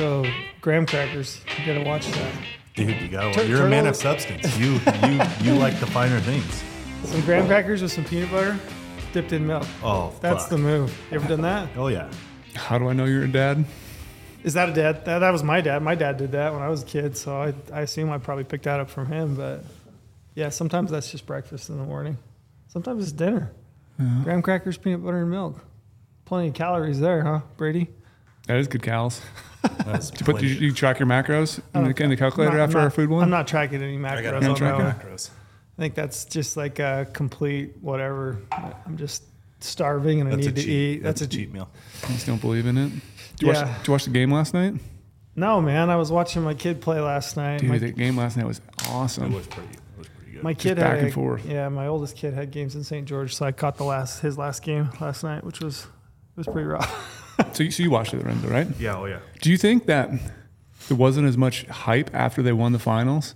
So graham crackers, you gotta watch that. Dude, you got. Tur- You're a man of substance. You you you like the finer things. Some graham crackers with some peanut butter, dipped in milk. Oh, That's fuck. the move. You ever done that? Oh yeah. How do I know you're a dad? Is that a dad? That, that was my dad. My dad did that when I was a kid, so I, I assume I probably picked that up from him. But yeah, sometimes that's just breakfast in the morning. Sometimes it's dinner. Graham crackers, peanut butter, and milk. Plenty of calories there, huh, Brady? That is good cows. That's Do you, put, do you, you track your macros in the, in the calculator I'm not- after I'm our food one? I'm not tracking any macros. I got on to Not that tracking one. macros. I think that's just like a complete whatever. I'm just starving and I That's a need to cheat. eat. That's, That's, a cheat meal. I just don't believe in it. Did you, watch, Yeah. did you watch the game last night? No, man. I was watching my kid play last night. Dude, my, the game last night was It awesome. was pretty. It was pretty good. my kid back had and a- forth. Yeah, my oldest kid had games in St. George, so I caught the last his last game last night, which was it was pretty rough. So you, so you watched it, Lorenzo, right? yeah. Oh yeah. Do you think that there wasn't as much hype after they won the finals?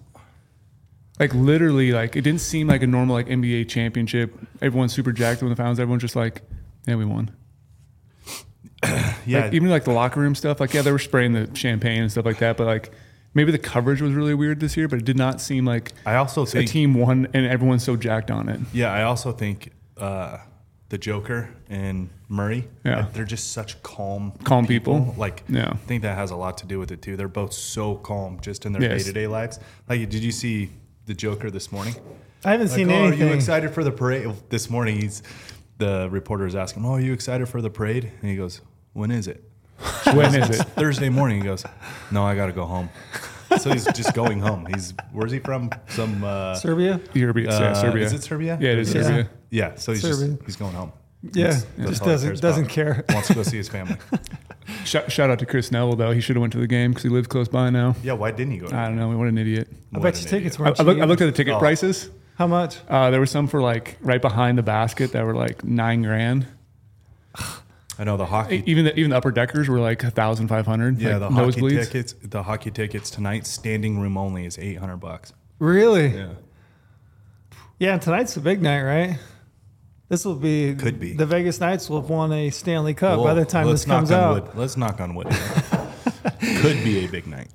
Like literally, like it didn't seem like a normal like NBA championship. Everyone's super jacked when the finals. Everyone's just like, yeah, we won. Yeah. Like, even like the locker room stuff. Like yeah, they were spraying the champagne and stuff like that. But like maybe the coverage was really weird this year. But it did not seem like I also a think. team won and everyone's so jacked on it. Yeah, I also think uh, the Joker and Murray. Yeah. like, they're just such calm, Calm people. Like, Yeah. I think that has a lot to do with it too. They're both so calm just in their day to day lives. Like, did you see the Joker this morning? I haven't Like, seen oh, anything. are you excited for the parade? This morning, he's the reporter is asking, "Oh, are you excited for the parade?" And he goes, "When is it?" When is it? Thursday morning. He goes, "No, I got to go home." so he's just going home. He's where's he from? Some uh, Serbia? Serbia. yeah, uh, Serbia. Is it Serbia? Yeah, it is Yeah. Serbia. Yeah, so he's Serbia. just he's going home. Yeah, That's- that's just all doesn't doesn't about. care. Wants to go see his family. Shout, shout out to Chris Neville though. He should have went to the game because he lives close by now. Yeah, why didn't he go? I don't know. What an idiot. I bet an you tickets were I, I, look, I looked at the ticket Oh. prices. How much? Uh, there were some for like right behind the basket that were like nine grand. I know the hockey. Even the even the upper deckers were like a thousand five hundred. yeah, like the hockey nosebleeds. tickets. The hockey tickets tonight, standing room only, is eight hundred bucks. Really? Yeah, Yeah, tonight's the big night, right? This will be Could be. the Vegas Knights will have won a Stanley Cup by the time this comes out. Wood. Let's knock on wood. Could be a big night.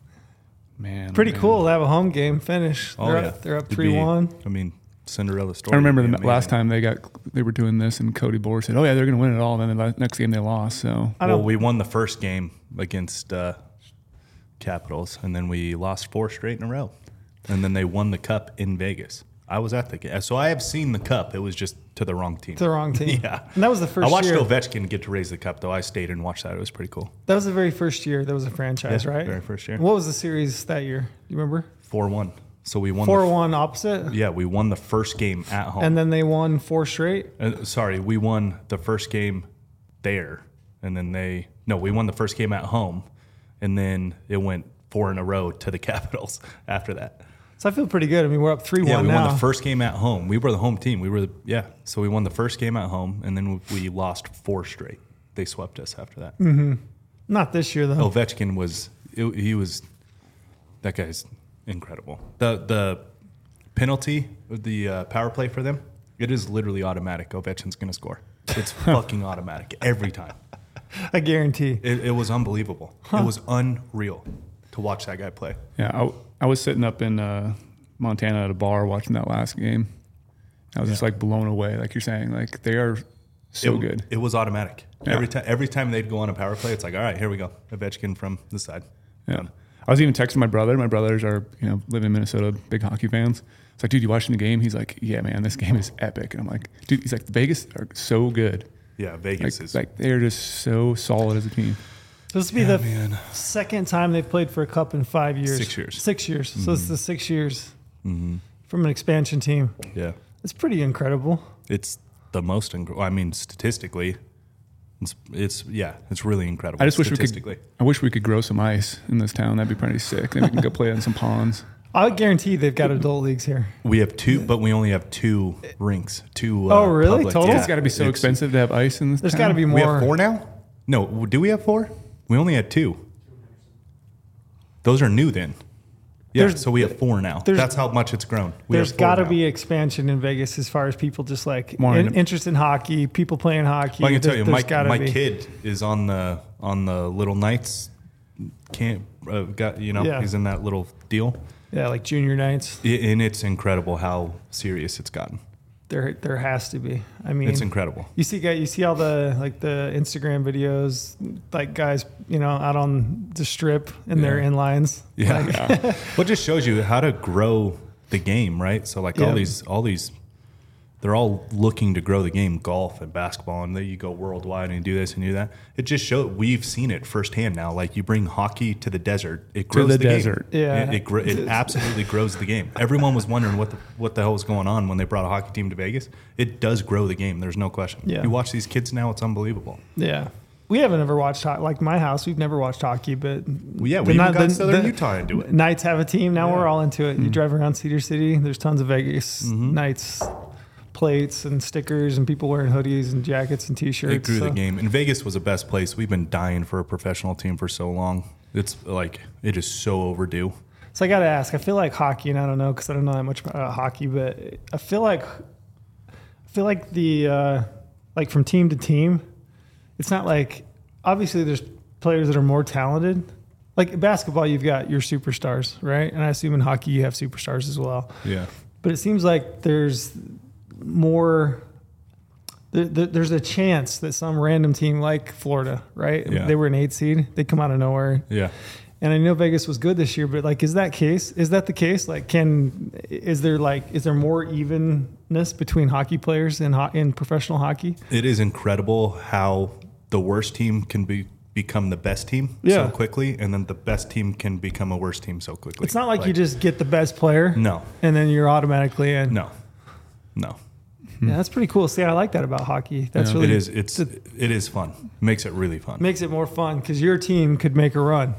Man, Pretty man. cool to have a home game finish. Oh they're yeah, up, they're up It'd three one. I mean, Cinderella story. I remember the last time they got they were doing this, and Cody Bohr said, "Oh yeah, they're going to win it all." And then the la- next game they lost. So I Well, don't. we won the first game against uh, Capitals, and then we lost four straight in a row. And then they won the cup in Vegas. I was at the game, so I have seen the cup. It was just to the wrong team. to the wrong team. Yeah, and that was the first I watched year. Ovechkin get to raise the cup, though. I stayed and watched that. It was pretty cool. That was the very first year. That was a franchise, Yeah, right? very first year. What was the series that year? You remember? Four one. So we won. Four f- one opposite, Yeah, we won the first game at home. and then they won four straight. Uh, sorry, we won the first game there, and then they no, we won the first game at home, and then it went four in a row to the Capitals after that. So I feel pretty good. I mean, we're up three one. Yeah, we now. won the first game at home. We were the home team. We were the yeah. So we won the first game at home, and then we lost four straight. They swept us after that. Not this year though. Ovechkin was it, he was that guy's incredible. The the penalty, the uh, power play for them, it is literally automatic. Ovechkin's going to score. It's fucking automatic every time. I guarantee. It, it was unbelievable. It was unreal to watch that guy play. yeah, I, I was sitting up in uh, Montana at a bar watching that last game. I was just like blown away, like you're saying. Like they are so it, good. It was automatic. Yeah. Every time every time they'd go on a power play, it's like, all right, here we go. Ovechkin from the side. Yeah. I was even texting my brother. My brothers are, you know, live in Minnesota, big hockey fans. It's like, dude, you watching the game? He's like, yeah, man, this game is epic. And I'm like, dude, he's like, Vegas are so good. Yeah, Like, Vegas is like they're just so solid as a team. This will be Yeah, the man. second time they've played for a cup in five years. Six years. Six years. So it's the six years Mm-hmm. from an expansion team. yeah. It's pretty incredible. It's the most. Inc- I mean, statistically, it's, it's yeah, it's really incredible. I just wish we could. I wish we could grow some ice in this town. That'd be pretty sick. Then we can go play in some ponds. I guarantee they've got adult leagues here. We have two, but we only have two rinks. Two. Uh, Oh, really? public- Total? It's got to be so It's- expensive to have ice in this. There's town. got to be more. We have four now. No, do we have four? We only had two. Those are new then. Yeah, There's- so we have four now. That's how much it's grown. We There's have four got to be expansion in Vegas as far as people just like More in, in- interest in hockey, people playing hockey. Well, I can tell you, my, my be. kid is on the on the Little Knights can't uh, got you know Yeah. he's in that little deal, Yeah, like junior Knights. I- and it's incredible how serious it's gotten. There, there has to be. I mean, It's incredible. You see, guy, you see all the like the Instagram videos, like guys, you know, out on the strip in their Yeah. inlines. Yeah. Like, well, just shows you how to grow the game, right? So like all these, all these, they're all looking to grow the game, golf and basketball, and then you go worldwide and do this and do that. It just show we've seen it firsthand now. Like you bring hockey to the desert, it grows the the, game. desert. Yeah. it, it, gr- it absolutely grows the game. Everyone was wondering what the what the hell was going on when they brought a hockey team to Vegas. It does grow the game. There's no question. Yeah. You watch these kids now; it's unbelievable. yeah. We haven't ever watched ho- like my house. We've never watched hockey, but Well, yeah, we even ni- got the- Southern the Utah into it. Knights have a team now. Yeah. We're all into it. You drive around Cedar City. There's tons of Vegas Mm-hmm. Knights plates and stickers and people wearing hoodies and jackets and t-shirts. It grew so- the game. And Vegas was the best place. We've been dying for a professional team for so long. It's like it is so overdue. So I got to ask. I feel like hockey, and I don't know because I don't know that much about hockey, but I feel like I feel like the uh, like from team to team, it's not like obviously there's players that are more talented. Like basketball, you've got your superstars, right? And I assume in hockey you have superstars as well. Yeah. But it seems like there's more. There, there- there's a chance that some random team like Florida, right? Yeah. They were an eight seed. They come out of nowhere. Yeah. And I know Vegas was good this year, but like, is that case? Is that the case? Like, can is there like is there more evenness between hockey players in ho- in professional hockey? It is incredible how the worst team can be become the best team Yeah. so quickly and then the best team can become a worse team so quickly. It's not like, you just get the best player, No. and then you're automatically in. No. No. Hmm. Yeah, that's pretty cool. See, I like that about hockey. That's Yeah. really It is it's it is fun. Makes it really fun. makes it more fun because your team could make a run.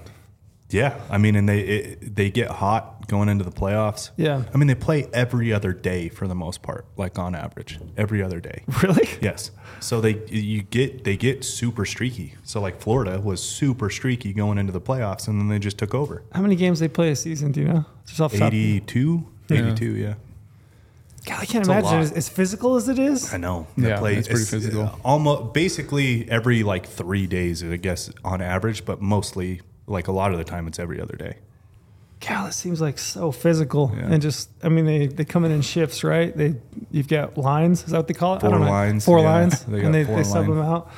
Yeah. I mean and they it, they get hot going into the playoffs. Yeah. I mean they play every other day for the most part, like on average. Every other day. Really? Yes. So they you get they get super streaky. So like Florida was super streaky going into the playoffs, and then they just took over. How many games they play a season? Do you know? Just off the top- 82? Yeah. 82, yeah. God, I can't It's imagine lot. as, as physical as it is. I know. Yeah, it's pretty uh, physical. Almost basically every like three days, I guess, on average, but mostly like a lot of the time it's every other day. God, it seems like so physical Yeah. and just. I mean, they, they come in in shifts, right? They you've got lines. Is that what they call it? I don't know. lines, Four yeah. lines, They and got they, four they sub them out.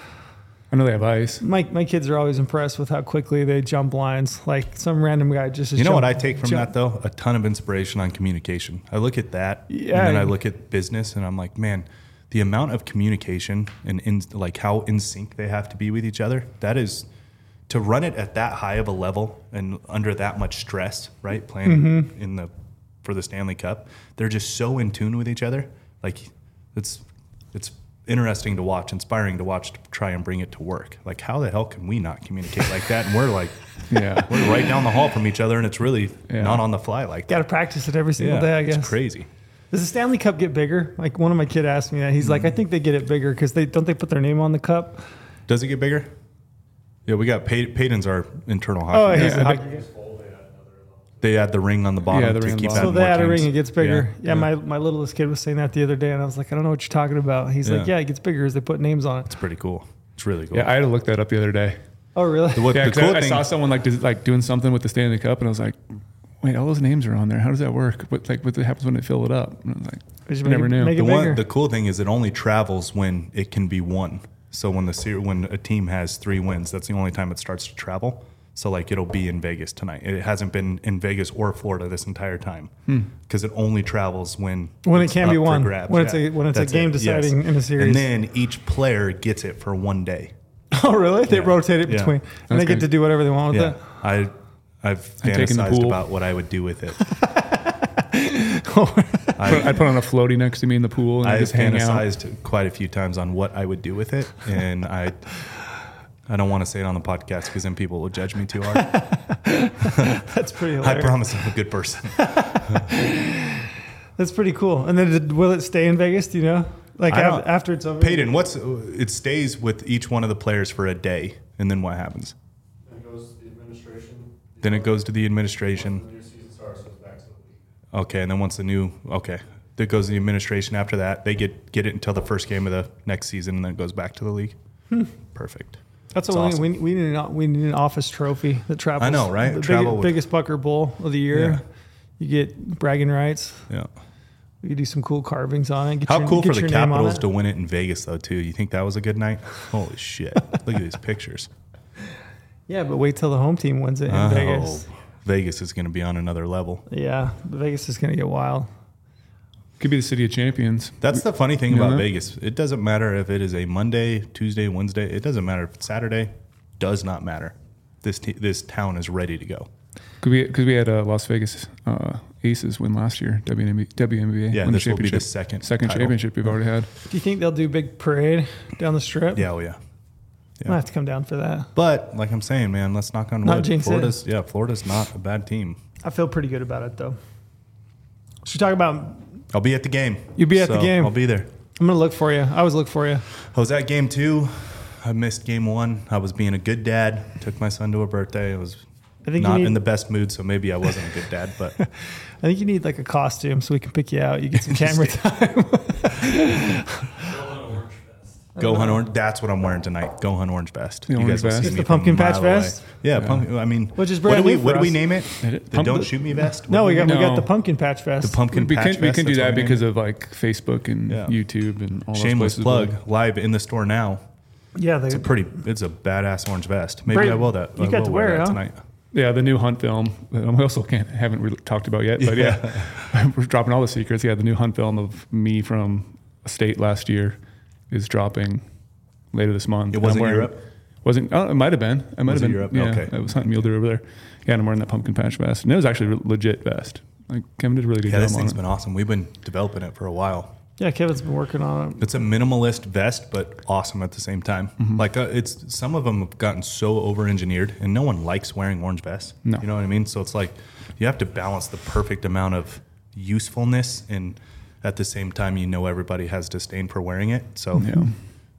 I know they have ice. My my kids are always impressed with how quickly they jump lines. Like some random guy just. You know jump- what I take from jump- that though? A ton of inspiration on communication. I look at that, Yeah. and then I look at business, and I'm like, man, the amount of communication and in, like how in sync they have to be with each other. That is to run it at that high of a level and under that much stress, right? Playing Mm-hmm. in the for the Stanley Cup, they're just so in tune with each other. Like it's it's interesting to watch, inspiring to watch to try and bring it to work. Like how the hell can we not communicate like that? And we're like Yeah. we're right down the hall from each other, and it's really Yeah. not on the fly like Got to practice it every single day. I guess. it's crazy. Does the Stanley Cup get bigger? Like one of my kid asked me that. He's like, mm-hmm. I think they get it bigger because they don't they put their name on the cup. Does it get bigger? Yeah, we got Pey- Peyton's our internal hockey. Oh, guy. he's Yeah, a I hockey guy. They add the ring on the bottom Yeah, the to ring keep bottom. So they more add a ring, teams. it gets bigger. Yeah, Yeah. my, my littlest kid was saying that the other day, and I was like, I don't know what you're talking about. He's like, Yeah. Yeah, it gets bigger as they put names on it. It's pretty cool. It's really cool. Yeah, I had to look that up the other day. Oh, really? what Yeah, the 'cause cool I, I saw someone like did, like doing something with the Stanley Cup, and I was like, "Wait, all those names are on there. How does that work? What like what happens when they fill it up?" And I was like, Just I make never it- knew. the one, the cool thing is it only travels when it can be won. So when the when a team has three wins, that's the only time it starts to travel. So like it'll be in Vegas tonight. It hasn't been in Vegas or Florida this entire time because it only travels when Hmm. When it can be won. grabs. When it's a- when it's a That's game it. deciding in a series. And then each player gets it for one day. oh, really? They Yeah. rotate it Yeah. between, and That's they get good. to do whatever they want with Yeah, it. I I've I'm the fantasized pool. about what I would do with it. Put- I'd put on a floaty next to me in the pool and I I've just hang out. fantasized quite a few times on what I would do with it, and I I don't want to say it on the podcast because then people will judge me too hard. That's pretty I promise I'm a good person. That's pretty cool. And then did, will it stay in Vegas? Do you know? Like I after it's over? Peyton, what's it stays with each one of the players for a day, and then what happens? Then it goes to the administration. Then it goes to the administration. The new season starts, it goes back to the league. Okay, and then once the new okay, that goes to the administration. After that, they get get it until the first game of the next season, and then it goes back to the league. Hmm. Perfect. That's what awesome. we, we, need. An, we need an office trophy that travels. I know, right? The big- Travel with- biggest Bucker Bull of the year. Yeah. You get bragging rights. Yeah. We could do some cool carvings on it. Get How your, cool for the your name on Capitals to win it in Vegas though too. You think that was a good night? Holy shit! Look at these pictures. Yeah, but wait till the home team wins it in Oh, Vegas. Vegas is going to be on another level. Yeah, Vegas is going to get wild. Could be the city of champions. That's the funny thing You about that? Vegas. It doesn't matter if it is a Monday, Tuesday, Wednesday. It doesn't matter if it's Saturday. Does not matter. This t- this town is ready to go. Could we? Because we had uh, Las Vegas uh, Aces win last year. WNBA. WNBA. Yeah, win this will be the championship. second second title. championship we've already had. Do you think they'll do big parade down the strip? Yeah, oh yeah. I might have to come down for that. But like I'm saying, man, let's knock on Not wood. jinx it. Florida's yeah, Florida's not a bad team. I feel pretty good about it though. Should we talk about? I'll be at the game. You'll be at the game. I'll be there. I'm gonna look for you. I always look for you. I was at game two. I missed game one. I was being a good dad. Took my son to a birthday. I was I think not need- in the best mood, so maybe I wasn't a good dad. But I think you need like a costume so we can pick you out. You get some camera time. go hunt orange. That's what I'm wearing tonight. Go hunt orange vest. The orange will vest? see It's me the from a pumpkin patch mile away. vest? Yeah, Yeah. pumpkin. I mean, Which is what brand do we new what do we us. name it? The Pump- don't shoot me vest. no, What we do got we No. got the pumpkin patch vest. the pumpkin we patch can we can do that's what that I named because it. of like Facebook and Yeah. YouTube and all those shameless places. plug live in the store now. yeah, the, It's a pretty. It's a badass orange vest. Maybe Brady, I will that. you I got will to wear that it, huh? tonight. Yeah, the new Hunt film. that we also can't haven't really talked about yet, but yeah, we're dropping all the secrets. Yeah, the new Hunt film of me from a state last year is dropping later this month. It wasn't wearing- Europe? Wasn't? Oh, it might have been. I might Was have been. Europe? Yeah, Okay. I was hunting mule deer over there. Yeah, and I'm wearing that pumpkin patch vest, and it was actually a legit vest. Like Kevin did a really good Yeah, this job on thing's it. been awesome. We've been developing it for a while. yeah, Kevin's been working on it. It's a minimalist vest, but awesome at the same time. Mm-hmm. Like uh, it's some of them have gotten so over engineered, and no one likes wearing orange vests. No. You know what I mean? So it's like you have to balance the perfect amount of usefulness, and at the same time, you know everybody has disdain for wearing it. So Yeah.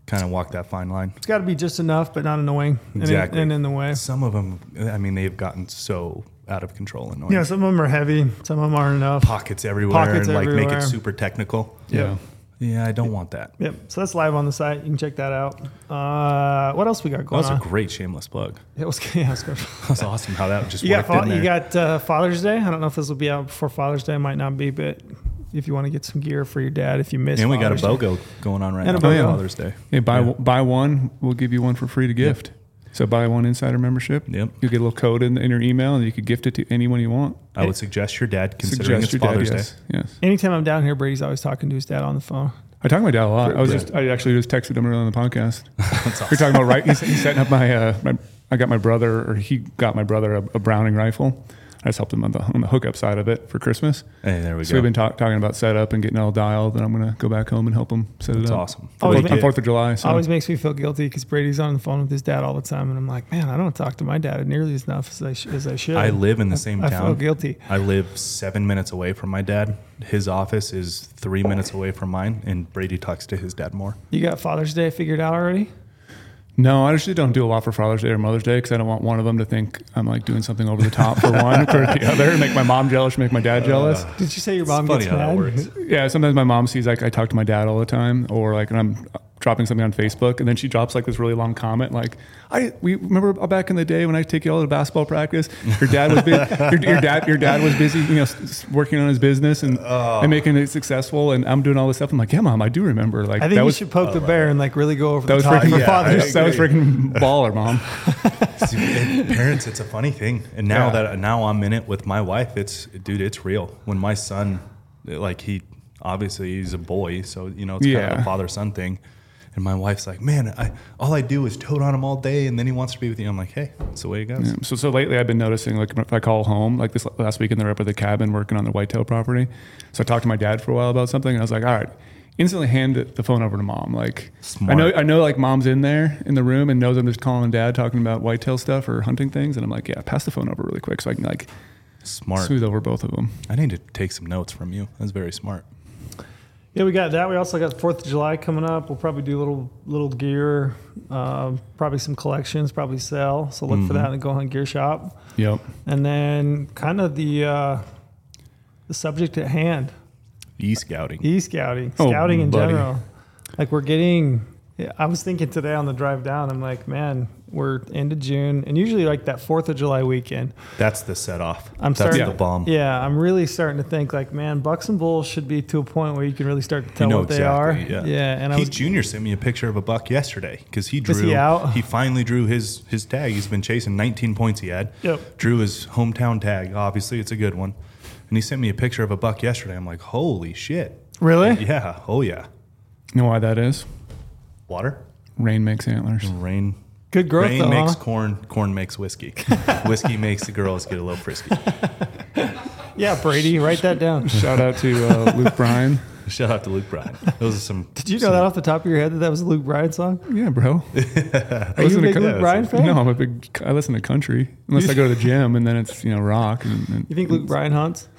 kind of walk that fine line. It's got to be just enough, but not annoying. and in- Exactly. And, in the way. Some of them, I mean, they've gotten so out of control and annoying. Yeah, some of them are heavy. Some of them aren't enough. pockets everywhere Pockets and like make it super technical. Yeah. Yeah, I don't want that. Yep. So that's live on the site. You can check that out. Uh, what else we got going? That going was a great shameless plug. It was, yeah, it was good. That was awesome how that just You got worked fa- in there. you got uh, Father's Day. I don't know if this will be out before Father's Day. It might not be, but if you want to get some gear for your dad, if you miss, and we got a Father's Day. BOGO going on right And a now for BOGO. Father's Day. Hey, buy Yeah. buy one, we'll give you one for free to gift. So buy one insider membership. Yep. You get a little code in, in your email, and you could gift it to anyone you want. I would suggest your dad, considering Suggest it's your dad, Father's yes. Day. Yes. Anytime I'm down here, Brady's always talking to his dad on the phone. I talk to my dad a lot. I was Yeah. just, I actually just texted him earlier on the podcast. That's We're talking about right. He's, he's setting up my, uh, my. I got my brother, or he got my brother a, a Browning rifle. I just helped him on the on the hookup side of it for Christmas. Hey, there we So go. So we've been talk, talking about setup and getting it all dialed. And I'm gonna go back home and help him set it up. That's awesome. Oh, On he's Fourth- on Fourth of July. So. Always makes me feel guilty because Brady's on the phone with his dad all the time, and I'm like, man, I don't talk to my dad nearly as enough as I, sh- as I should. I live in the same I town. feel guilty. I live seven minutes away from my dad. His office is three minutes away from mine, and Brady talks to his dad more. You got Father's Day figured out already? No, I actually don't do a lot for Father's Day or Mother's Day because I don't want one of them to think I'm like doing something over the top for one for the other, and make my mom jealous, make my dad uh, jealous. Did you say your mom funny gets how that mad? Yeah, sometimes my mom sees like I talk to my dad all the time, or like when I'm dropping something on Facebook, and then she drops like this really long comment, like, "I we remember back in the day when I take you all to basketball practice. Your dad was busy. your, your dad your dad was busy, you know, s- s- working on his business and oh. and making it successful, and I'm doing all this stuff. I'm like, yeah, mom, I do remember. Like I think that you was should poke the oh, bear and like really go over that the was top freaking for yeah, Father's I that was freaking baller, mom. See, parents, it's a funny thing. And now Yeah. that now I'm in it with my wife, it's dude, it's real. When my son, like he, obviously he's a boy, so you know it's kind of a father son thing. And my wife's like, man, I, all I do is tote on him all day, and then he wants to be with you. I'm like, hey, that's the way it goes. Yeah. So so lately I've been noticing like if I call home, like this last weekend they're up at the cabin working on the whitetail property. So I talked to my dad for a while about something and I was like, all right, instantly hand the phone over to mom. Like I know I know like mom's in there in the room and knows I'm just calling dad talking about whitetail stuff or hunting things and I'm like, yeah, pass the phone over really quick so I can like Smart. smooth over both of them. I need to take some notes from you. That's very smart. Yeah, we got that. We also got Fourth of July coming up. We'll probably do a little little gear, um, probably some collections, probably sell. So look for that in the GOHUNT Gear Shop. Yep. And then kind of the uh, the subject at hand, E scouting. e scouting, Oh, scouting in buddy. general. Like we're getting. I was thinking today on the drive down. I'm like, man, we're into June, and usually like that Fourth of July weekend. That's the set off. I'm That's starting. the to- bomb. Yeah, I'm really starting to think like, man, Bucks and Bulls should be to a point where you can really start to You tell know what they are. exactly, Yeah, and I was Junior sent me a picture of a buck yesterday because he drew. Was he out? he finally drew his his tag. He's been chasing 19 points. He had. Yep. Drew his hometown tag. Obviously, it's a good one. And he sent me a picture of a buck yesterday. I'm like, holy shit. really. Yeah. Oh yeah. You know why that is? Water. Rain makes antlers. Rain. Good growth Rain though. makes huh? corn. Corn makes whiskey. whiskey makes the girls get a little frisky. Yeah, Brady, write that down. Shout out to uh, Luke Bryan. Shout out to Luke Bryan. Those are some. Did you know that off the top of your head that that was a Luke Bryan song? Yeah, bro. Are you a big co- Luke Bryan fan? No, I'm a big. I listen to country unless I go to the gym, and then it's you know rock. And, and You think Luke Bryan hunts?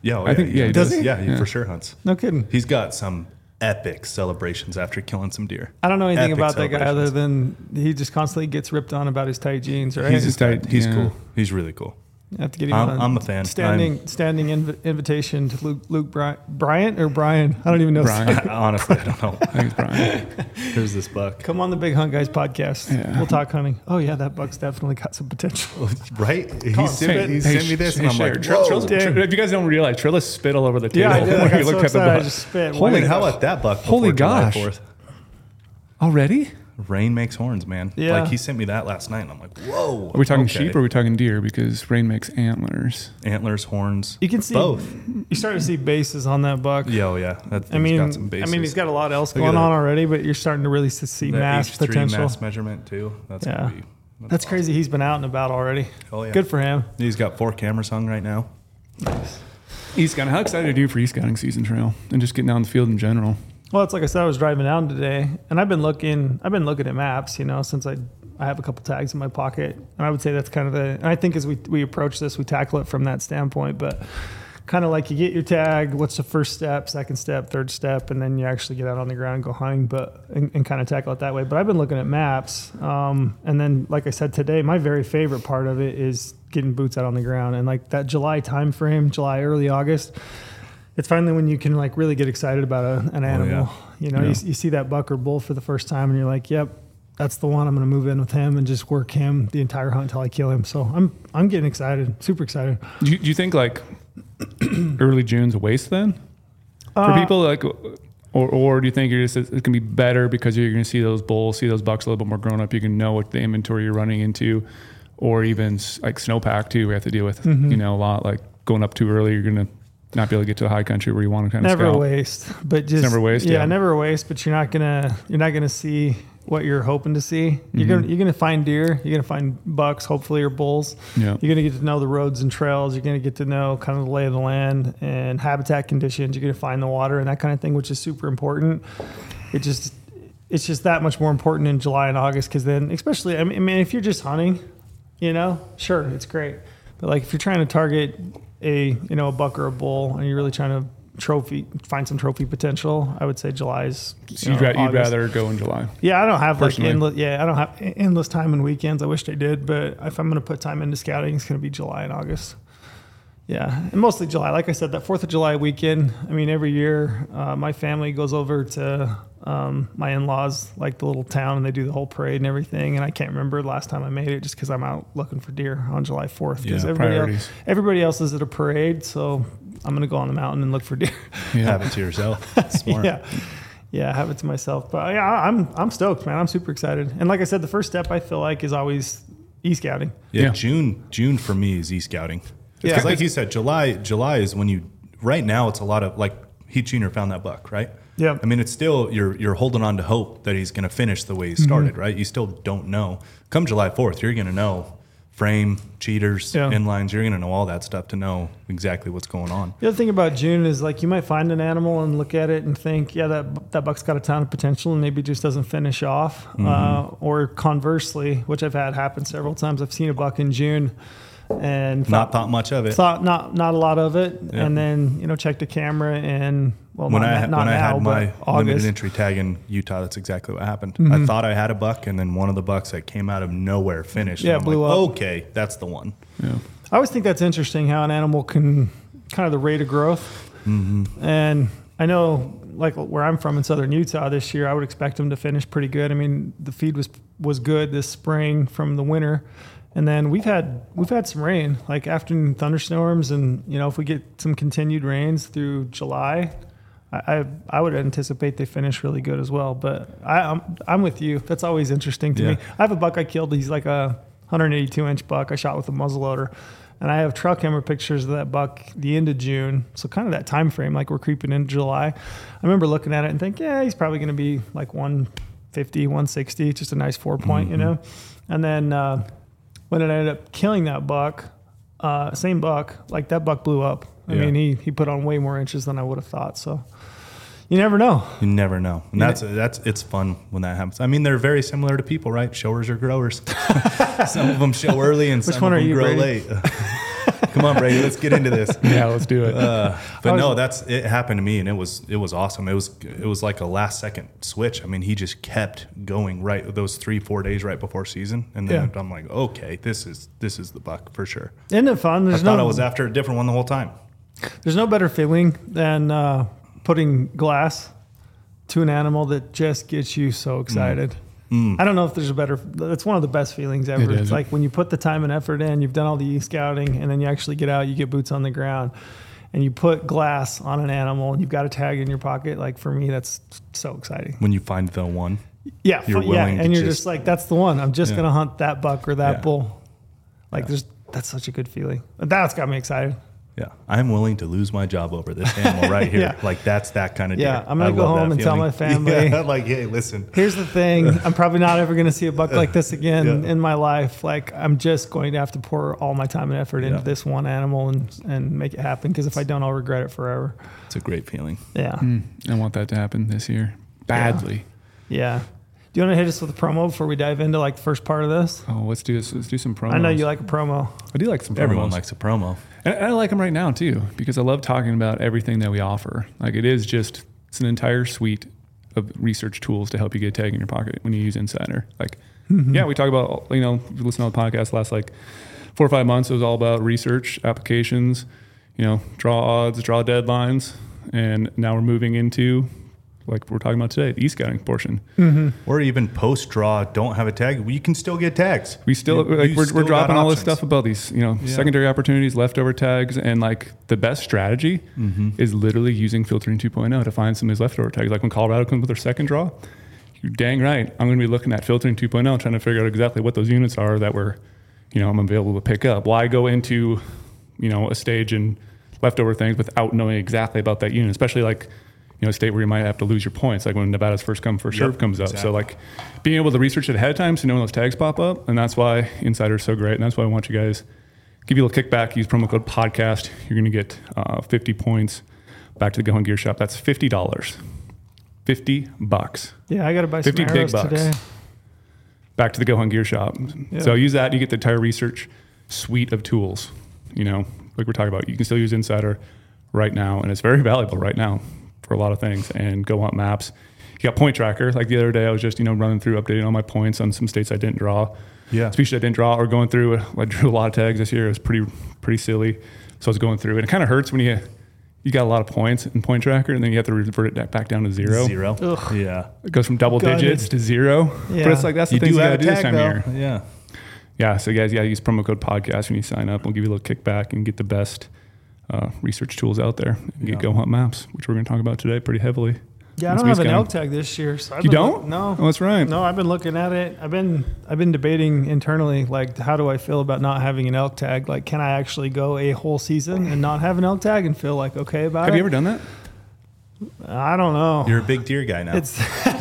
Yeah, oh, I think- yeah, he does. does. Yeah, he Yeah. for sure hunts. No kidding. He's got some epic celebrations after killing some deer. I don't know anything Epic about that guy other than he just constantly gets ripped on about his tight jeans, right? He's just tight. He's yeah. cool. He's really cool. I have to get him I'm- on I'm a fan. Standing standing inv- invitation to Luke Luke Bry- Bryant or Brian. I don't even know. Brian. Honestly, I don't know. I think it's Brian. There's this buck, Come on the Big Hunt Guys podcast. Yeah. We'll talk hunting. Oh yeah, that buck's definitely got some potential. right? He on, sent, spit. me, he Hey, sent me this, sh- and I'm hey, like, Whoa. Trail's- Dang. Trill- if you guys don't realize, Trillis spit all over the table Yeah, I did. I got he so looked at the excited. I buck. just spit. Holy Wait, how about that buck? Holy gosh. Already? Rain makes horns, man. Yeah. Like he sent me that last night, and I'm like, whoa. Are we talking okay. sheep or are we talking deer? Because rain makes antlers. antlers, horns? You can see both. You're starting to see bases on that buck. Yeah, oh yeah. That I mean, got some I mean, he's got a lot else Look going on already, but you're starting to really see That mass H3 potential. mass measurement too. That's Yeah. gonna be. That's crazy. He's been out and about already. Oh yeah. Good for him. He's got four cameras hung right now. Nice. E-scouting. How excited are you for e-scouting season Trail and just getting down the field in general? Well, it's like I said, I was driving down today, and I've been looking. I've been looking at maps, you know, since I I have a couple tags in my pocket, and I would say that's kind of the. And I think as we we approach this, we tackle it from that standpoint, but kind of like you get your tag. What's the first step, second step, third step, and then you actually get out on the ground and go hunting, but and, and kind of tackle it that way. But I've been looking at maps, um, and then like I said today, my very favorite part of it is getting boots out on the ground, and like that July time frame, July early August it's finally when you can like really get excited about a, an animal. You know, Yeah. you, you see that buck or bull for the first time, and you're like, "Yep, that's the one. I'm going to move in with him and just work him the entire hunt until I kill him." So I'm I'm getting excited, super excited. Do you, do you think like early June's a waste then for Uh, people like, or or do you think you're just it can be better because you're going to see those bulls, see those bucks a little bit more grown up. You can know what the inventory you're running into, or even like snowpack too. We have to deal with Mm-hmm. you know a lot like going up too early. You're going to not be able to get to the high country where you want to kind of Never scout. waste, but just never waste, Yeah, yeah. never waste. But you're not gonna you're not gonna see what you're hoping to see. You're gonna mm-hmm. you're gonna find deer. You're gonna find bucks, hopefully, or bulls. Yeah. You're gonna get to know the roads and trails. You're gonna get to know kind of the lay of the land and habitat conditions. You're gonna find the water and that kind of thing, which is super important. It just it's just that much more important in July and August because then, especially, I mean, I mean, if you're just hunting, you know, sure, it's great. But like if you're trying to target a you know a buck or a bull and you're really trying to trophy find some trophy potential, I would say July's. is. So you you'd, know, ra- you'd rather go in July. Yeah, I don't have like endless. Yeah, I don't have endless time and weekends. I wish I did, but if I'm going to put time into scouting, it's going to be July and August. Yeah, and mostly July. Like I said, that Fourth of July weekend. I mean, every year uh, my family goes over to um, my in-laws, like the little town, and they do the whole parade and everything. And I can't remember the last time I made it, just because I'm out looking for deer on July Fourth. Yeah, everybody priorities. else, everybody else is at a parade, so I'm going to go on the mountain and look for deer. You Have it to yourself. Smart. Yeah. Yeah, I have it to myself. But yeah, I'm I'm stoked, man. I'm super excited. And like I said, the first step I feel like is always e-scouting. Yeah, Yeah. June June for me is e-scouting. Yeah. Because like you said, July July is when you right now it's a lot of like Heat Junior found that buck, right? Yeah. I mean it's still you're you're holding on to hope that he's gonna finish the way he started, right? You still don't know. Come July fourth, you're gonna know frame, cheaters, Yeah. inlines, you're gonna know all that stuff to know exactly what's going on. The other thing about June is like you might find an animal and look at it and think, yeah, that that buck's got a ton of potential and maybe just doesn't finish off. Mm-hmm. Uh, or conversely, which I've had happen several times. I've seen a buck in June and Not thought much of it. thought not not a lot of it, Yeah. and then you know checked the camera and well when not, I had, not when I had my but limited August. entry tag in Utah, that's exactly what happened. Mm-hmm. I thought I had a buck, and then one of the bucks that came out of nowhere finished. Yeah, and I'm blew like, up. Okay, that's the one. Yeah. I always think that's interesting how an animal can kind of the rate of growth. Mm-hmm. And I know like where I'm from in southern Utah this year, I would expect them to finish pretty good. I mean, the feed was was good this spring from the winter, and then we've had we've had some rain, like afternoon thunderstorms, and you know if we get some continued rains through July, I I, I would anticipate they finish really good as well. But I, I'm I'm with you. That's always interesting to Yeah. me. I have a buck I killed. He's like a 182 inch buck. I shot with a muzzleloader. And I have trail camera pictures of that buck the end of June. So kind of that time frame, like we're creeping into July. I remember looking at it and thinking, yeah, he's probably going to be like 150, 160, just a nice four point, you know? And then uh, when it ended up killing that buck, uh, same buck, like that buck blew up. I Yeah. mean, he, he put on way more inches than I would have thought. So you never know. You never know, and that's that's it's fun when that happens. I mean, they're very similar to people, right? Showers or growers. some of them show early, and Which some one of are them you, grow Brady? late. Come on, Brady, let's get into this. Yeah, let's do it. Uh, but was- no, that's it happened to me, and it was it was awesome. It was it was like a last second switch. I mean, he just kept going right those three four days right before season, and then Yeah. I'm like, okay, this is this is the buck for sure. Isn't it fun? I There's thought no, I was after a different one the whole time. There's no better feeling than uh, putting glass to an animal that just gets you so excited. Mm. I don't know if there's a better. It's one of the best feelings ever. It. It's like when you put the time and effort in, you've done all the e-scouting, and then you actually get out, you get boots on the ground, and you put glass on an animal, and you've got a tag in your pocket. Like for me, that's so exciting. When you find the one, Yeah, You're yeah, and you're just- just, like, that's the one. I'm just Yeah. gonna hunt that buck or that Yeah. bull. Like there's that's such a good feeling. That's got me excited. Yeah, I'm willing to lose my job over this animal right here. Yeah. Like that's that kind of deal. Yeah, deer. I'm gonna I go home and tell my family. Yeah, like, hey, listen, Here's the thing: I'm probably not ever going to see a buck like this again Yeah. in my life. Like I'm just going to have to pour all my time and effort into Yeah. this one animal and and make it happen. Because if I don't, I'll regret it forever. it's a great feeling. Yeah, Mm, I want that to happen this year badly. yeah. Do you want to hit us with a promo before we dive into like the first part of this? Oh, let's do this. Let's do some promos. I know you like a promo. I do like some promos. Everyone likes a promo. And and I like them right now too because I love talking about everything that we offer. Like it is just it's an entire suite of research tools to help you get a tag in your pocket when you use Insider. Like mm-hmm. yeah, we talk about you know if you listen to the podcast last like four or five months. It was all about research applications. You know, draw odds, draw deadlines, and now we're moving into like we're talking about today, the e-scouting portion. Or even post draw, don't have a tag. we can still get tags. We still You- like you we're, still we're dropping all this stuff about these, you know, Yeah. secondary opportunities, leftover tags, and like the best strategy Mm-hmm. is literally using filtering 2.0 to find some of these leftover tags. Like when Colorado comes with their second draw, you're dang right. I'm going to be looking at filtering 2.0, trying to figure out exactly what those units are that were, you know, I'm available to pick up. Why go into, you know, a stage and leftover things without knowing exactly about that unit, especially like. You know, a state where you might have to lose your points, like when Nevada's first come first Yep, serve comes up. exactly. So, like being able to research it ahead of time, so knowing those tags pop up, and that's why Insider is so great, and that's why I want you guys give you a little kickback. Use promo code podcast. You're going to get uh, 50 points back to the GOHUNT Gear Shop. That's fifty dollars, fifty bucks Yeah, I got to buy some 50 big arrows bucks. today. back to the GOHUNT Gear Shop. Yeah. So use that. You get the entire research suite of tools. You know, like we're talking about. You can still use Insider right now, and it's very valuable right now for a lot of things. And GOHUNT Maps. You got Point Tracker. Like the other day, I was just you know running through, updating all my points on some states I didn't draw. Yeah. species I didn't draw, or going through. I drew a lot of tags this year. It was pretty pretty silly. So I was going through, and it kind of hurts when you you got a lot of points in Point Tracker, and then you have to revert it back down to zero. Zero. Ugh. Yeah. It goes from double Gutted. digits to zero. Yeah. But it's like that's the You things you gotta do this tag time of year. Yeah. Yeah, so guys, yeah, use promo code podcast when you sign up. We'll give you a little kickback and get the best uh, research tools out there. And get Yeah. GOHUNT Maps, which we're going to talk about today pretty heavily. Yeah, I don't have an elk tag this year. So I've You don't? look- no. Oh, that's right. No, I've been looking at it. I've been I've been debating internally, like how do I feel about not having an elk tag? Like, can I actually go a whole season and not have an elk tag and feel like okay about Have it? Have you ever done that? I don't know. You're a big deer guy now. It's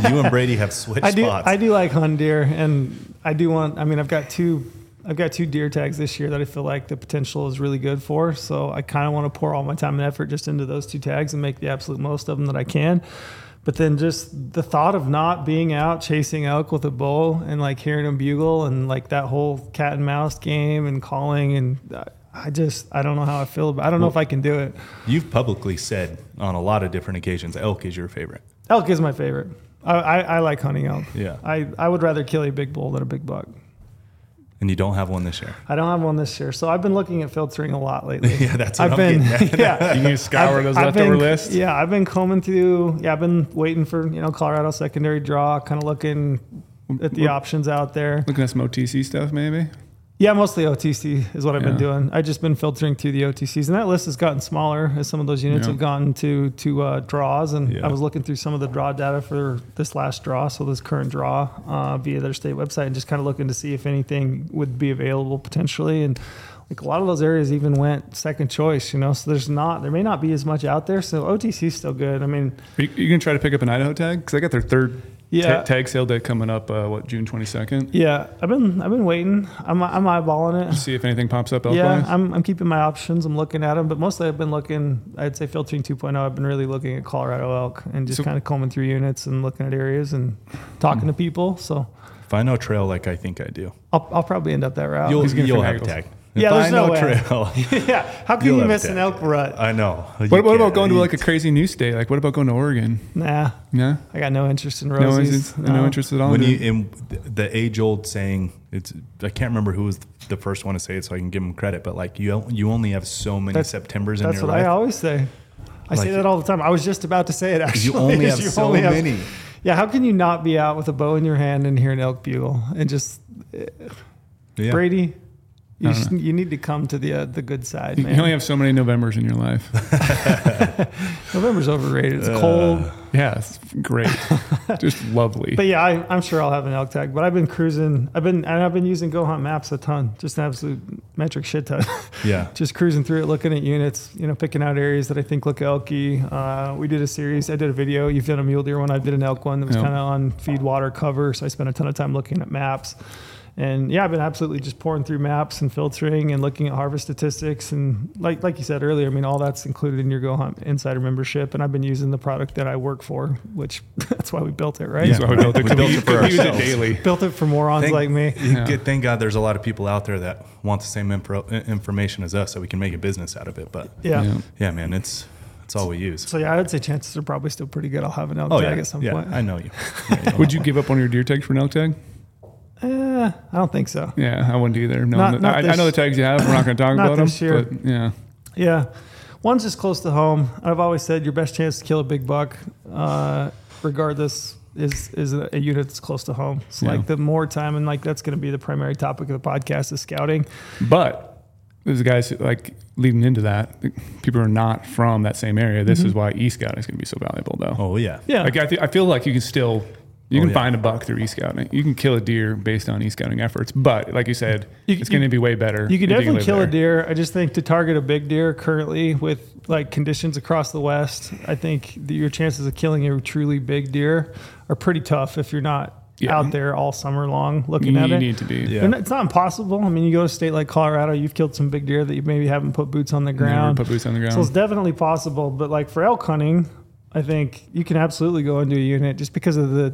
you and Brady have switched I do spots. I do like hunt deer, and I do want. I mean, I've got two. I've got two deer tags this year that I feel like the potential is really good for. So I kind of want to pour all my time and effort just into those two tags and make the absolute most of them that I can. But then just the thought of not being out chasing elk with a bow and like hearing them bugle and like that whole cat and mouse game and calling and I- just I don't know how I feel about. I don't know if I can do it. You've publicly said on a lot of different occasions elk is your favorite. Elk is my favorite. I, I, I like hunting elk. Yeah. I, I would rather kill a big bull than a big buck. And you don't have one this year. I don't have one this year, so I've been looking at filtering a lot lately. Yeah, that's what I've I'm been. getting yeah, You need to scour I've- those I've leftover been- lists. Yeah, I've been combing through. Yeah, I've been waiting for you know Colorado secondary draw, kind of looking at the What- options out there. Looking at some OTC stuff, maybe. Yeah, mostly OTC is what I've been doing. I've just been filtering through the OTCs, and that list has gotten smaller as some of those units Yeah. have gotten to to uh, draws. And Yeah. I was looking through some of the draw data for this last draw, so this current draw uh, via their state website, and just kind of looking to see if anything would be available potentially. And like a lot of those areas even went second choice, you know. So there's not there may not be as much out there. So OTC is still good. I mean, Are you, you gonna try to pick up an Idaho tag? Because I got their third Yeah. ta- tag sale day coming up. Uh, what June twenty second? yeah, I've been I've been waiting. I'm I'm eyeballing it. See if anything pops up. Yeah. I'm, I'm keeping my options. I'm looking at them, but mostly I've been looking. I'd say filtering 2.0. I've been really looking at Colorado elk and just So- kind of combing through units and looking at areas and talking to people. So If I know a trail like I think I do, I'll, I'll probably end up that route. you'll you'll have a tag. If Yeah, there's I no know way. Trail, yeah, how can You'll you miss an elk rut? I know. You What, what about can't. going to like a crazy new state? Like what about going to Oregon? Nah, Yeah. I got no interest in No, interest, no. interest at all. when you in the age old saying it's I can't remember who was the first one to say it so I can give him credit but like you you only have so many That's- Septembers in your life. That's your what life I always say. I say that all the time. I was just about to say it actually. you only have you so only have- many Yeah, how can you not be out with a bow in your hand and hear an elk bugle and just eh, yeah. Brady? You, just, you need to come to the uh, the good side, you man. only have so many Novembers in your life. November's overrated. It's Uh, cold. yeah, it's great, just lovely. But yeah, I, I'm sure I'll have an elk tag. But I've been cruising. I've been and I've been using GOHUNT Maps a ton, just an absolute metric shit ton. yeah just cruising through it, looking at units, you know, picking out areas that I think look elky. Uh, we did a series. I did a video. You've done a mule deer one. I did an elk one that was Yep. kind of on feed water cover. So I spent a ton of time looking at maps. And yeah, I've been absolutely just pouring through maps and filtering and looking at harvest statistics and like like you said earlier, I mean all that's included in your GOHUNT Insider membership. And I've been using the product that I work for, which that's why we built it, right? Yeah. So I built it, We 'cause built it for 'cause we use it ourselves. daily. Built it for morons Thank- like me. Yeah. Good- Thank God there's a lot of people out there that want the same info, information as us so we can make a business out of it. But Yeah. Yeah. yeah, man, it's it's all we use. So yeah, I would say chances are probably still pretty good. I'll have an elk Oh tag yeah, at some yeah, point. I know you. Yeah, Would you give up on your deer tags for an elk tag? Eh, I don't think so. Yeah, I wouldn't either. No, Not- not I, I know the tags you have. We're not going to talk not about them. this year. But yeah, Yeah, one's just close to home. I've always said your best chance to kill a big buck, uh, regardless, is is a, a unit that's close to home. It's Yeah. like the more time, and like that's going to be the primary topic of the podcast is scouting. but there's guys who, like leading into that. People are not from that same area. This is why e scouting is going to be so valuable, though. Oh yeah. Mm-hmm. Yeah, Like I, th- I feel like you can still you Oh, can yeah. find a buck through e-scouting. You can kill a deer based on e-scouting efforts, but like you said, You- it's going to be way better. You can if definitely live kill there. a deer. I just think to target a big deer currently with like conditions across the West, I think that your chances of killing a truly big deer are pretty tough if you're not Yeah. out there all summer long You, looking at you it. need to be. Yeah. Not- It's not impossible. I mean, you go to a state like Colorado, you've killed some big deer that you maybe haven't put boots on the Never ground. put boots on the ground. So it's definitely possible. But like for elk hunting, I think you can absolutely go into a unit just because of the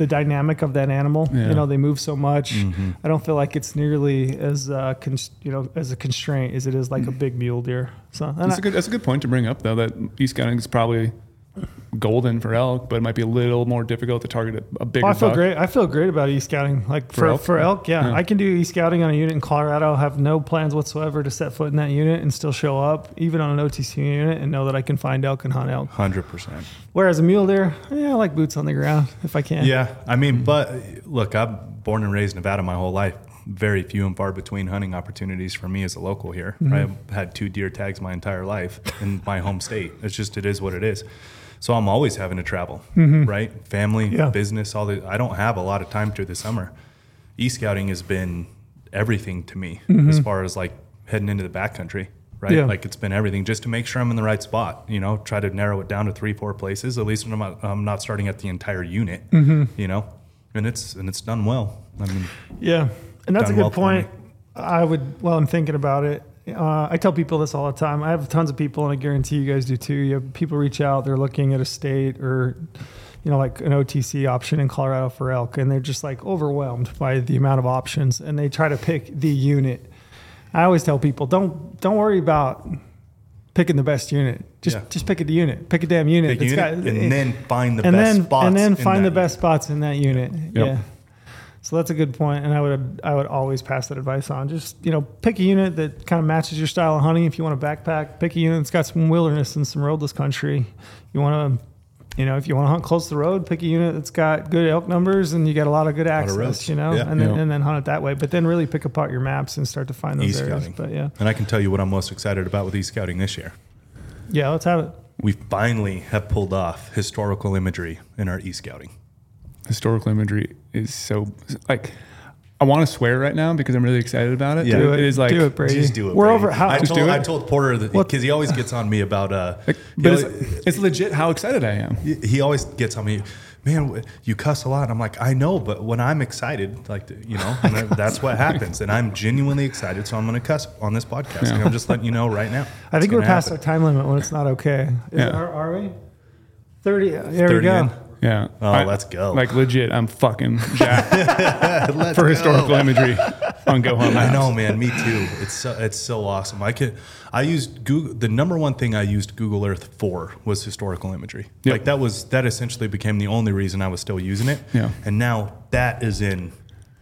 the dynamic of that animal. Yeah. You know, they move so much. Mm-hmm. I don't feel like it's nearly as uh, cons- you know as a constraint as it is like a big mule deer. So that's I- a good. That's a good point to bring up, though. That e-scouting is probably golden for elk, but it might be a little more difficult to target a, a bigger. Oh, I feel buck. great. I feel great about e scouting. Like For for elk? for elk, yeah, Yeah. I can do e scouting on a unit in Colorado. Have no plans whatsoever to set foot in that unit and still show up, even on an OTC unit, and know that I can find elk and hunt elk. Hundred percent. Whereas a mule deer, yeah, I like boots on the ground if I can. Yeah, I mean, but look, I'm born and raised in Nevada my whole life. Very few and far between hunting opportunities for me as a local here. Mm-hmm. I've had two deer tags my entire life in my home state. It's just it is what it is. So I'm always having to travel, right? Family, Mm-hmm. Yeah. business, all the. I don't have a lot of time through the summer. E scouting has been everything to me as far as like heading into the backcountry, right? Mm-hmm. Yeah. Like it's been everything just to make sure I'm in the right spot. You know, try to narrow it down to three, four places. At least when I'm not, I'm not starting at the entire unit. Mm-hmm. You know, and it's and it's done well. I mean, Yeah, and that's a good well point. I would. Well, I'm thinking about it. Uh, I tell people this all the time. I have tons of people, and I guarantee you guys do too. You have people reach out. They're looking at a state or, you know, like an OTC option in Colorado for elk, and they're just like overwhelmed by the amount of options, and they try to pick the unit. I always tell people, don't don't worry about picking the best unit. Just Yeah. just pick a unit. Pick a damn unit. big that's unit, got- and then find the and best then spots. and then in find the that best spots in that unit. Yeah. So that's a good point, and I would I would always pass that advice on. Just you know, pick a unit that kind of matches your style of hunting. If you want a backpack, pick a unit that's got some wilderness and some roadless country. You want to, you know, if you want to hunt close to the road, pick a unit that's got good elk numbers and you got a lot of good access. roads. You know, Yeah. and then Yeah. and then hunt it that way. But then really pick apart your maps and start to find those areas. E-scouting. But yeah, And I can tell you what I'm most excited about with e-scouting this year. yeah, let's have it. We finally have pulled off historical imagery in our e-scouting. Historical imagery is so like. I want to swear right now because I'm really excited about it. Yeah. Do it. it is like do it, Brady. Just do it. We're Brady. over. How, I Just told, do it? I told Porter that because he always gets on me about. Uh, Like, but always- it's, it's legit how excited I am. he always gets on me, man. You cuss a lot. I'm like, I know, but when I'm excited, like you know, and that's what happens. And I'm genuinely excited, so I'm going to cuss on this podcast. Yeah. And I'm just letting you know right now. I think we're past happen. our time limit when it's not okay. Is Yeah. are, are we? Thirty. There we go. in. Yeah. Oh, I- let's go. Like legit, I'm fucking jacked for go. historical imagery on Go Hunt I know, man. Me too. It's so, it's so awesome. I could. I used Google. The number one thing I used Google Earth for was historical imagery. Yep. Like that was that essentially became the only reason I was still using it. Yeah. And now that is in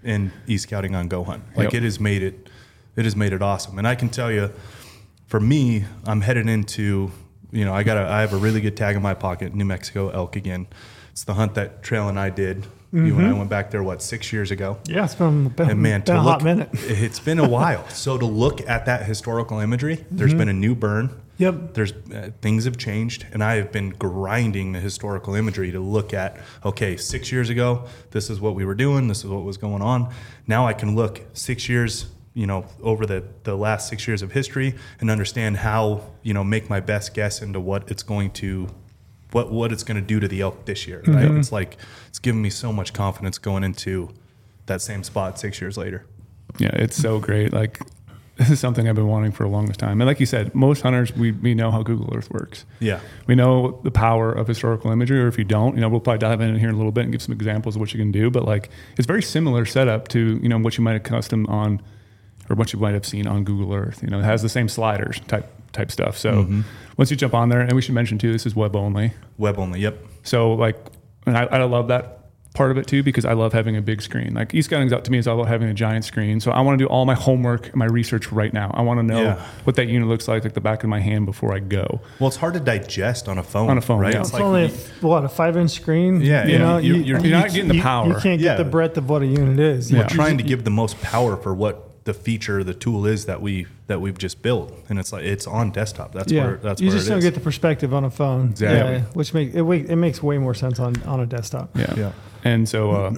in e-scouting on GOHUNT. Like Yep. it has made it. It has made it awesome. And I can tell you, for me, I'm headed into. You know, I got. A, I have a really good tag in my pocket. New Mexico elk again. It's the hunt that Trail and I did. You and I went back there. What six years ago? Yeah, it's been, been, And man, been to a look, hot minute. It's been a while. So to look at that historical imagery, there's been a new burn. Yep. There's uh, things have changed, and I have been grinding the historical imagery to look at. Okay, six years ago, this is what we were doing. This is what was going on. Now I can look six years, you know, over the the last six years of history, and understand how you know make my best guess into what it's going to. What, what it's going to do to the elk this year, mm-hmm. right? It's like it's giving me so much confidence going into that same spot six years later. Yeah, it's so great. Like this is something I've been wanting for the longest time. And like you said, most hunters we, we know how Google Earth works. Yeah. We know the power of historical imagery, or if you don't, you know, we'll probably dive in here in a little bit and give some examples of what you can do. But like it's very similar setup to, you know, what you might have custom on or what you might have seen on Google Earth. You know, it has the same sliders type type stuff. So Mm-hmm. once you jump on there, and we should mention too, this is web only. Web only. Yep. So like, and I, I love that part of it too because I love having a big screen. Like e-scouting's out to me is all about having a giant screen. So I want to do all my homework and my research right now. I want to know Yeah. what that unit looks like, like the back of my hand before I go. Well, it's hard to digest on a phone. On a phone, right? yeah. It's It's like only a, what a five inch screen. Yeah, you yeah, know, you- you, you're- you're not getting the power. You can't Yeah. get the breadth of what a unit is. we're Yeah. trying to give the most power for what the feature, the tool is that we that we've just built, and it's like it's on desktop. That's yeah, where that's where you where just it don't is. get the perspective on a phone. Exactly. Yeah, which makes it, it makes way more sense on, on a desktop. Yeah. Yeah. And so, uh,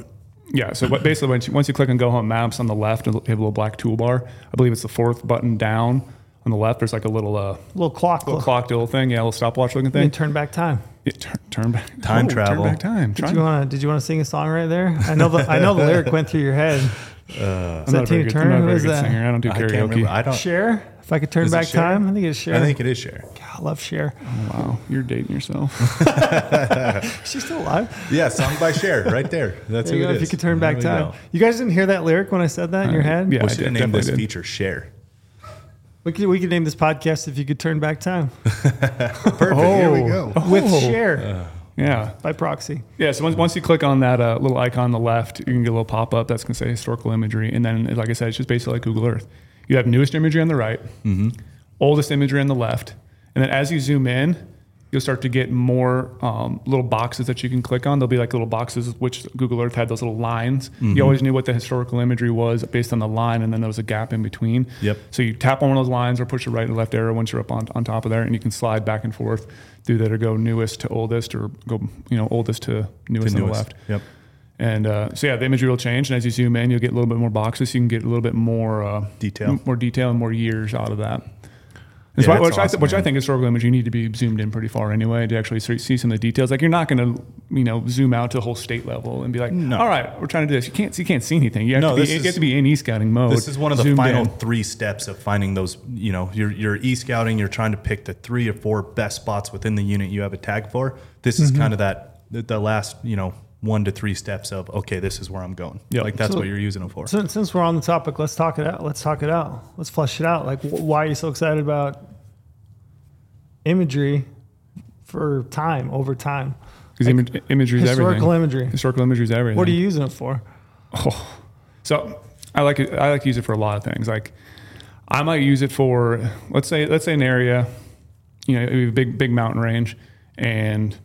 yeah. So what, basically, once you, once you click on GOHUNT Maps on the left, you have a little black toolbar. I believe it's the fourth button down on the left. There's like a little uh, little clock. little clock little thing, yeah, a little stopwatch looking thing. can turn back time. Yeah, turn, turn back Time oh, travel. Turn back time. Did Try- you want to? Did you want to sing a song right there? I know the I know the lyric went through your head. I'm Is not that a very Tina good, Turner? I'm not a Who very good that? singer. I don't do I can't karaoke. remember. I don't. Cher. If I could turn Is back time, I think it's Cher. I think it is Cher. God, I love Cher. Wow, you're dating yourself. She's still alive. Yeah, song by Cher, right there. That's There you who go. it If you could turn back There time. go. You guys didn't hear that lyric when I said that in your Uh, head? yeah. We I should have did- named this did. feature Cher. We could we could name this podcast if you could turn back time Perfect. Here we go. with Oh. Cher Yeah. by proxy. Yeah, so once, once you click on that uh, little icon on the left, you can get a little pop up that's going to say historical imagery. And then, like I said, it's just basically like Google Earth. You have newest imagery on the right, oldest imagery on the left. And then as you zoom in, you'll start to get more um, little boxes that you can click on. There'll be like little boxes, which Google Earth had those little lines. You always knew what the historical imagery was based on the line, and then there was a gap in between. Yep. So you tap on one of those lines or push the right and left arrow once you're up on, on top of there, and you can slide back and forth through that or go newest to oldest or go, you know, oldest to newest The on the left. Yep. And uh, so yeah, the imagery will change, and as you zoom in, you'll get a little bit more boxes. You can get a little bit more uh, Detail. m- more detail, and more years out of that. That's Yeah, why, that's which, I, awesome, which I think historical image you need to be zoomed in pretty far anyway to actually see see some of the details. Like you're not going to you know zoom out to the whole state level and be like, No. all right, we're trying to do this. You can't you can't see anything. You have No, to be, this you is- have to be in e scouting mode. This is one of the zoomed final in. three steps of finding those. You know, you're, you're e-scouting. You're trying to pick the three or four best spots within the unit you have a tag for. This is Mm-hmm. kind of that the, the last you know one to three steps of okay, this is where I'm going. Yep. Like that's So- what you're using it for. Since, since we're on the topic, let's talk it out. Let's talk it out. Let's flesh it out. Like, wh- why are you so excited about imagery for time over time? because image, imagery is Historical everything. imagery. Historical imagery is everything. What are you using it for? Oh, So I like it. I like to use it for a lot of things. Like I might use it for let's say let's say an area, you know, a big big mountain range, and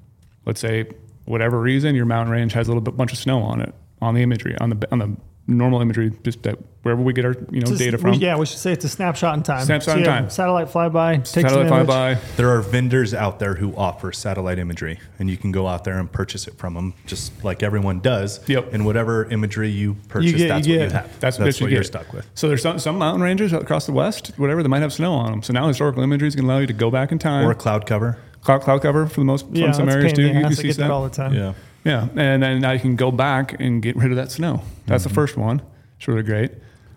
let's say whatever reason your mountain range has a little bit bunch of snow on it on the imagery on the on the normal imagery just that wherever we get our you know Just- data we- from. yeah, we should say it's a snapshot in time. Snapshot So in you time. Satellite flyby. Takes Satellite an image. flyby. There are vendors out there who offer satellite imagery, and you can go out there and purchase it from them, just like everyone does. Yep. And whatever imagery you purchase, get- that's you what get. you have. That's, that's what, what you you're get. stuck with. So there's some, some mountain ranges across the west, whatever, that might have snow on them. So now historical imagery is going to allow you to go back in time. Or a cloud cover. cloud, cloud cover for the most Yeah, from some areas pain too. in You can. I see get that that. all the time. Yeah. Yeah, and then now you can go back and get rid of that snow. That's Mm-hmm. the first one. It's really great.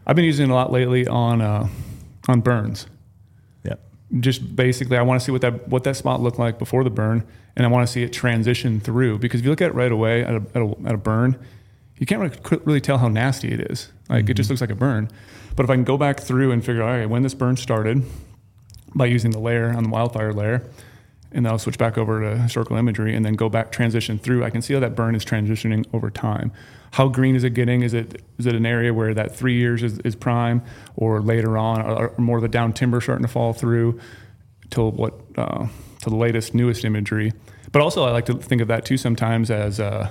I've been using it a lot lately on uh, on burns. Yeah. Just basically, I want to see what that what that spot looked like before the burn, and I want to see it transition through. Because if you look at it right away at a, at a, at a burn, you can't really, really tell how nasty it is. Like it Mm-hmm. just looks like a burn. But if I can go back through and figure out, all right, when this burn started, by using the layer on the wildfire layer, and then I'll switch back over to historical imagery and then go back transition through. I can see how that burn is transitioning over time. How green is it getting? Is it is it an area where that three years is, is prime, or later on, or, or more of the down timber starting to fall through till what uh, to the latest newest imagery? But also, I like to think of that too sometimes as uh,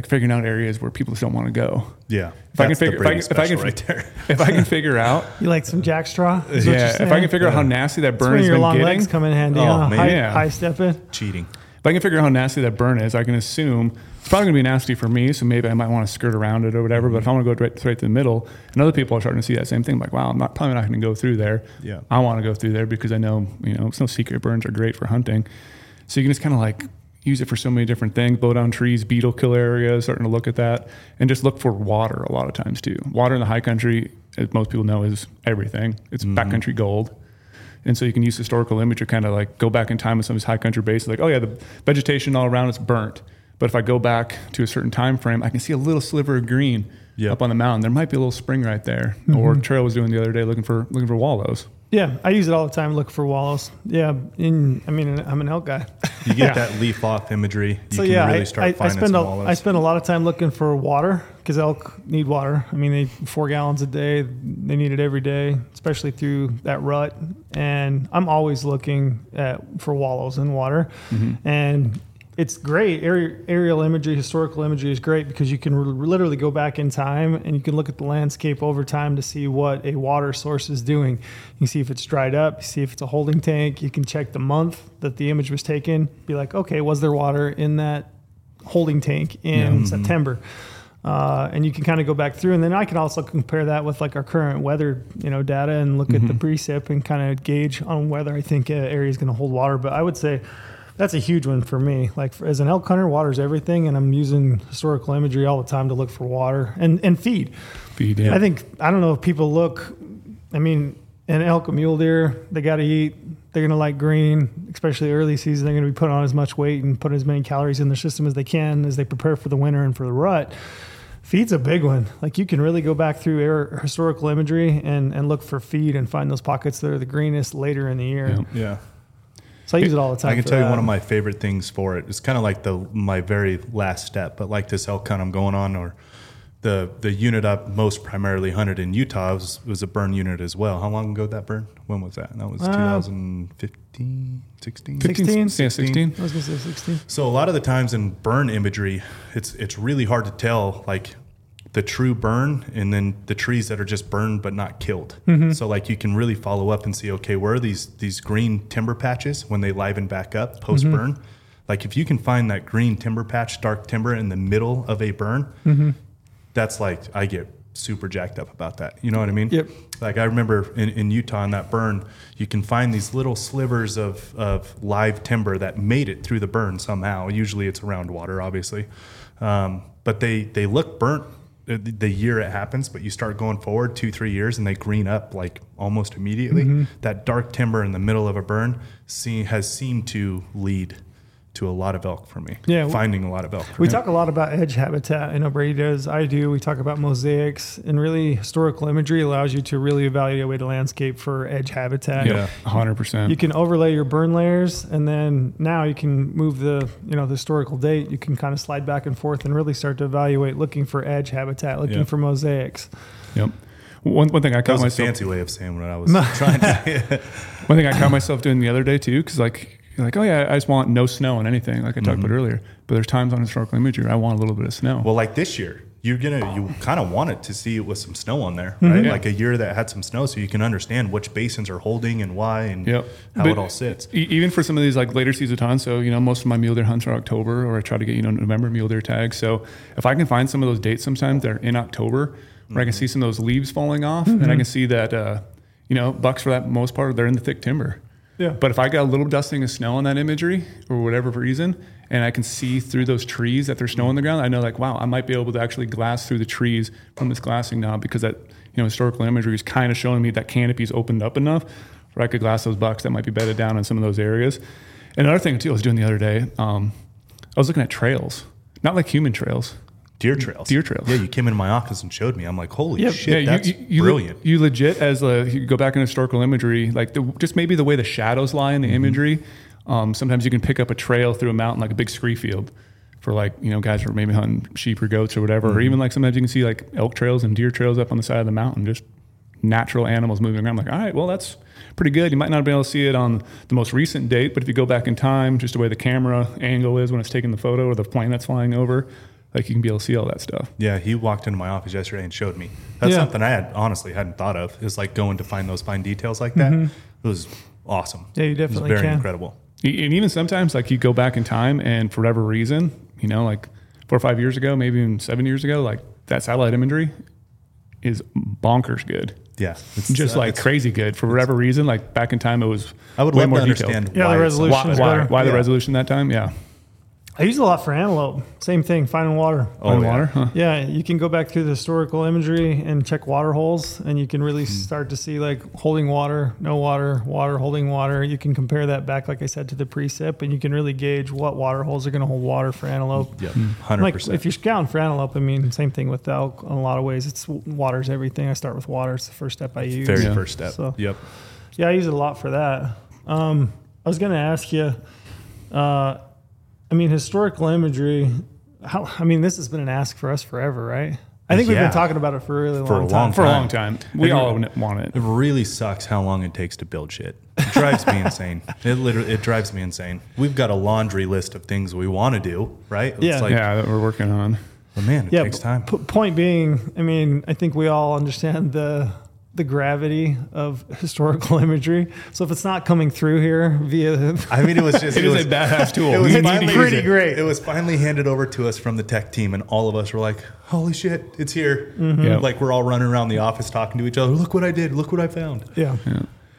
like figuring out areas where people just don't want to go. Yeah. If I can figure, if I, can- if I can, right there. if I can figure out, You like some jack straw? Yeah, if I can figure out how nasty that burn is, has your long getting, legs come in handy. Oh, huh? man. High, Yeah. high stepping. Cheating. If I can figure out how nasty that burn is, I can assume it's probably going to be nasty for me. So maybe I might want to skirt around it or whatever. But if I want to go right, straight to the middle, and other people are starting to see that same thing, like, wow, I'm not, probably not going to go through there. Yeah. I want to go through there because I know, you know, it's no secret burns are great for hunting. So you can just kind of like use it for so many different things, blow down trees, beetle kill areas, starting to look at that, and just look for water a lot of times too. Water in the high country, as most people know, is everything. It's mm-hmm. backcountry gold. And so you can use historical imagery kind of like go back in time with some of these high country bases, like, oh yeah, the vegetation all around it's burnt. But if I go back to a certain time frame, I can see a little sliver of green Yep. up on the mountain. There might be a little spring right there. Mm-hmm. Or Trail was doing the other day looking for looking for wallows. Yeah, I use it all the time. Look for wallows. Yeah, in, I mean, I'm an elk guy. You get that leaf off imagery. You so can yeah, really I, start I, I finding spend some a, wallows. I spend a lot of time looking for water because elk need water. I mean, they four gallons a day. They need it every day, especially through that rut. And I'm always looking at for wallows in water, Mm-hmm. and it's great. Aerial, aerial imagery, historical imagery is great because you can literally go back in time and you can look at the landscape over time to see what a water source is doing. You can see if it's dried up, you see if it's a holding tank. You can check the month that the image was taken. Be like, okay, was there water in that holding tank in September? Uh, and you can kind of go back through, and then I can also compare that with like our current weather, you know, data, and look at the precip and kind of gauge on whether I think an area is going to hold water. But I would say that's a huge one for me. Like for, as an elk hunter, water's everything, and I'm using historical imagery all the time to look for water and and feed. Feed, yeah. I think I don't know if people look. I mean, an elk, a mule deer, they got to eat. They're gonna like green, especially early season. They're gonna be putting on as much weight and putting as many calories in their system as they can as they prepare for the winter and for the rut. Feed's a big one. Like you can really go back through air, historical imagery and, and look for feed and find those pockets that are the greenest later in the year. Yeah. yeah. So I use it all the time. I can for tell you one of my favorite things for it. It's kind of like the my very last step, but like this elk hunt I'm going on, or the the unit I most primarily hunted in Utah was, was a burn unit as well. How long ago did that burn? When was that? That was Uh, 2015, 16? 16? Yeah, 16. I was gonna say sixteen. So a lot of the times in burn imagery, it's it's really hard to tell like the true burn and then the trees that are just burned but not killed. Mm-hmm. So like you can really follow up and see okay where are these these green timber patches when they liven back up post burn. Mm-hmm. Like if you can find that green timber patch, dark timber in the middle of a burn, mm-hmm. that's like I get super jacked up about that. You know what I mean? Yep. Like I remember in, in Utah in that burn, you can find these little slivers of, of live timber that made it through the burn somehow. Usually it's around water, obviously. Um, but they, they look burnt the, year it happens, but you start going forward two, three years and they green up like almost immediately. Mm-hmm. That dark timber in the middle of a burn see, has seemed to lead to a lot of elk for me. Yeah, we- finding a lot of elk. For We me. talk a lot about edge habitat. I know Brady does. I do. We talk about mosaics, and really historical imagery allows you to really evaluate a landscape for edge habitat. Yeah. hundred percent. You can overlay your burn layers, and then now you can move the you know the historical date. You can kind of slide back and forth and really start to evaluate, looking for edge habitat, looking Yeah. for mosaics. Yep. One one thing I that caught was a myself fancy way of saying what I was trying to. one thing I caught myself doing the other day too, because like you're like oh yeah, I just want no snow and anything, like I talked about earlier. But there's times on historical imagery I want a little bit of snow. Well, like this year, you're gonna you kind of want it to see it with some snow on there, Mm-hmm. right? Yeah. Like a year that had some snow, so you can understand which basins are holding and why and Yep. how But it all sits. e- even for some of these like later season hunts, so you know most of my mule deer hunts are October, or I try to get you know November mule deer tags. So if I can find some of those dates, sometimes they're in October, where I can see some of those leaves falling off, and I can see that uh, you know bucks for that most part they're in the thick timber. Yeah. But if I got a little dusting of snow on that imagery or whatever reason, and I can see through those trees that there's snow on the ground, I know like, wow, I might be able to actually glass through the trees from this glassing now because that you know historical imagery is kind of showing me that canopy's opened up enough where I could glass those bucks that might be bedded down in some of those areas. And another thing too, I was doing the other day, um, I was looking at trails, not like human trails. Deer trails. Deer trails. Yeah, you came into my office and showed me. I'm like, holy shit, that's you, you, brilliant. You, legit, as a, you go back in historical imagery, like the, just maybe the way the shadows lie in the imagery. Um, sometimes you can pick up a trail through a mountain, like a big scree field, for like you know guys who are maybe hunting sheep or goats or whatever. Or even like sometimes you can see like elk trails and deer trails up on the side of the mountain, just natural animals moving around. I'm like, all right, well that's pretty good. You might not be able to see it on the most recent date, but if you go back in time, just the way the camera angle is when it's taking the photo or the plane that's flying over, like you can be able to see all that stuff. yeah, he walked into my office yesterday and showed me. That's Yeah. something I had honestly hadn't thought of. Is like going to find those fine details like that. It was awesome. Yeah, you definitely It was very can. incredible. And even sometimes, like you go back in time, and for whatever reason, you know, like four or five years ago, maybe even seven years ago, like that satellite imagery is bonkers good, Yeah, it's just uh, like it's- crazy good. For whatever reason, like back in time, it was I would way love more to detailed. understand Yeah, the resolution so Why, why, better. why the resolution that time? Yeah, I use it a lot for antelope. Same thing, finding water. Oh, On yeah. water, huh? Yeah, you can go back through the historical imagery and check water holes, and you can really start to see like holding water, no water, water, holding water. You can compare that back, like I said, to the precip, and you can really gauge what water holes are going to hold water for antelope. Yep, Hmm. hundred Like percent. if you're scouting for antelope, I mean, same thing with elk. In a lot of ways, it's water's everything. I start with water; it's the first step I use. Very Yeah. first step. So- Yep. Yeah, I use it a lot for that. Um, I was going to ask you. Uh, I mean, historical imagery. How? I mean, this has been an ask for us forever, right? I think we've been talking about it for a really For a long long time. for a long time. We And all you- want it. It really sucks how long it takes to build shit. It drives me insane. It literally it drives me insane. We've got a laundry list of things we want to do, right? It's Yeah. like, yeah, that we're working on. but man, it yeah. takes time. p- point being, I mean, I think we all understand the the gravity of historical imagery. So if it's not coming through here via, I mean, it was just It it, is was a badass tool. It was We to finally- pretty it. great. It was finally handed over to us from the tech team, and all of us were like, "Holy shit, it's here!" Yeah. Like we're all running around the office talking to each other. Look what I did! Look what I found! yeah,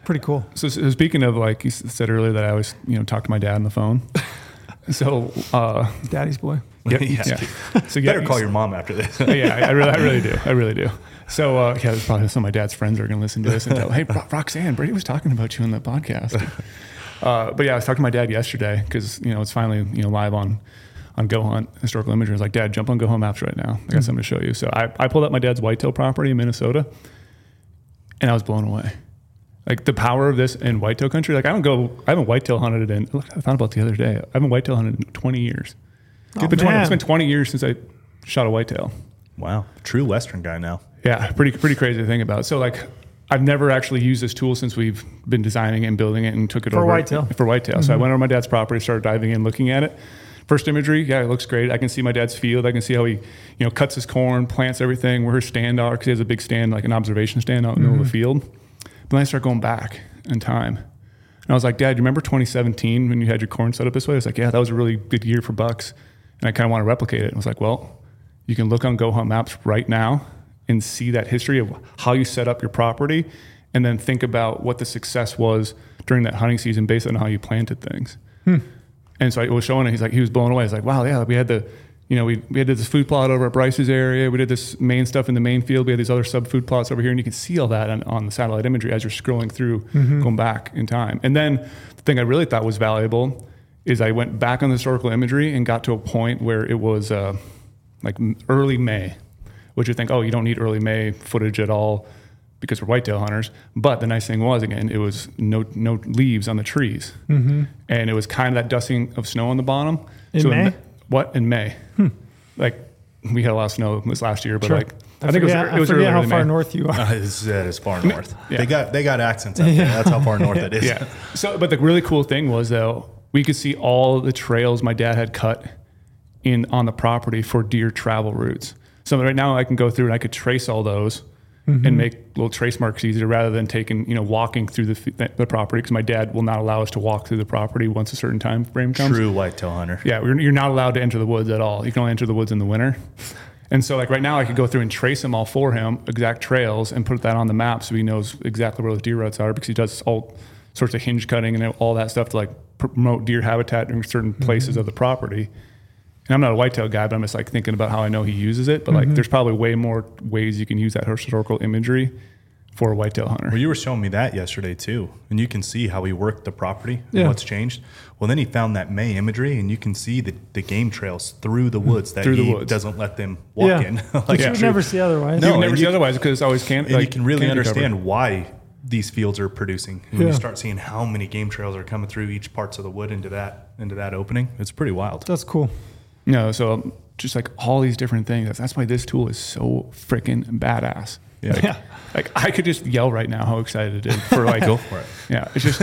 pretty cool. So, so speaking of like you said earlier that I always you know talk to my dad on the phone. so uh, Daddy's boy. yeah, Yeah. yeah. So Better call your mom after this. yeah, I, I really, I really do. I really do. So uh, yeah, there's probably some of my dad's friends are going to listen to this and tell, hey, Ro- Roxanne, Brady was talking about you in the podcast. Uh, but yeah, I was talking to my dad yesterday because you know it's finally you know live on on GOHUNT historical imagery. I was like, Dad, jump on GOHUNT Maps right now. I got something to show you. So I, I pulled up my dad's whitetail property in Minnesota, and I was blown away. Like the power of this in whitetail country. Like I don't go. I haven't whitetail hunted in. Look, I found about the other day. I haven't whitetail hunted in 20 years. Oh, it's, been 20, it's been 20 years since I shot a whitetail. wow, true Western guy now. Yeah, pretty pretty crazy to think about. So like, I've never actually used this tool since we've been designing and building it and took it For over whitetail. For whitetail. So I mm-hmm. went over my dad's property, started diving in, looking at it. First imagery, yeah, it looks great. I can see my dad's field. I can see how he, you know, cuts his corn, plants everything, where his stand are, because he has a big stand, like an observation stand out in the middle of the mm-hmm. field. But then I start going back in time. And I was like, Dad, you remember 2017 when you had your corn set up this way? I was like, yeah, that was a really good year for bucks. And I kind of want to replicate it. And I was like, well, you can look on GOHUNT Maps right now and see that history of how you set up your property and then think about what the success was during that hunting season based on how you planted things. And so I was showing it. He's like, he was blown away. He's like, wow, yeah, we had the, you know, we, we had this food plot over at Bryce's area. We did this main stuff in the main field. We had these other sub food plots over here. And you can see all that on, on the satellite imagery as you're scrolling through, going back in time. And then the thing I really thought was valuable is I went back on the historical imagery and got to a point where it was uh, like early May, which you think, oh, you don't need early May footage at all because we're whitetail hunters. But the nice thing was, again, it was no no leaves on the trees, and it was kind of that dusting of snow on the bottom. In May? Hmm. what in May? Like we had a lot of snow this last year, but Sure. like I, think it was, forget, it was I forget early how early far May. north you are. Uh, it's, that is far north. Yeah. They got they got accents up there. That's how far north it is. Yeah. So, but the really cool thing was though, we could see all the trails my dad had cut in on the property for deer travel routes. So right now I can go through and I could trace all those Mm-hmm. and make little trace marks easier rather than taking you know walking through the the property because my dad will not allow us to walk through the property once a certain time frame comes. True whitetail hunter. Yeah, you're not allowed to enter the woods at all. You can only enter the woods in the winter. And so, like right now, I could go through and trace them all for him, exact trails, and put that on the map so he knows exactly where those deer routes are because he does all sorts of hinge cutting and all that stuff to like promote deer habitat in certain places of the property. And I'm not a whitetail guy, but I'm just like thinking about how I know he uses it. But like, mm-hmm. there's probably way more ways you can use that historical imagery for a whitetail hunter. Well, you were showing me that yesterday too, and you can see how he worked the property and Yeah. what's changed. Well, then he found that May imagery, and you can see the, the game trails through the woods that Through he woods. doesn't let them walk Yeah. in. Like, you would never see otherwise. you No, would never see you- otherwise because it's always can. and like, you can really understand why these fields are producing. When Yeah. you start seeing how many game trails are coming through each parts of the wood into that into that opening, it's pretty wild. That's cool. No, so um, just like all these different things. That's, that's why this tool is so freaking badass. Yeah. Like, like I could just yell right now how excited it is for like Go for it. Yeah, it's just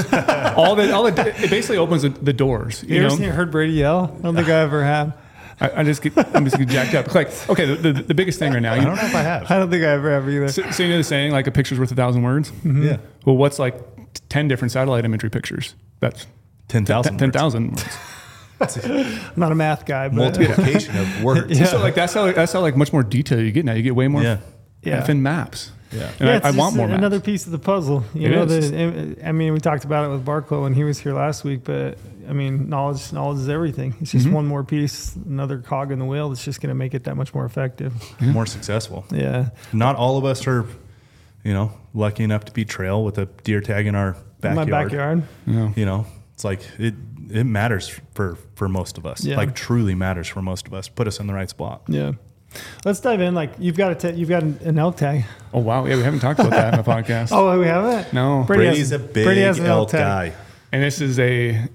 all the all the it basically opens the, the doors. You, You, ever seen, heard Brady yell? I don't think I ever have. I, I just get I'm just get jacked up. Like okay, the, the, the biggest thing right now. I You don't know if I have. I don't think I ever have either. so, so you know the saying like a picture's worth a thousand words. Yeah, Well, what's like t- ten different satellite imagery pictures? That's ten thousand. ten thousand words. I'm not a math guy, but multiplication of words. Yeah. So like that's how that's how like much more detail you get now. You get way more Yeah. Yeah. effing maps. Yeah. And yeah, I, it's I want more maps. another piece of the puzzle. You It know, is. the, I mean, we talked about it with Barclow when he was here last week, but I mean, knowledge, knowledge is everything. It's Mm-hmm. just one more piece, another cog in the wheel that's just going to make it that much more effective. More successful. Yeah, Not all of us are, you know, lucky enough to be Trail with a deer tag in our backyard. my backyard. Yeah. You know, it's like it it matters for for most of us. Yeah. Like truly matters for most of us. Put us in the right spot. Yeah. Let's dive in. Like you've got a you've got an, an elk tag. Oh wow, yeah, we haven't talked about that in the podcast. Oh, we haven't. No. Brady has- Brady's a big Brady has an elk tag. guy. And this is a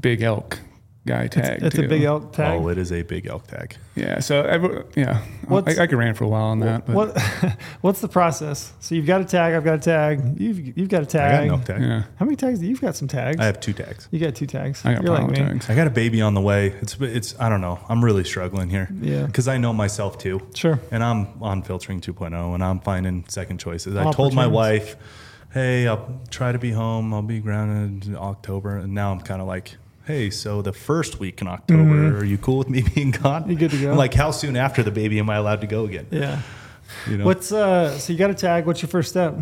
big elk guy tag. It's a too. big elk tag. Oh, it is a big elk tag. Yeah. So every, yeah, What's- I, I could ran for a while on that. But what what's the process? So you've got a tag. I've got a tag. You've you've got a I got tag. an elk tag. Yeah. How many tags? do you- You've got some tags. I have two tags. you got two tags. I got You're like power me. tags. I got a baby on the way. It's it's I don't know. I'm really struggling here. Yeah. Because I know myself too. Sure. And I'm on filtering 2.0 and I'm finding second choices. I told my wife, hey, I'll try to be home. I'll be grounded in October. And now I'm kind of like, hey, so the first week in October, are you cool with me being gone? Mm-hmm. You good to go? I'm like, how soon after the baby am I allowed to go again? Yeah. You know? What's uh? So you got a tag. What's your first step?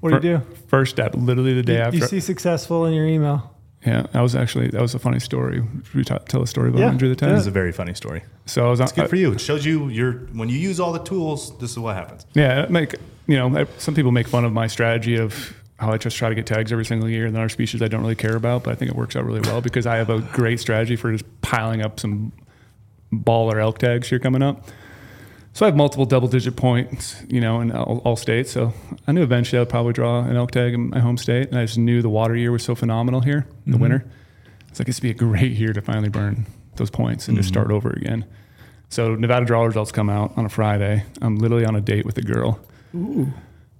What do you do? First step, literally the day You, after. you see successful in your email. yeah, that was actually that was a funny story. Should we ta- tell a story about Yeah. Andrew the This Tag? is a very funny story. So I was on. It's good for you. It shows you your when you use all the tools, this is what happens. Yeah, make you know, I- some people make fun of my strategy of how I just try to get tags every single year, and then our species I don't really care about, but I think it works out really well because I have a great strategy for just piling up some baller elk tags here coming up. So I have multiple double-digit points, you know, in all, all states. So I knew eventually I would probably draw an elk tag in my home state, and I just knew the water year was so phenomenal here, in the mm-hmm. winter. It's like it's be a great year to finally burn those points and just mm-hmm. start over again. So Nevada draw results come out on a Friday. I'm literally on a date with a girl.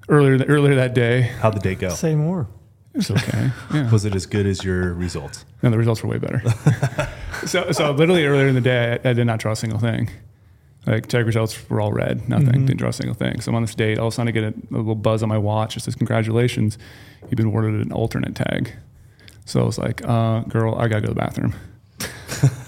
Earlier, earlier that day, How'd the day go? Say more. it was okay. Yeah, Was it as good as your results? No, the results were way better. so, so literally earlier in the day, I, I did not draw a single thing. Like tag results were all red, nothing. Didn't draw a single thing. So I'm on this date. All of a sudden, I get a, a little buzz on my watch. It says, "Congratulations, you've been awarded an alternate tag." So I was like, uh, "Girl, I gotta go to the bathroom."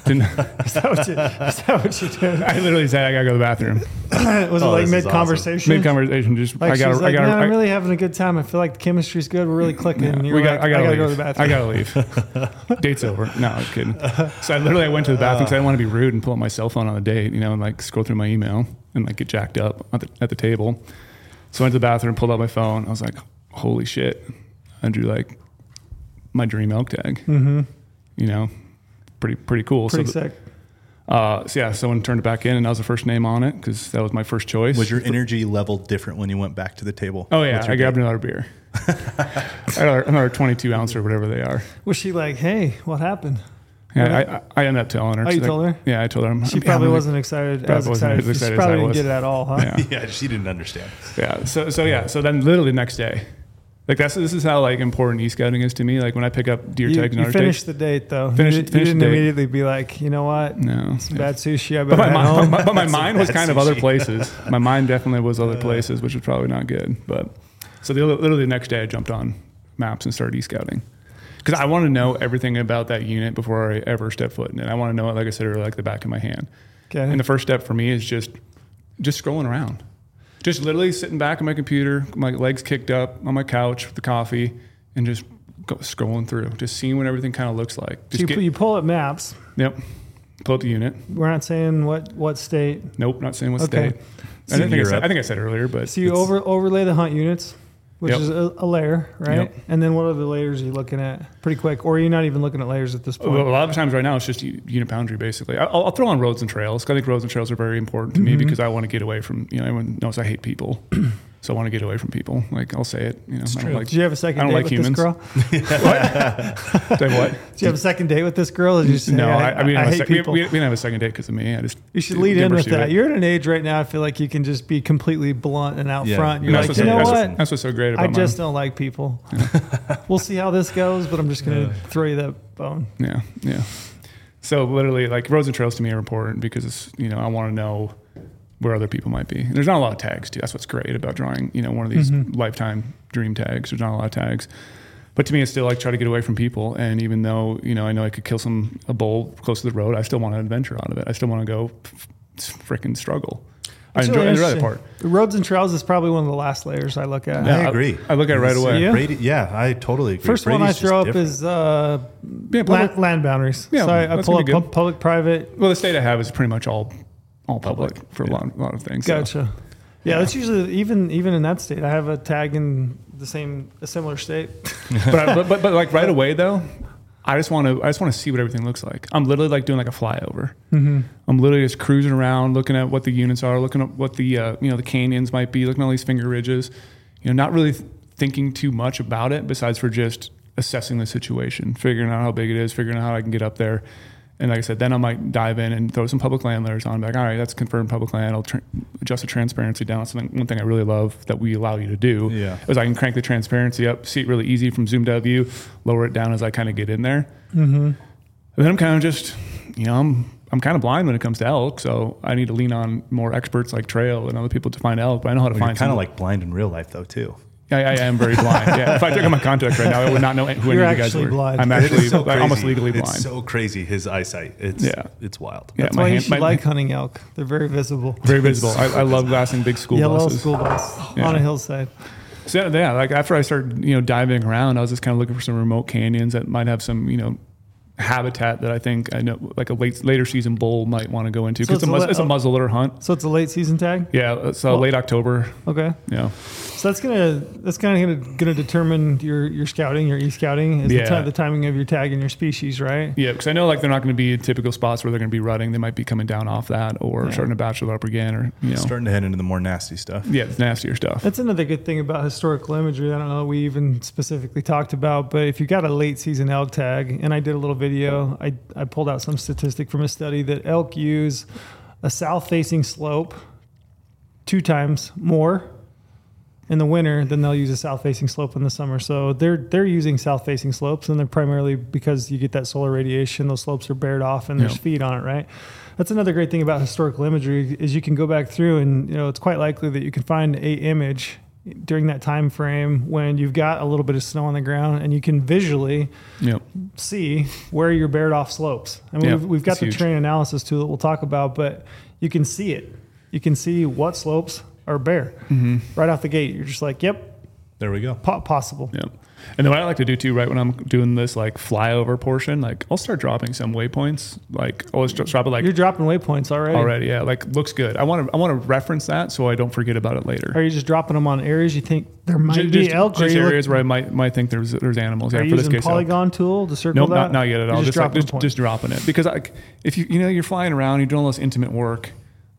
Didn't, Is that what you, is that what you did? I literally said, "I gotta go to the bathroom." Was it Oh, like this mid conversation? Mid conversation, just Like I gotta, she's like, I gotta, man, I, I'm really having a good time. I feel like the chemistry's good. We're really clicking. Yeah, And you're we got, like, I gotta, go to leave. the bathroom. I gotta leave. Date's over. No, I'm kidding. So I literally I went to the bathroom because I didn't want to be rude and pull up my cell phone on the date, you know, and like scroll through my email and like get jacked up at the, at the table. So I went to the bathroom, pulled out my phone. I was like, holy shit. I drew like my dream elk tag. Mm-hmm. you know, pretty pretty cool. Pretty so, sick. uh, so yeah, someone turned it back in, and I was the first name on it because that was my first choice. Was your energy level different when you went back to the table? Oh yeah, with your I grabbed date? another beer. another, another 22 ounce or whatever they are. Was she like, hey, what happened? Yeah, I, I, I ended up telling her. Oh, you like- told her? Yeah, I told her. I'm, She probably I'm wasn't excited Probably as wasn't excited. as She excited as probably didn't get it at all, huh? Yeah. Yeah, she didn't understand. Yeah. So so yeah. So then literally the next day, like that's this is how like important e scouting is to me. Like when I pick up deer You, tags and you other finished tags. the date though. Finished- you, did, finished you didn't immediately be like, you know what? No. Some bad sushi. I But my, mind, but, my mind was kind of other places. My mind definitely was other places, which was probably not good. But so the, literally the next day, I jumped on maps and started e scouting because I want to know everything about that unit before I ever step foot in it. I want to know it, like I said, earlier, like the back of my hand. Okay. And the first step for me is just just scrolling around. Just literally sitting back on my computer, my legs kicked up on my couch with the coffee, and just go, scrolling through, just seeing what everything kind of looks like. So you, get, you pull up maps. yep. Pull up the unit. We're not saying what what state. Nope, not saying what Okay. state. I, didn't think I, said. I think I said earlier, but So you over overlay the hunt units, which Yep. is a, a layer, right? Yep. And then what other layers are you looking at? Pretty quick, or are you not even looking at layers at this point? Well, a lot of times right now it's just unit boundary basically. I'll, I'll throw on roads and trails. I think roads and trails are very important to me Mm-hmm. because I want to get away from you know everyone knows I hate people, so I want to get away from people. Like I'll say it. You know, I don't like. Did you have a second I don't date like with humans. this girl? Say what? Did you have a second date with this girl? Did you just say, no, I, I, I mean I I hate sec- we, people? we, we didn't have a second date because of me. I just you should lead in with that. it. You're at an age right now. I feel like you can just be completely blunt and out Yeah. front. You're like, you so- know that's what? That's what's so great about I mine. just don't like people. we'll see how this goes, but I'm just gonna throw you that bone. Yeah, yeah. So literally, like roads and trails to me are important because it's, you know I want to know where other people might be. And there's not a lot of tags too. That's what's great about drawing. You know, one of these lifetime dream tags. There's not a lot of tags. But to me, it's still like try to get away from people. And even though you know I know I could kill some a bull close to the road, I still want an adventure out of it. I still want to go freaking struggle. I enjoy, really I enjoy that part. The roads and trails is probably one of the last layers I look at. Yeah, I agree. I, look at it right away. Yeah. Brady, yeah, I totally agree. First one I throw up different. is uh, Yeah, public- land, land boundaries. Yeah, so I, I pull up good. public, private. Well, the state I have is pretty much all all public, for a lot, a lot of things. so. Gotcha. Yeah, that's usually even even in that state. I have a tag in the same a similar state. but, I, but, but but like right away though, I just want to I just want to see what everything looks like. I'm literally like doing like a flyover. Mm-hmm. I'm literally just cruising around, looking at what the units are, looking at what the uh, you know the canyons might be, looking at all these finger ridges. You know, not really th- thinking too much about it besides for just assessing the situation, figuring out how big it is, figuring out how I can get up there. And like I said, then I might dive in and throw some public land layers on. Like, all right, that's confirmed public land. I'll tr- adjust the transparency down. Something, one thing I really love that we allow you to do. Yeah. Is I can crank the transparency up, see it really easy from zoomed out view, lower it down as I kind of get in there. Mm-hmm. And then I'm kind of just, you know, I'm I'm kind of blind when it comes to elk, so I need to lean on more experts like Trail and other people to find elk. But I know how to Well, find kind of like blind in real life though too. I, I am very blind. Yeah, if I took out my contacts right now, I would not know who You're any of you guys actually were. blind. I'm actually so like, almost legally blind. It's so crazy his eyesight. It's Yeah. it's wild. yeah, That's my why you should my- like hunting elk. They're very visible. very visible. I, I love glassing big school Yellow buses. school bus Yeah. on a hillside. So yeah, like after I started, you know, diving around, I was just kind of looking for some remote canyons that might have some, you know, habitat that I think I know, like a late later season bull might want to go into So because it's it's, a a, le- it's a oh. muzzleloader hunt. So it's a late season tag. Yeah, uh, so Well- late October. Okay. Yeah, So that's gonna that's kind of gonna, gonna determine your your scouting, your e scouting, is Yeah. the, ti- the timing of your tag and your species, right? yeah, because I know like they're not going to be in typical spots where they're going to be rutting. They might be coming down off that or Yeah. starting to bachelor up again, or you know, Starting to head into the more nasty stuff. yeah, nastier stuff. That's another good thing about historical imagery. I don't know we even specifically talked about, but if you got a late season elk tag, and I did a little video, I, I pulled out some statistic from a study that elk use a south facing slope two times more in the winter than they'll use a south facing slope in the summer. So they're they're using south facing slopes, and they're primarily because you get that solar radiation. Those slopes are bared off, and there's Yeah. feed on it, right? That's another great thing about historical imagery is you can go back through, and you know it's quite likely that you can find a image during that time frame when you've got a little bit of snow on the ground, and you can visually Yep. see where you're bared off slopes. I mean, Yeah, we've, we've got it's the huge. terrain analysis tool that we'll talk about, but you can see it. You can see what slopes are bare Mm-hmm. right off the gate. You're just like, yep, There we go. Po- possible. Yeah. And then what I like to do too, right when I'm doing this like flyover portion, like I'll start dropping some waypoints. Like I'll just drop it like You're dropping waypoints already. already. Yeah, like looks good. I want to I want to reference that so I don't forget about it later. Are you just dropping them on areas you think there might Ju- be just, elk? or just you look- areas where I might might think there's there's animals. Are Yeah, you for this using case. elk. polygon tool to circle Nope, that? not, not yet at all. You're Just, like, dropping just, points. just dropping it because like if you you know you're flying around, you're doing all this intimate work.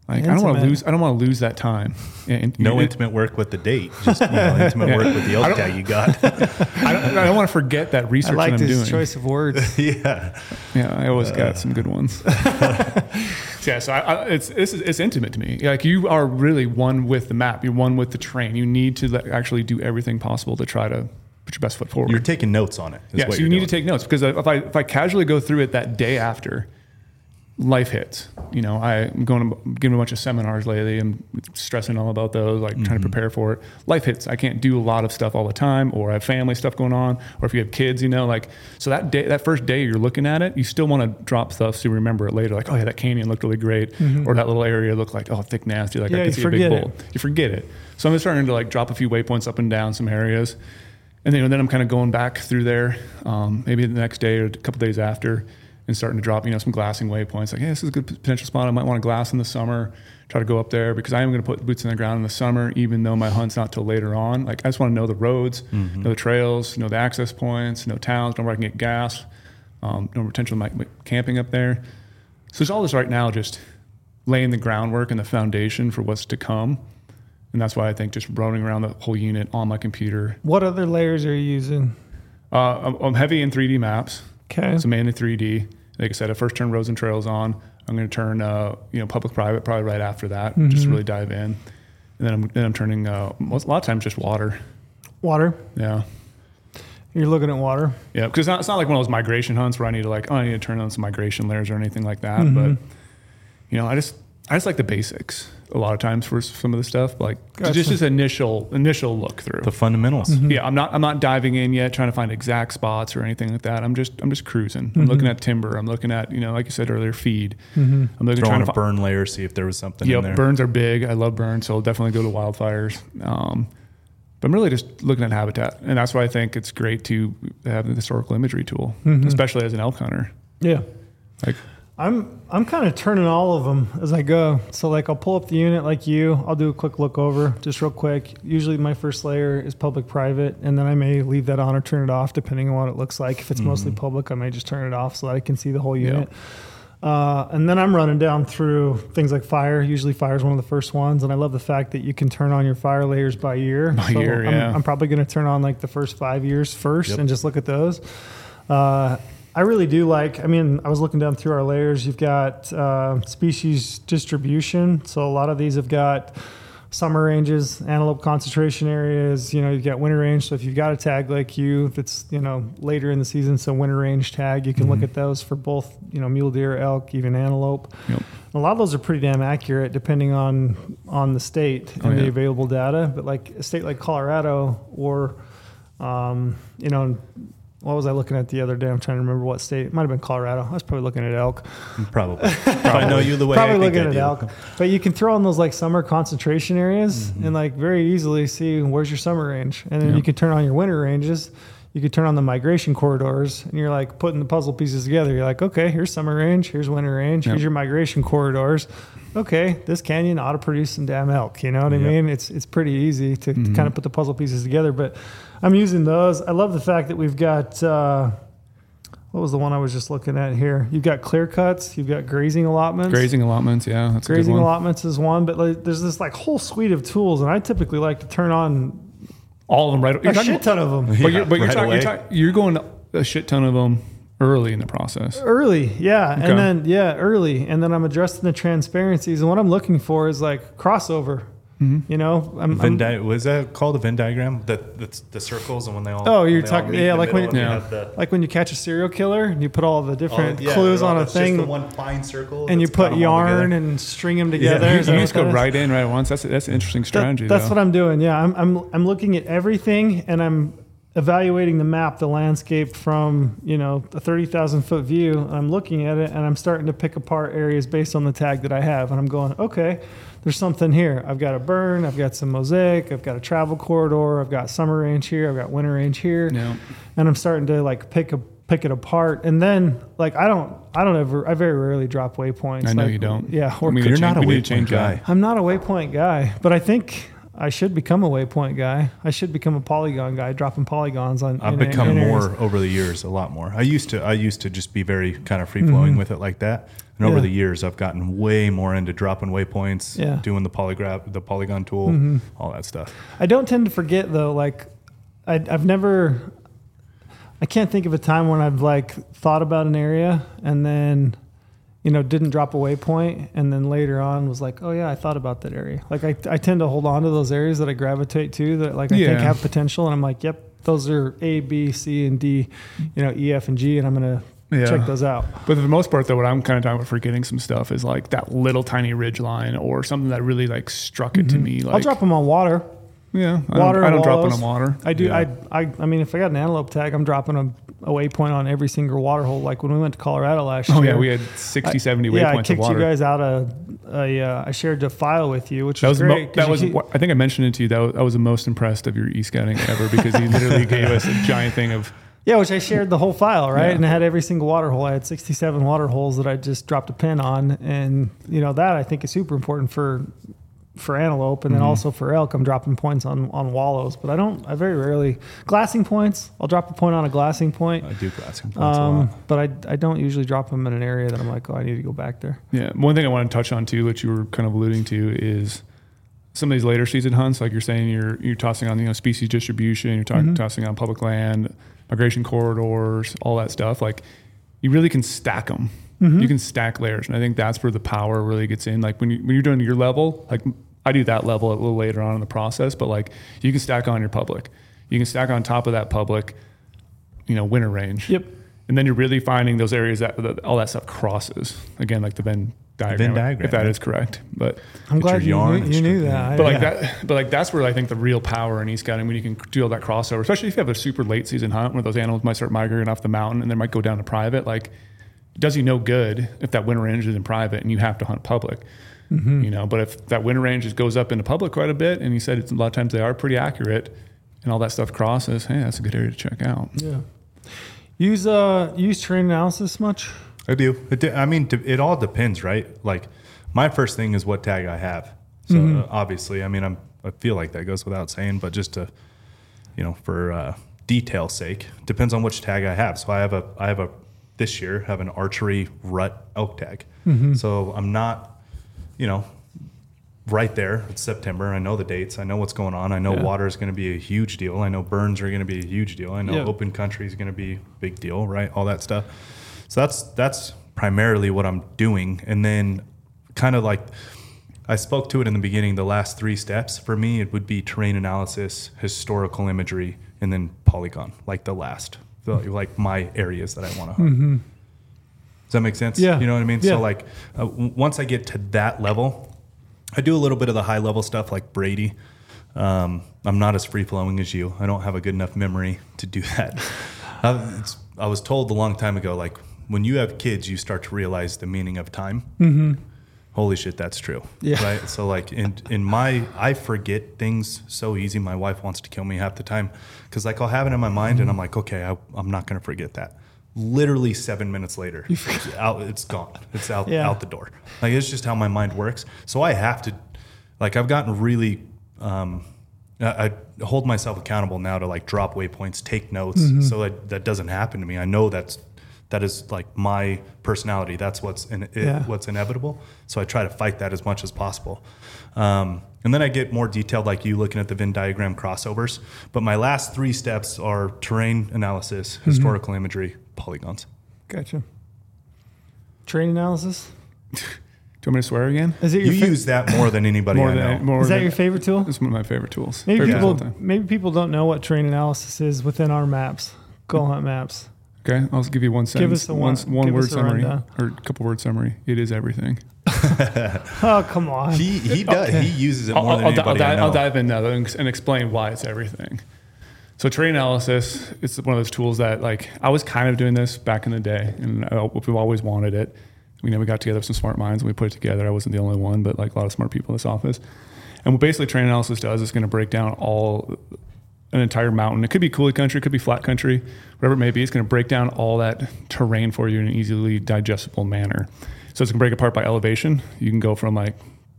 Like I don't want to lose. I don't want to lose that time. And No it- intimate work with the date. Just you know, intimate Yeah. work with the I elk tag you got. I don't, I don't want to forget that I research like that I'm this doing. choice of words. yeah. Yeah, I always Uh. got some good ones. yeah, so I, I, it's, it's it's intimate to me. Like you are really one with the map. You're one with the train. You need to like, actually do everything possible to try to put your best foot forward. You're taking notes on it. is yeah, so you need doing. to take notes because if I if I casually go through it that day after, life hits. You know, I'm going to giving a bunch of seminars lately. I'm stressing all about those, like Mm-hmm. trying to prepare for it. Life hits. I can't do a lot of stuff all the time, or I have family stuff going on, or if you have kids, you know, like so that day, that first day you're looking at it, you still want to drop stuff so you remember it later. Like, oh yeah, that canyon looked really great, or that little area looked like oh thick nasty, like Mm-hmm. Yeah, I can see a big bull. You forget it. So I'm just starting to like drop a few waypoints up and down some areas. And then, then I'm kind of going back through there, um, maybe the next day or a couple days after, and starting to drop, you know, some glassing waypoints. Like, hey, this is a good potential spot. I might want to glass in the summer. Try to go up there because I am going to put boots in the ground in the summer, even though my hunt's not till later on. Like, I just want to know the roads, Mm-hmm. know the trails, know the access points, know towns, know where I can get gas, um, know potential my, my camping up there. So it's all this right now, just laying the groundwork and the foundation for what's to come. And that's why I think just running around the whole unit on my computer What other layers are you using? uh, I'm, I'm heavy in 3D maps, Okay. so mainly 3D. Like I said, I first turn roads and trails on. I'm going to turn, uh, you know, public private probably right after that, just really dive in. And then I'm then I'm turning uh, most, a lot of times just water. Water. Yeah, You're looking at water. yeah, because it's not, it's not like one of those migration hunts where I need to like oh I need to turn on some migration layers or anything like that. Mm-hmm. But you know, I just I just like the basics a lot of times for some of the stuff, like Gotcha. just this initial initial look through. the fundamentals. Mm-hmm. Yeah, I'm not. I'm not diving in yet, trying to find exact spots or anything like that. I'm just. I'm just cruising. Mm-hmm. I'm looking at timber. I'm looking at you know, like you said earlier, feed. I'm looking Throwing trying a to find. burn layer, see if there was something in Yep, there. burns are big. I love burns, so I'll definitely go to wildfires. Um, but I'm really just looking at habitat, and that's why I think it's great to have the historical imagery tool, Mm-hmm. especially as an elk hunter. Yeah. Like, I'm I'm kind of turning all of them as I go. So like I'll pull up the unit like you. I'll do a quick look over, just real quick. Usually my first layer is public private, and then I may leave that on or turn it off depending on what it looks like. If it's mostly public, I may just turn it off so that I can see the whole unit. Uh, and then I'm running down through things like fire. Usually fire is one of the first ones, and I love the fact that you can turn on your fire layers by year. By year, I'm, yeah. I'm probably going to turn on like the first five years first Yep. and just look at those. Uh, I really do like. I mean, I was looking down through our layers. You've got uh, species distribution. So a lot of these have got summer ranges, antelope concentration areas. You know, you've got winter range. So if you've got a tag like you, that's you know later in the season, so winter range tag, you can look at those for both you know mule deer, elk, even antelope. Yep. A lot of those are pretty damn accurate, depending on on the state and Oh, the available data. But like a state like Colorado or um, you know, what was I looking at the other day? I'm trying to remember what state. It might have been Colorado. I was probably looking at elk. Probably. if I know you the way probably I think looking I at do. elk. But you can throw in those like summer concentration areas Mm-hmm. and like very easily see where's your summer range, and then Yeah. you can turn on your winter ranges. You could turn on the migration corridors, and you're like putting the puzzle pieces together. You're like, okay, here's summer range, here's winter range, Yep. here's your migration corridors. Okay, this canyon ought to produce some damn elk. You know what I Yep. mean? It's it's pretty easy to, Mm-hmm. kind of put the puzzle pieces together. But I'm using those. I love the fact that we've got. Uh, what was the one I was just looking at here? You've got clear cuts, you've got grazing allotments. grazing allotments. Yeah, that's a Grazing good one. allotments is one, but like, there's this like whole suite of tools, and I typically like to turn on All of them right. a You're talking- shit ton of them But, you're, Yeah, but you're, right talking, you're, talking, you're going a shit ton of them early in the process. early, yeah, Okay. and then yeah, early, and then I'm addressing the transparencies, and what I'm looking for is like crossover. Mm-hmm. You know, I'm, Venn I'm di- was that called a Venn diagram? That that's the circles and when they all. Oh, you're talking- yeah, like when you- Yeah. the- like when you catch a serial killer and you put all the different oh, yeah, clues they're all- on a it's just the one fine circle, and you put yarn and string them Yeah, together. you You just go that is? right in right once. That's that's an interesting That- strategy. that's though. what I'm doing. Yeah, I'm, I'm I'm looking at everything, and I'm evaluating the map, the landscape from you know a thirty thousand foot view. And I'm looking at it and I'm starting to pick apart areas based on the tag that I have, and I'm going, okay, there's something here. I've got a burn, I've got some mosaic, I've got a travel corridor, I've got summer range here, I've got winter range here, Yeah. and I'm starting to like pick a pick it apart. And then like I don't I don't ever I very rarely drop waypoints. I know Like, you don't. Yeah, or We You're could not a waypoint to change that. guy. I'm not a waypoint guy, but I think I should become a waypoint guy. I should become a polygon guy, dropping polygons on. I've in- become in areas. more over the years, a lot more. I used to, I used to just be very kind of free flowing with it like that, and over Mm-hmm. Yeah. the years, I've gotten way more into dropping waypoints, Yeah. Mm-hmm. doing the polygraph, the polygon tool, all that stuff. I don't tend to forget though. Like, I, I've never. I can't think of a time when I've like thought about an area and then, you know, didn't drop a waypoint, and then later on was like, oh yeah, I thought about that area. Like I, I tend to hold on to those areas that I gravitate to that like I think have potential, and I'm like, yep, those are A, B, C, and D, you know, E, F, and G, and I'm gonna Yeah. check those out. But for the most part, though, what I'm kind of talking about forgetting some stuff is like that little tiny ridge line or something that really like struck it to me. Like, Mm-hmm. I'll drop them on water. Yeah, I water don't, I don't drop on water. I do. Yeah. I, I. I mean, if I got an antelope tag, I'm dropping a, a waypoint on every single water hole. Like when we went to Colorado last Oh year. Oh yeah, we had 60, 70 yeah, I waypoints of kicked water. you guys out a. a uh, I shared a file with you, which that was was mo- that was keep- I think I mentioned it to you. That was, I was the most impressed of your e scouting ever because he literally gave us a giant thing of yeah, which I shared the whole file, right? Yeah. And it had every single water hole. I had 67 water holes that I just dropped a pin on, and you know that I think is super important for for antelope, and then Mm-hmm. also for elk. I'm dropping points on on wallows, but I don't. I very rarely glassing points. I'll drop a point on a glassing point. I do glassing points a Um, lot. but I, I don't usually drop them in an area that I'm like, oh, I need to go back there. Yeah. One thing I want to touch on too, which you were kind of alluding to, is some of these later season hunts. Like you're saying, you're you're tossing on you know species distribution, you're talking tossing on public land, migration corridors, all that stuff. Like you really can stack them. You can stack layers, and I think that's where the power really gets in. Like when you when you're doing your level, like I do that level a little later on in the process, but like you can stack on your public. You can stack on top of that public, you know, winter range. Yep. And then you're really finding those areas that, that all that stuff crosses. Again, like the Venn diagram, diagram, if that yeah. is correct. But I'm glad you, yarn knew, you knew that. but I- like that, but like that's where I think the real power in e scouting when you can do all that crossover, especially if you have a super late season hunt where those animals might start migrating off the mountain and they might go down to private. Like, it does you no good if that winter range is in private and you have to hunt public. Mm-hmm. You know, but if that winter range just goes up into public quite a bit, and you said it's, a lot of times they are pretty accurate, and all that stuff crosses, hey, that's a good area to check out. yeah. Use uh use terrain analysis much? I do. It, de- I mean, de- it all depends, right? Like, my first thing is what tag I have. So uh, obviously, I mean, I'm I feel like that goes without saying, but just to, you know, for uh, detail sake, depends on which tag I have. So I have a I have a this year have an archery rut elk tag. So I'm not, you know, right there. It's September. I know the dates. I know what's going on. I know Yeah. water is going to be a huge deal. I know burns are going to be a huge deal. I know Yeah. open country is going to be a big deal, right? All that stuff. So that's that's primarily what I'm doing. And then kind of like I spoke to it in the beginning, the last three steps for me it would be terrain analysis, historical imagery, and then polygon, like the last. The, like my areas that I want to hunt. Mm-hmm. Does that make sense? Yeah. You know what I mean? Yeah. So like uh, w- once I get to that level, I do a little bit of the high level stuff like Brady. Um, I'm not as free flowing as you. I don't have a good enough memory to do that. it's, I was told a long time ago, like when you have kids, you start to realize the meaning of time. Mm-hmm. Holy shit, that's true. Yeah. Right. So like in in my, I forget things so easy. My wife wants to kill me half the time because like I'll have it in my mind and I'm like, okay, I, I'm not going to forget that. Literally seven minutes later, it's out. It's gone. It's out Yeah. out the door. Like it's just how my mind works. So I have to, like, I've gotten really. Um, I, I hold myself accountable now to like drop waypoints, take notes, so that that doesn't happen to me. I know that's that is like my personality. That's what's in, it, Yeah. what's inevitable. So I try to fight that as much as possible. Um, and then I get more detailed, like you looking at the Venn diagram crossovers. But my last three steps are terrain analysis, historical imagery, polygons. Gotcha. Train analysis? Do you want me to swear again? Is it You fa- use that more than anybody More I know. than more is that than, your favorite tool? It's one of my favorite tools. Maybe Favorite people tool maybe people don't know what terrain analysis is within our maps. Go hunt maps. Okay, I'll give you one sentence. us a one, one- one give word summary rundown. or a couple word summary. It is everything. Oh come on. He he does. He uses it I'll, more than I'll, di- I'll, anybody I di- know. I'll dive in now and and explain why it's everything. So terrain analysis, it's one of those tools that like I was kind of doing this back in the day, and I, we've always wanted it. You know, we got together some smart minds and we put it together. I wasn't the only one, but like a lot of smart people in this office. And what basically terrain analysis does is it's going to break down all an entire mountain. It could be coulee country, it could be flat country, whatever it may be. It's going to break down all that terrain for you in an easily digestible manner. So it's going to break apart by elevation. You can go from like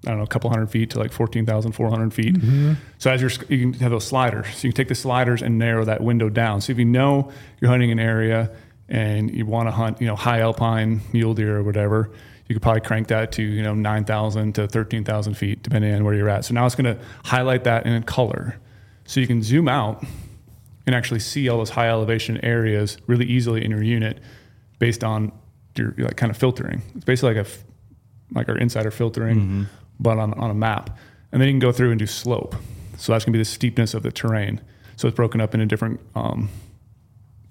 I don't know, a couple hundred feet to like 14,400 feet. Mm-hmm. So as you're, you can have those sliders. So you can take the sliders and narrow that window down. So if you know you're hunting an area and you want to hunt, you know, high alpine mule deer or whatever, you could probably crank that to, you know, 9,000 to 13,000 feet, depending on where you're at. So now it's going to highlight that in color. So you can zoom out and actually see all those high elevation areas really easily in your unit based on your like kind of filtering. It's basically like a, like our insider filtering, mm-hmm. But on, on a map. And then you can go through and do slope. So that's gonna be the steepness of the terrain. So it's broken up into different um,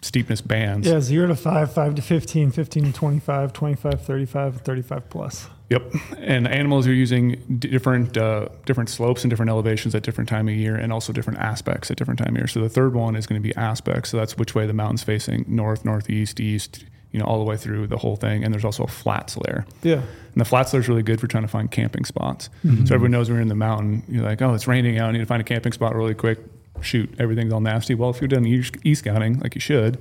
steepness bands. Yeah, zero to five, five to 15, 15 to 25, 25, 35, 35 plus. Yep. And animals are using different uh, different slopes and different elevations at different time of year, and also different aspects at different time of year. So the third one is going to be aspects. So that's which way the mountain's facing, north, northeast, east, you know, all the way through the whole thing. And there's also a flats layer. Yeah. And the flats layer is really good for trying to find camping spots. Mm-hmm. So everyone knows when you're in the mountain, you're like, oh, it's raining out. I need to find a camping spot really quick. Shoot, everything's all nasty. Well, if you're done e e scouting like you should,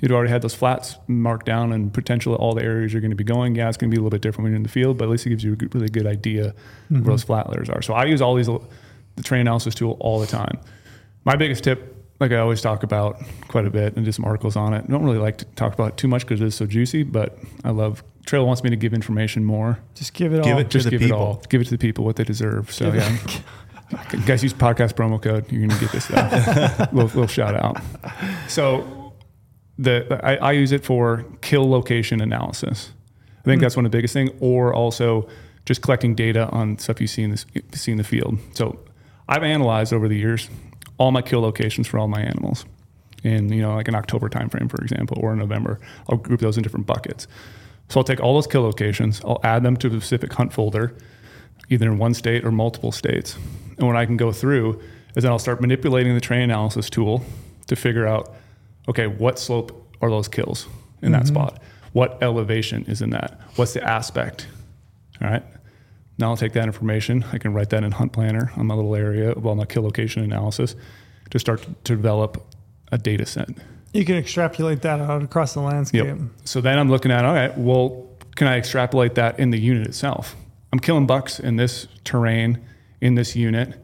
you'd already had those flats marked down and potentially all the areas you're going to be going. Yeah, it's going to be a little bit different when you're in the field, but at least it gives you a really good idea Mm-hmm. where those flat layers are. So I use all these, the train analysis tool all the time. My biggest tip, like I always talk about quite a bit and do some articles on it. I don't really like to talk about it too much because it is so juicy, but I love, Trail wants me to give information more. Just give it Give all. it to Just the give people. it all. Give it to the people what they deserve. So Give yeah. Guys, use podcast promo code. You're gonna get this stuff. little, little shout out. So the I, I use it for kill location analysis. I think hmm. that's one of the biggest things, or also just collecting data on stuff you see in this see in the field. So I've analyzed over the years all my kill locations for all my animals. In you know like an October timeframe, for example, or in November, I'll group those in different buckets. So I'll take all those kill locations, I'll add them to a specific hunt folder, either in one state or multiple states. And what I can go through is then I'll start manipulating the train analysis tool to figure out, okay, what slope are those kills in that mm-hmm. spot? What elevation is in that? What's the aspect? All right. Now I'll take that information. I can write that in Hunt Planner on my little area of all my kill location analysis to start to develop a data set. You can extrapolate that out across the landscape. Yep. So then I'm looking at, all right, well, can I extrapolate that in the unit itself? I'm killing bucks in this terrain, in this unit,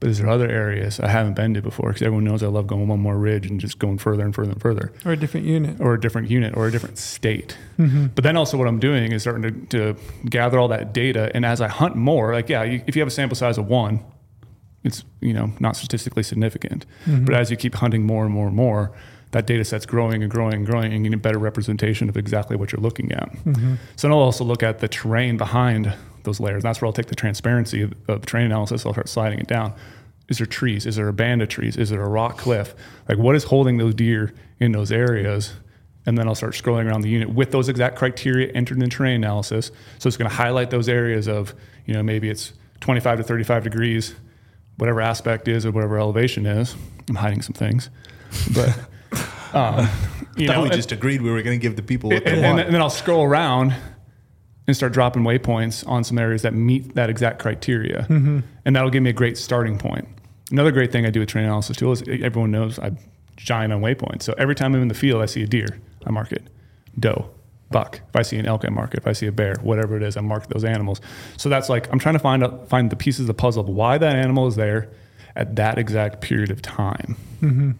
but is there other areas I haven't been to before? Because everyone knows I love going one more ridge and just going further and further and further, Or a different unit. or a different unit, or a different state. Mm-hmm. But then also, what I'm doing is starting to, to gather all that data, and as I hunt more, like yeah, you, if you have a sample size of one, it's you know not statistically significant. Mm-hmm. But as you keep hunting more and more and more, that data set's growing and growing and growing, and you get a better representation of exactly what you're looking at. Mm-hmm. So then I'll also look at the terrain behind those layers. That's where I'll take the transparency of, of terrain analysis. I'll start sliding it down. Is there trees? Is there a band of trees? Is there a rock cliff? Like what is holding those deer in those areas? And then I'll start scrolling around the unit with those exact criteria entered in terrain analysis. So it's going to highlight those areas of, you know, maybe it's 25 to 35 degrees, whatever aspect is or whatever elevation is. I'm hiding some things, but um, you know, we and- just agreed we were going to give the people what they and, want. and then I'll scroll around and start dropping waypoints on some areas that meet that exact criteria. Mm-hmm. And that'll give me a great starting point. Another great thing I do with train analysis tool is everyone knows I'm giant on waypoints. So every time I'm in the field, I see a deer, I mark it. Doe, buck. If I see an elk, I mark it. If I see a bear, whatever it is, I mark those animals. So that's like I'm trying to find out, find the pieces of the puzzle of why that animal is there at that exact period of time. Mm-hmm.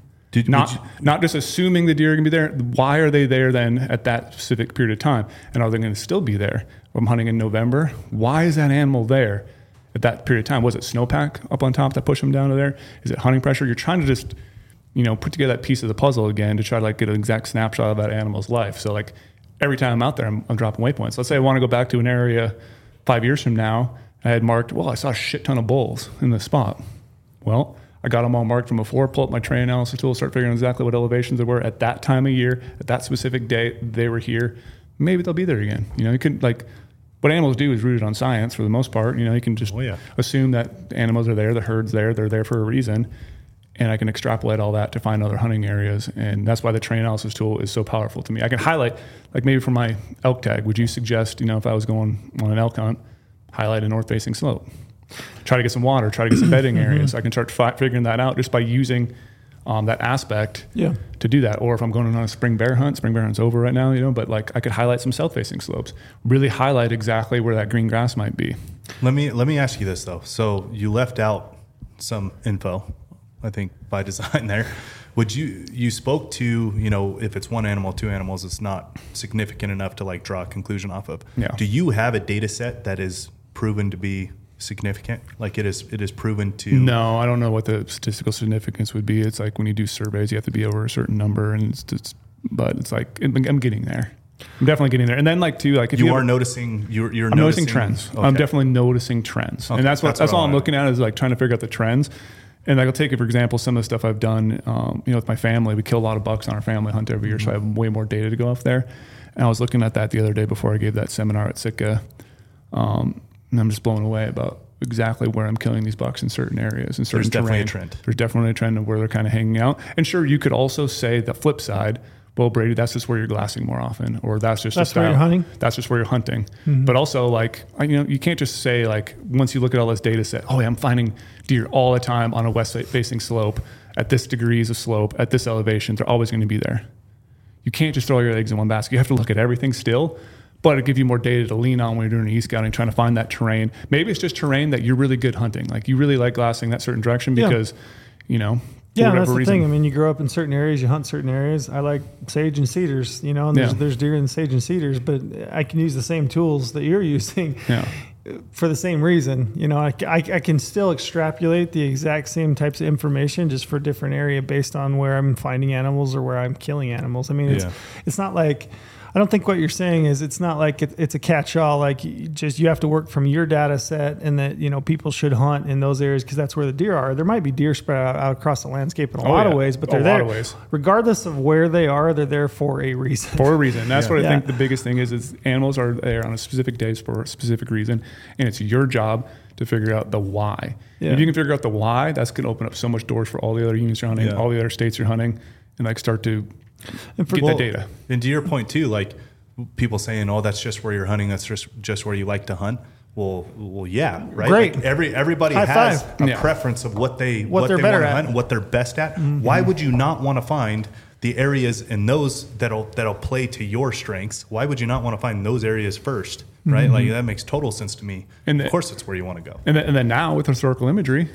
Did, Not you- not just assuming the deer are going to be there. Why are they there then at that specific period of time? And are they going to still be there? I'm hunting in November. Why is that animal there at that period of time? Was it snowpack up on top that pushed them down to there? Is it hunting pressure? You're trying to just you know put together that piece of the puzzle again to try to like get an exact snapshot of that animal's life. So like every time I'm out there, I'm, I'm dropping waypoints. Let's say I want to go back to an area five years from now. I had marked. Well, I saw a shit ton of bulls in this spot. Well, I got them all marked from before, pull up my train analysis tool, start figuring out exactly what elevations they were at that time of year, at that specific day they were here. Maybe they'll be there again. You know, you can like what animals do is rooted on science for the most part. You know, you can just Oh, yeah. assume that animals are there, the herd's there, they're there for a reason. and I can extrapolate all that to find other hunting areas. And that's why the train analysis tool is so powerful to me. I can highlight, like maybe for my elk tag, would you suggest, you know, if I was going on an elk hunt, highlight a north facing slope? Try to get some water, try to get some bedding areas. I can start fi- figuring that out just by using um, that aspect Yeah. to do that. Or if I'm going on a spring bear hunt, spring bear hunt's over right now, you know, but like I could highlight some south facing slopes, really highlight exactly where that green grass might be. Let me let me ask you this though. So you left out some info, I think by design there. Would you you spoke to you know if it's one animal, two animals, it's not significant enough to like draw a conclusion off of. Yeah. Do you have a data set that is proven to be significant? Like it is it is proven to No, I don't know what the statistical significance would be. It's like when you do surveys, you have to be over a certain number, and it's just, but it's like I'm getting there. I'm definitely getting there. And then like too, like if You you, are noticing you're you're noticing, noticing, trends. I'm definitely noticing trends, Okay, and that's what that's that's, what all I'm looking at is like trying to figure out the trends. And like I'll take it for example, some of the stuff I've done, um, you know, with my family. We kill a lot of bucks on our family hunt every year, so I have way more data to go off there. And I was looking at that the other day before I gave that seminar at Sitka, um, and I'm just blown away about exactly where I'm killing these bucks in certain areas and certain definitely a terrain. trend. There's definitely a trend of where they're kind of hanging out. And sure, you could also say the flip side. Well, Brady, that's just where you're glassing more often, or that's just a That's where you're hunting? That's just where you're hunting. Mm-hmm. But also, like you know, you can't just say like once you look at all this data set, oh, yeah, I'm finding deer all the time on a west facing slope at this degrees of slope at this elevation. They're always going to be there. You can't just throw your eggs in one basket. You have to look at everything still, but it'll give you more data to lean on when you're doing e scouting, trying to find that terrain. Maybe it's just terrain that you're really good hunting. Like you really like glassing that certain direction Yeah. because, you know, for Yeah, that's the reason. thing. I mean, you grow up in certain areas, you hunt certain areas. I like sage and cedars, you know, and there's, Yeah. there's deer in sage and cedars, but I can use the same tools that you're using Yeah. for the same reason. You know, I, I, I can still extrapolate the exact same types of information just for a different area based on where I'm finding animals or where I'm killing animals. I mean, it's, Yeah. it's not like. I don't think what you're saying is it's not like it, it's a catch-all. Like just you have to work from your data set, and that you know people should hunt in those areas because that's where the deer are. There might be deer spread out, out across the landscape in a Oh, lot yeah. of ways, but A they're lot there. of ways. Regardless of where they are, they're there for a reason. for a reason. That's Yeah. what I Yeah. think the biggest thing is. Is animals are there on a specific days for a specific reason, and it's your job to figure out the why. If you can figure out the why, that's going to open up so much doors for all the other units you're hunting, all the other states you're hunting, and like start to And for- get Well, that data. And to your point too, like people saying, "Oh, that's just where you're hunting. That's just just where you like to hunt." Well, well, yeah, right. Great. Like every everybody High has five. a Yeah. preference of what they What they're they better wanna at. Mm-hmm. hunt, what they're best at. Why would you not want to find the areas and those that'll that'll play to your strengths? Why would you not want to find those areas 1st Right? Mm-hmm. Like that makes total sense to me. And of course, it's where you want to go. And then, and then now with historical imagery,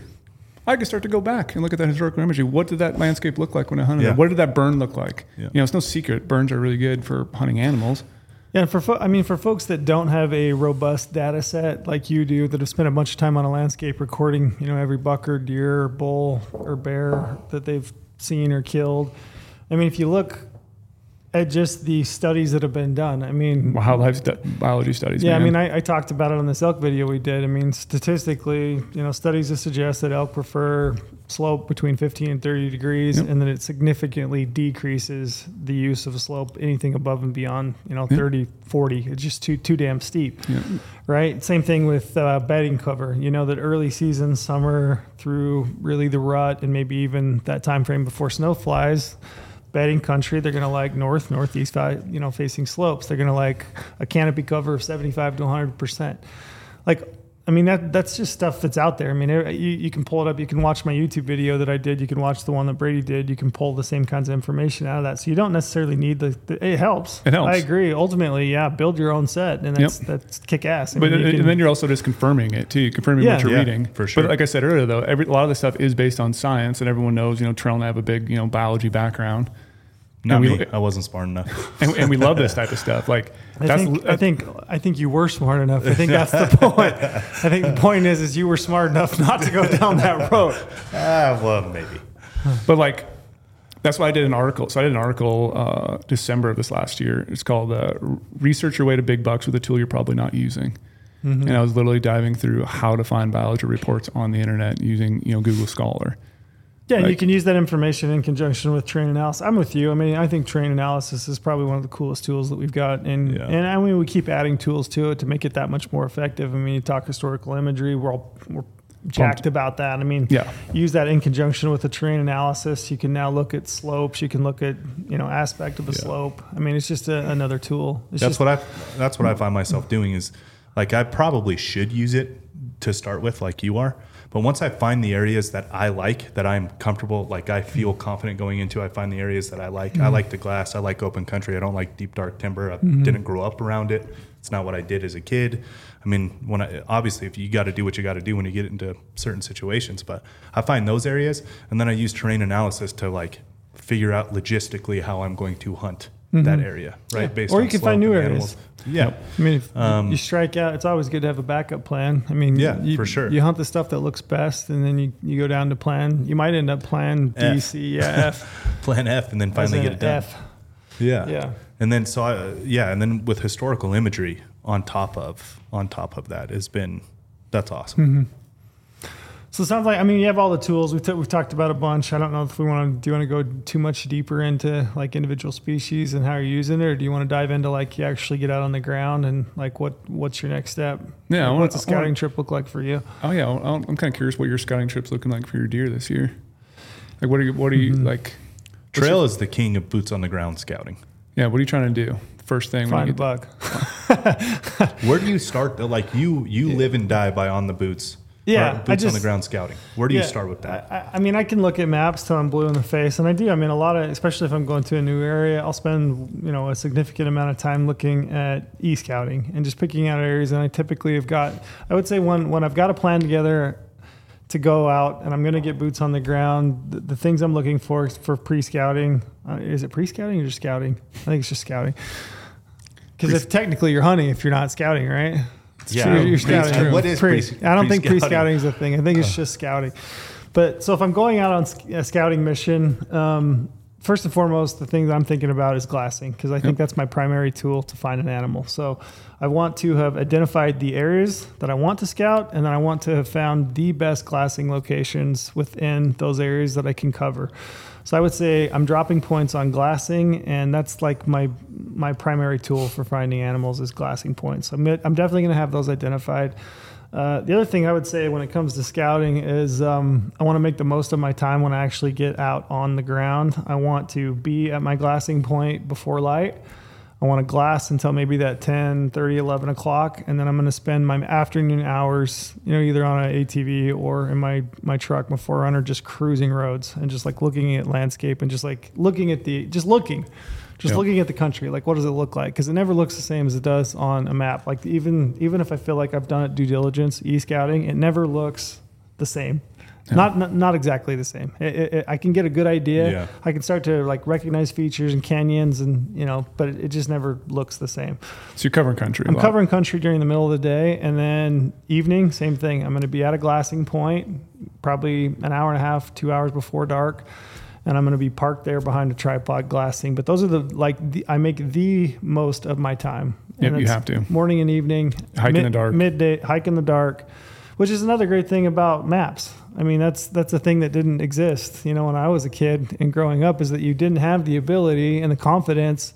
I can start to go back and look at that historical imagery. What did that landscape look like when I hunted Yeah. it? What did that burn look like? Yeah. You know, it's no secret. Burns are really good for hunting animals. Yeah, for fo- I mean, for folks that don't have a robust data set like you do, that have spent a bunch of time on a landscape recording, you know, every buck or deer or bull or bear that they've seen or killed. I mean, if you look at just the studies that have been done, I mean, Wildlife stu- biology studies. yeah, I mean, I, I talked about it on this elk video we did. I mean, statistically, you know, studies that suggest that elk prefer slope between 15 and 30 degrees, Yep. and that it significantly decreases the use of a slope anything above and beyond, you know, Yeah. 30, 40. It's just too too damn steep, Yeah. right? Same thing with uh, bedding cover. You know, that early season, summer through really the rut, and maybe even that time frame before snow flies bedding country. They're going to like north, northeast, fa- you know, facing slopes. They're going to like a canopy cover of 75 to 100 percent. Like, I mean, that that's just stuff that's out there. I mean, it, you, you can pull it up. You can watch my YouTube video that I did. You can watch the one that Brady did. You can pull the same kinds of information out of that. So you don't necessarily need the. the it helps. It helps. I agree. Ultimately, yeah, build your own set, and that's that's kick ass. I But mean, you and can- then you're also just confirming it too. Confirming Yeah. what you're Yeah, reading for sure. But like I said earlier, though, every a lot of this stuff is based on science, and everyone knows you know Trail and I have a big you know biology background, Not we- me. I wasn't smart enough. and, and we love this type of stuff. Like I that's think, I think I think you were smart enough. I think that's the point. I think the point is is you were smart enough not to go down that road. ah, well, maybe. But like, that's why I did an article. So I did an article uh, December of this last year. It's called uh, "Research Your Way to Big Bucks with a Tool You're Probably Not Using." Mm-hmm. And I was literally diving through how to find biology reports on the internet using you know Google Scholar. Yeah, and you can use that information in conjunction with train analysis. I'm with you. I mean, I think train analysis is probably one of the coolest tools that we've got, and Yeah. and I mean we keep adding tools to it to make it that much more effective. I mean, you talk historical imagery. We're all we're jacked about that. I mean, Yeah. use that in conjunction with the terrain analysis. You can now look at slopes. You can look at you know aspect of the Yeah. slope. I mean, it's just a, another tool. It's That's just, what I that's what I find myself doing is like I probably should use it to start with like you are. But once I find the areas that I like, that I'm comfortable, like I feel mm-hmm. confident going into, I find the areas that I like. I mm-hmm. like the glass. I like open country. I don't like deep dark timber. I mm-hmm. didn't grow up around it. It's not what I did as a kid. I mean, when I obviously if you got to do what you got to do when you get into certain situations, but I find those areas and then I use terrain analysis to like figure out logistically how I'm going to hunt that area, right? Mm-hmm. Yeah. Or on you can find new areas. animals. Yeah. I mean, if Um, you strike out, it's always good to have a backup plan. I mean, Yeah, you, for sure. You hunt the stuff that looks best, and then you, you go down to plan. You might end up plan D, F. C, yeah, F. Plan F and then finally get it done. F. Yeah. Yeah. And then so I, yeah, and then with historical imagery on top of on top of that has been that's awesome. Mm-hmm. So it sounds like I mean you have all the tools. We've, t- we've talked about a bunch. I don't know if we want to do you want to go too much deeper into like individual species and how you're using it, or do you want to dive into like you actually get out on the ground and like what what's your next step? Yeah, I Like, wanna- what's a scouting wanna- trip look like for you? Oh yeah, I'm, I'm kind of curious what your scouting trip's looking like for your deer this year. Like, what are you? What are you Mm-hmm. like? Trail is the king of boots on the ground scouting. Yeah, what are you trying to do? First thing Find you a get buck. Where do you start? though? Like you you live and die by on the boots. Yeah, boots on the ground scouting. Where do you start with that? I, I mean, I can look at maps till I'm blue in the face, and I do. I mean, a lot of, especially if I'm going to a new area, I'll spend you know a significant amount of time looking at e scouting and just picking out areas. And I typically have got, I would say, when when I've got a plan together to go out and I'm going to get boots on the ground, the, the things I'm looking for for pre scouting uh, is it pre scouting or just scouting? I think it's just scouting. Because if technically you're hunting, if you're not scouting, right? Yeah, you're, you're pre- scouting. what is pre? pre- I don't think pre-scouting? pre-scouting is a thing. I think it's just scouting. But so if I'm going out on a scouting mission, um, first and foremost, the thing that I'm thinking about is glassing because I think that's my primary tool to find an animal. So I want to have identified the areas that I want to scout, and then I want to have found the best glassing locations within those areas that I can cover. So I would say I'm dropping points on glassing, and that's like my my primary tool for finding animals is glassing points. I'm, I'm definitely going to have those identified. Uh, the other thing I would say when it comes to scouting is um, I want to make the most of my time when I actually get out on the ground. I want to be at my glassing point before light. I want to glass until maybe that 10, 30, 11 o'clock. And then I'm going to spend my afternoon hours, you know, either on an ATV or in my, my truck, my 4Runner, just cruising roads and just like looking at landscape and just like looking at the, just looking, just looking at the country. Like, what does it look like? Because it never looks the same as it does on a map. Like, even, even if I feel like I've done it due diligence, e scouting, it never looks the same. Not, not not exactly the same. It, it, it- I can get a good idea. Yeah. I can start to like recognize features and canyons, and you know, but it, just never looks the same. So you're covering country. I'm covering country during the middle of the day, and then evening, same thing. I'm going to be at a glassing point, probably an hour and a half, two hours before dark, and I'm going to be parked there behind a tripod glassing. But those are the like the, I make the most of my time. Yep, And you have to. morning and evening, Hike in the dark. midday, hike in the dark, which is another great thing about maps. I mean, that's that's a thing that didn't exist, you know, when I was a kid and growing up, is that you didn't have the ability and the confidence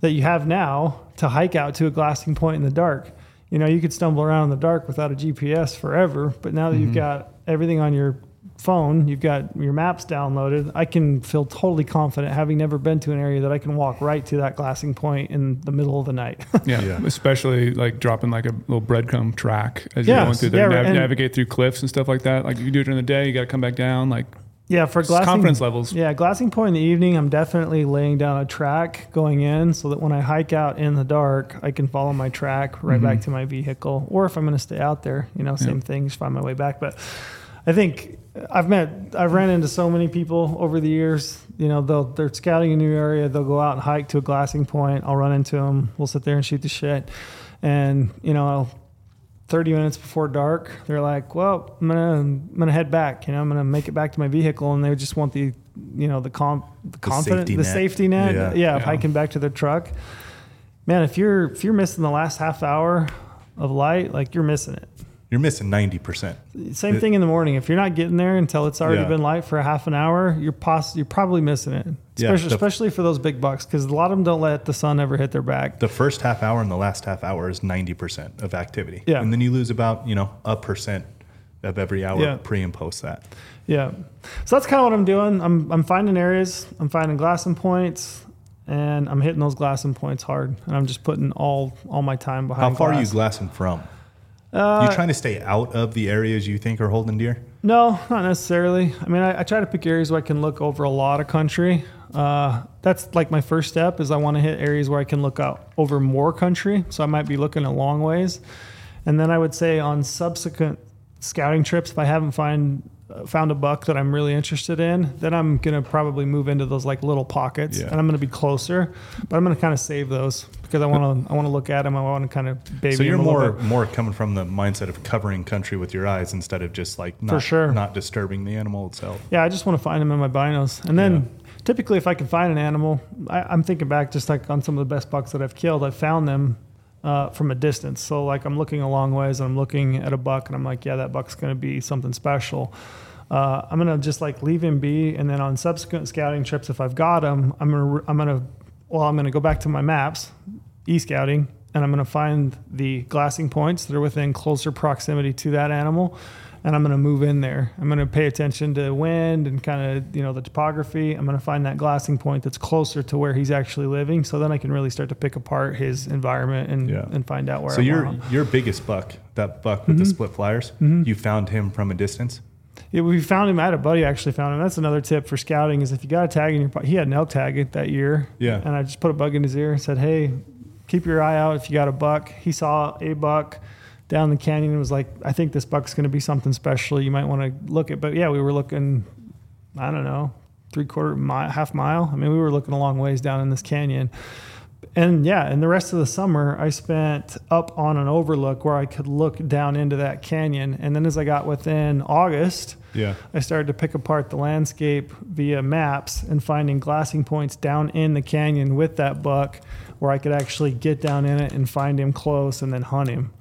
that you have now to hike out to a glassing point in the dark. You know, you could stumble around in the dark without a GPS forever, but now that Mm-hmm. you've got everything on your phone, you've got your maps downloaded, I can feel totally confident having never been to an area that I can walk right to that glassing point in the middle of the night. Yeah, Yeah. especially like dropping like a little breadcrumb track as you're going through there, yeah, nav- and- navigate through cliffs and stuff like that. Like you do it during the day, you got to come back down. Like Yeah, for glassing confidence levels. Yeah, glassing point in the evening, I'm definitely laying down a track going in so that when I hike out in the dark, I can follow my track right back mm-hmm. to my vehicle. Or if I'm going to stay out there, you know, same thing, just find my way back. But I think I've met, I've ran into so many people over the years. You know, they'll they're scouting a new area. They'll go out and hike to a glassing point. I'll run into them. We'll sit there and shoot the shit. And you know, I'll 30 minutes before dark, they're like, "Well, I'm gonna, I'm gonna head back. You know, I'm gonna make it back to my vehicle." And they just want the, you know, the comp the confidence, safety the net. safety net, Yeah. yeah, Yeah. hiking back to their truck. Man, if you're if you're missing the last half hour of light, like you're missing it. You're missing ninety percent. Same It- thing in the morning. If you're not getting there until it's already Yeah. been light for a half an hour, you're poss- you're probably missing it. Yeah, Especially, the- especially for those big bucks, because a lot of them don't let the sun ever hit their back. The first half hour and the last half hour is ninety percent of activity. Yeah. and then you lose about you know a percent of every hour, Yeah. pre and post that. Yeah. So that's kind of what I'm doing. I'm I'm finding areas, I'm finding glassing points, and I'm hitting those glassing points hard. And I'm just putting all all my time behind. How far are you glassing from? Uh, you trying to stay out of the areas you think are holding deer? No, not necessarily. I mean, I, I try to pick areas where I can look over a lot of country. Uh, that's like my first step is I want to hit areas where I can look out over more country. So I might be looking a long ways, and then I would say on subsequent scouting trips, if I haven't find found a buck that I'm really interested in, then I'm gonna probably move into those like little pockets, Yeah. and I'm gonna be closer. But I'm gonna kind of save those because I want to I want to look at them. I want to kind of baby. So you're more more coming from the mindset of covering country with your eyes instead of just like not, For sure. not disturbing the animal itself. Yeah, I just want to find them in my binos. And then typically, if I can find an animal, I, I'm thinking back just like on some of the best bucks that I've killed, I've found them uh, from a distance. So, like, I'm looking a long ways and I'm looking at a buck and I'm like, yeah, that buck's going to be something special. Uh, I'm gonna just like leave him be, and then on subsequent scouting trips, if I've got him, I'm gonna I'm gonna well, I'm gonna go back to my maps, e-scouting, and I'm gonna find the glassing points that are within closer proximity to that animal, and I'm going to move in there. I'm going to pay attention to wind and kind of you know the topography. I'm going to find that glassing point that's closer to where he's actually living, so then I can really start to pick apart his environment and Yeah. and find out where. So I your him. your biggest buck, that buck with the split flyers, you found him from a distance. Yeah, we found him. I had a buddy actually found him. That's another tip for scouting is if you got a tag in your pocket. He had an elk tag that year. Yeah. And I just put a bug in his ear and said, "Hey, keep your eye out if you got a buck." He saw a buck down the canyon and was like, "I think this buck's going to be something special. You might want to look at." But yeah, we were looking. I don't know, three quarter mile, half mile. I mean, we were looking a long ways down in this canyon. And yeah, and the rest of the summer, I spent up on an overlook where I could look down into that canyon. And then as I got within August, Yeah. I started to pick apart the landscape via maps and finding glassing points down in the canyon with that buck where I could actually get down in it and find him close and then hunt him.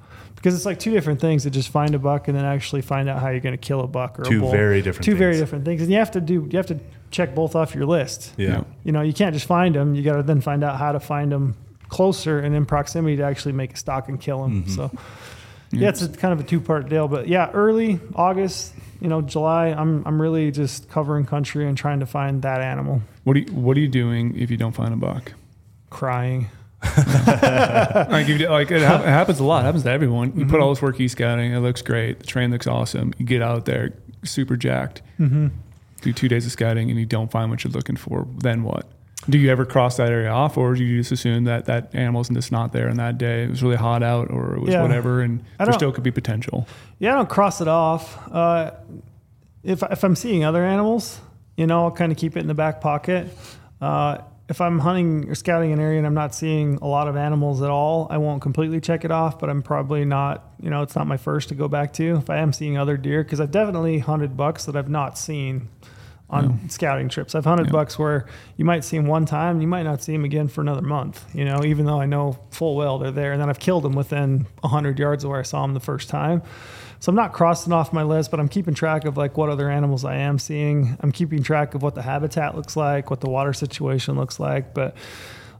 Because it's like two different things to just find a buck and then actually find out how you're going to kill a buck or Two a bull. very different Two very things. different things. And you have to do you have to check both off your list. Yeah. Yeah. You know, you can't just find them. You got to then find out how to find them closer and in proximity to actually make a stock and kill them. Mm-hmm. So, yeah, it's a, kind of a two part deal. But yeah, early August, you know, July, I'm I'm really just covering country and trying to find that animal. What are you, what are you doing if you don't find a buck? Crying. like, you, like it, hap- it happens a lot. It happens to everyone. You put all this work e scouting. It looks great. The train looks awesome. You get out there, super jacked. Mm-hmm. Do two days of scouting and you don't find what you're looking for. Then what? Do you ever cross that area off, or do you just assume that that animal's just not there on that day? It was really hot out, or it was Yeah. whatever, and I there still could be potential. Yeah, I don't cross it off. Uh, if if I'm seeing other animals, you know, I'll kind of keep it in the back pocket. Uh, if I'm hunting or scouting an area and I'm not seeing a lot of animals at all, I won't completely check it off. But I'm probably not, you know, it's not my first to go back to. If I am seeing other deer, because I've definitely hunted bucks that I've not seen on scouting trips. I've hunted Yeah. bucks where you might see them one time, you might not see them again for another month. You know, even though I know full well they're there, and then I've killed them within hundred yards of where I saw them the first time. So I'm not crossing off my list, but I'm keeping track of like what other animals I am seeing. I'm keeping track of what the habitat looks like, what the water situation looks like. But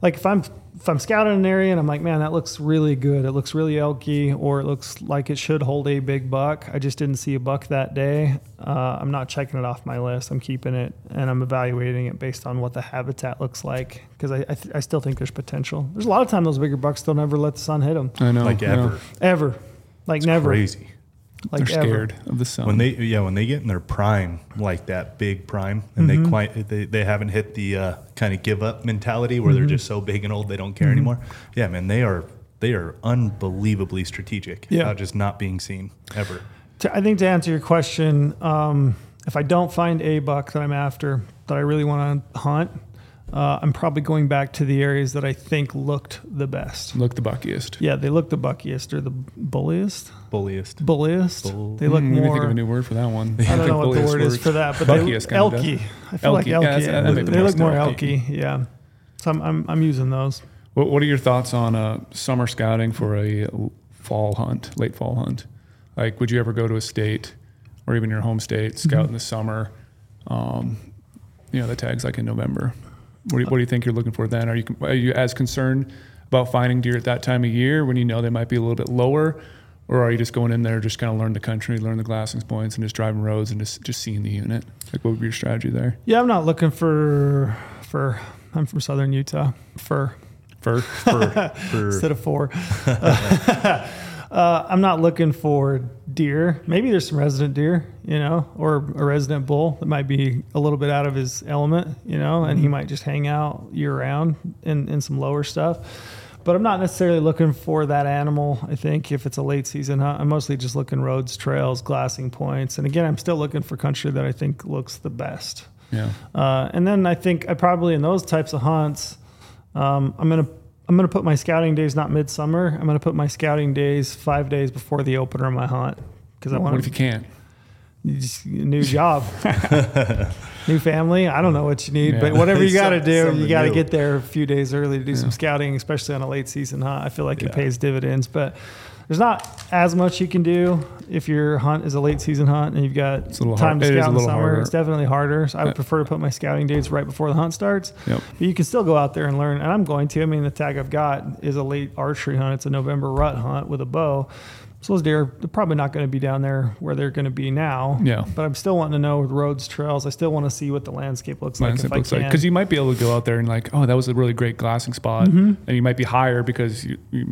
like if I'm if I'm scouting an area and I'm like, man, that looks really good. It looks really elky, or it looks like it should hold a big buck. I just didn't see a buck that day. Uh, I'm not checking it off my list. I'm keeping it and I'm evaluating it based on what the habitat looks like because I I, th- I still think there's potential. There's a lot of time those bigger bucks don't ever let the sun hit them I know, Like I know. ever. ever, like never, Crazy. Like They're ever. scared of the sun. When they yeah when they get in their prime like that big prime and Mm-hmm. they quite they, they haven't hit the uh, kind of give up mentality where Mm-hmm. they're just so big and old they don't care anymore. Yeah, man, they are they are unbelievably strategic. Yeah. about just not being seen ever. To, I think to answer your question, um, if I don't find a buck that I'm after that I really want to hunt, uh, I'm probably going back to the areas that I think looked the best. look the buckiest. Yeah, they look the buckiest or the bulliest. Bulliest. Bulliest. Bull- They look Mm, we need to more. think of a new word for that one. I don't know what the Bulliest word is for that, but they look Buckiest kinda elky. I feel like Elky. Yeah, elky. that's- that they might more look more elky. elky. Yeah. So I'm, I'm, I'm using those. What, what are your thoughts on uh, summer scouting for a fall hunt, late fall hunt? Like, would you ever go to a state or even your home state, scout Mm-hmm. in the summer? Um, you know, the tags like in November. What do, you, what do you think you're looking for then? Are you are you as concerned about finding deer at that time of year when you know they might be a little bit lower, or are you just going in there just kind of learn the country, learn the glassing points, and just driving roads and just just seeing the unit? Like, what would be your strategy there? Yeah, I'm not looking for for. I'm from Southern Utah. For For For, instead of four. uh, I'm not looking for deer. Maybe there's some resident deer, you know, or a resident bull that might be a little bit out of his element, you know, and he might just hang out year round in, in some lower stuff. But I'm not necessarily looking for that animal. I think if it's a late season hunt, I'm mostly just looking roads, trails, glassing points. And again, I'm still looking for country that I think looks the best. yeah, Uh, and then I think I probably in those types of hunts, um, I'm gonna I'm gonna put my scouting days not midsummer. I'm gonna put my scouting days five days before the opener of my hunt because I want. what if you can't? just new job, new family. I don't know what you need, Yeah. but whatever you got to do, you got to get there a few days early to do some scouting, especially on a late season hunt. I feel like it pays dividends, but there's not as much you can do if your hunt is a late season hunt and you've got It's a little time hard- to scout in the summer. harder. It's definitely harder. So I would Yeah. prefer to put my scouting dates right before the hunt starts. Yep. But you can still go out there and learn, and I'm going to. I mean, the tag I've got is a late archery hunt. It's a November rut hunt with a bow. So those deer, they're probably not going to be down there where they're going to be now. Yeah. But I'm still wanting to know the roads, trails. I still want to see what the landscape looks landscape like if looks I like can. because you might be able to go out there and like oh that was a really great glassing spot Mm-hmm. and you might be higher because you, you're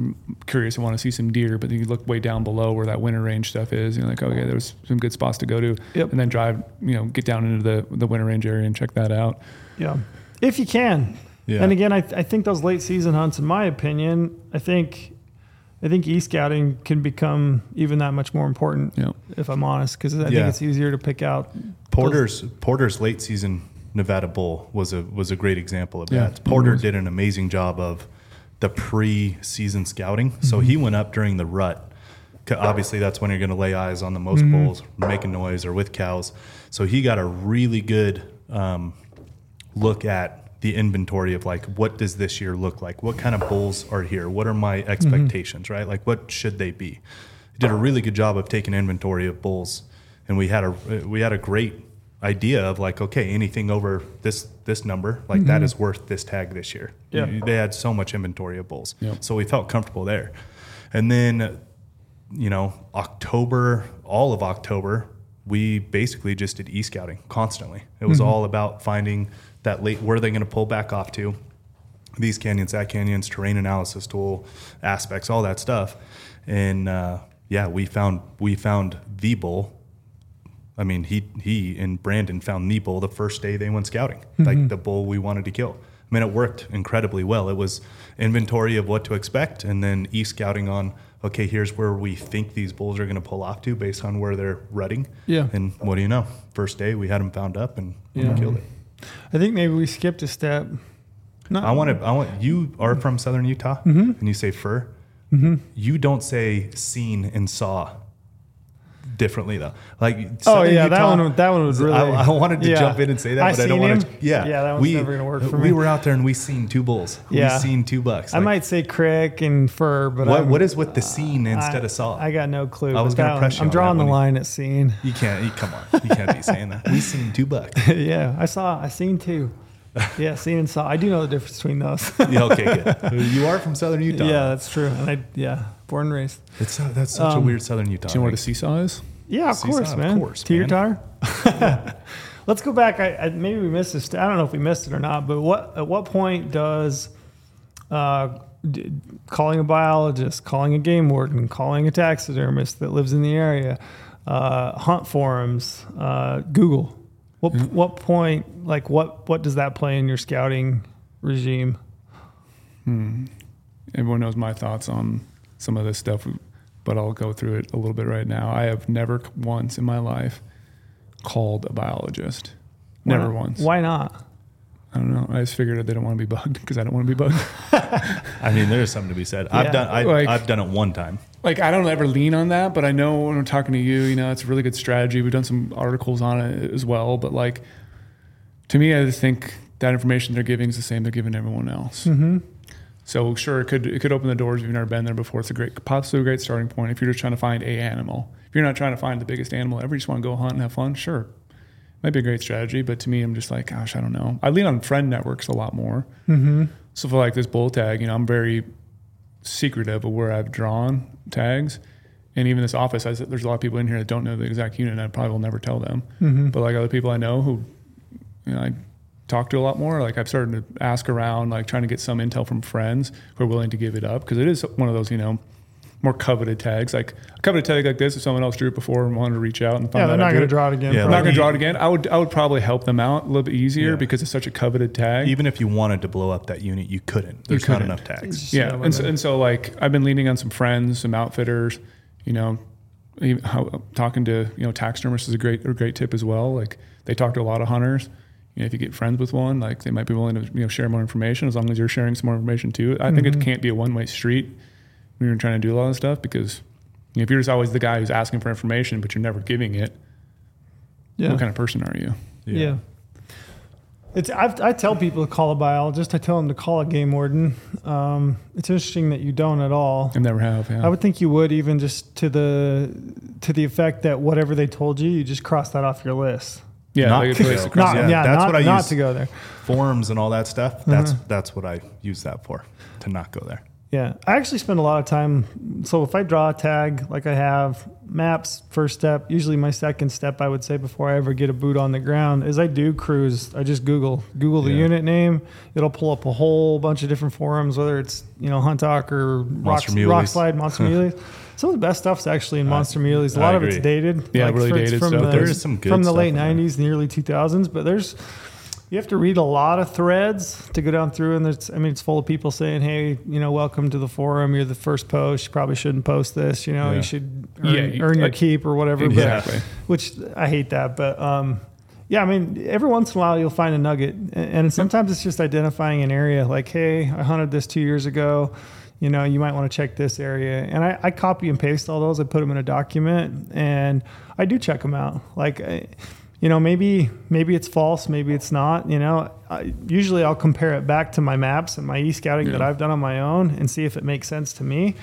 curious and want to see some deer but then you look way down below where that winter range stuff is And you're like okay there's some good spots to go to Yep. and then drive you know get down into the the winter range area and check that out Yeah, if you can. Yeah. And again, I, I think those late season hunts, in my opinion, I think, I think e scouting can become even that much more important. Yeah. If I'm honest, because I think it's easier to pick out. Porter's Porter's late season Nevada Bull was a was a great example of Yeah, that. Porter did an amazing job of the pre-season scouting. So Mm-hmm. he went up during the rut. Obviously, that's when you're going to lay eyes on the most Mm-hmm. bulls making noise or with cows. So he got a really good um, look at the inventory of like what does this year look like? What kind of bulls are here? What are my mm-hmm. expectations? Right? Like what should they be? He did a really good job of taking inventory of bulls, and we had a we had a great idea of like okay anything over this this number like that mm-hmm. is worth this tag this year. Yeah. they had so much inventory of bulls, Yep. so we felt comfortable there, and then you know, October, all of October, we basically just did e scouting constantly. It was mm-hmm. all about finding that late, where are they going to pull back off to? These canyons, that canyons, terrain analysis tool, aspects, all that stuff. And uh, yeah, we found we found the bull. I mean, he he and Brandon found the bull the first day they went scouting, like the bull we wanted to kill. I mean, it worked incredibly well. It was inventory of what to expect, and then e scouting on okay, here's where we think these bulls are going to pull off to based on where they're rutting. Yeah. And what do you know? First day we had them found up and Yeah. we killed it. I think maybe we skipped a step. No, I want to. I want you are from Southern Utah, Mm-hmm. and you say fur. You don't say seen and saw differently though. Like Oh Southern yeah, that Utah- one. That one was really. I, I wanted to yeah. jump in and say that, I but I don't want to. Yeah, yeah, that one's we, never gonna work for we me. We were out there and we seen two bulls. Yeah. we seen two bucks. I might say crick and fur, but What I'm, what is with the seen instead I, of saw? I got no clue. I was gonna that press one- you I'm drawing the line at seen. you can't. You, come on, you can't be saying that. We seen two bucks. yeah, I saw. I seen two. Yeah, seen and saw. I do know the difference between those. Yeah, okay, good. You are from Southern Utah. yeah, that's true. And I, yeah, born and raised. it's so, that's such a Um, weird Southern Utah. do you know where the thing. seesaw is Yeah, of course, of man. course, Teeter totter. Let's go back. I, I maybe we missed this. I don't know if we missed it or not. But what at what point does uh, d- calling a biologist, calling a game warden, calling a taxidermist that lives in the area, uh, hunt forums, uh, Google? What what point? Like what what does that play in your scouting regime? everyone knows my thoughts on some of this stuff but i'll go through it a little bit right now i have never once in my life called a biologist Why never not? once Why not? i don't know i just figured they don't want to be bugged because i don't want to be bugged I mean, there's something to be said. Yeah. I've done. I, Like- I've done it one time. like I don't ever lean on that, but I know when I'm talking to you, you know, it's a really good strategy. We've done some articles on it as well, but like to me, I just think that information they're giving is the same they're giving everyone else. Mm-hmm. So sure, it could it could open the doors if you've never been there before. It's a great, possibly a great starting point if you're just trying to find a animal. If you're not trying to find the biggest animal ever, you just want to go hunt and have fun. Sure, might be a great strategy, but to me, I'm just like, gosh, I don't know. I lean on friend networks a lot more. Mm-hmm. So for like this bull tag, you know, I'm very secretive of where I've drawn tags. and even this office, I said, there's a lot of people in here that don't know the exact unit, and I probably will never tell them. Mm-hmm. But like other people I know who, you know, I talk to a lot more. Like I've started to ask around, like trying to get some intel from friends who are willing to give it up because it is one of those, you know, more coveted tags. Like a coveted tag like this, if someone else drew it before and wanted to reach out and find Yeah, out they're out not going to draw it again. Yeah, I'm not going to draw it again. I would I would probably help them out a little bit easier Yeah. because it's such a coveted tag. Even if you wanted to blow up that unit, you couldn't. There's couldn't. not enough tags. yeah, Yeah, and so, and so like I've been leaning on some friends, some outfitters, you know, even how, talking to you know taxidermists is a great a great tip as well. Like they talk to a lot of hunters. You know, if you get friends with one, like they might be willing to you know share more information as long as you're sharing some more information too. I think it Mhm. can't be a one way street when you're trying to do a lot of stuff because you know, if you're just always the guy who's asking for information but you're never giving it, Yeah. what kind of person are you? Yeah. It's I've, I tell people to call a biologist. I tell them to call a game warden. Um, it's interesting that you don't at all. I never have. Yeah. I would think you would even just to the to the effect that whatever they told you, you just cross that off your list. Yeah, Not like to place go. Not Yeah, yeah, that's not, what I not use. to go there. Forums and all that stuff. Mm-hmm. That's that's what I use that for. To not go there. Yeah, I actually spend a lot of time. So if I draw a tag like I have, maps first step. Usually my second step, I would say, before I ever get a boot on the ground, is I do cruise. I just Google Google the Yeah. unit name. It'll pull up a whole bunch of different forums, whether it's you know Hunt Talk or Rock, Rokslide, Monster Muleys. Some of the best stuff's actually in Monster Muleys. A lot of it's dated. Yeah, really for- dated from stuff. The, There is some good from the late '90s and the early 2000s, but there's you have to read a lot of threads to go down through and there's i mean it's full of people saying hey you know welcome to the forum you're the first post you probably shouldn't post this you know Yeah. you should earn, Yeah, you- earn your like- keep or whatever but- Exactly. which i hate that but um yeah i mean every once in a while you'll find a nugget and sometimes it's just identifying an area like hey i hunted this two years ago you know you might want to check this area. And I, I copy and paste all those i put them in a document and i do check them out. Like I, you know maybe maybe it's false maybe it's not you know. I, usually i'll compare it back to my maps and my e-scouting that i've done on my own and see if it makes sense to me.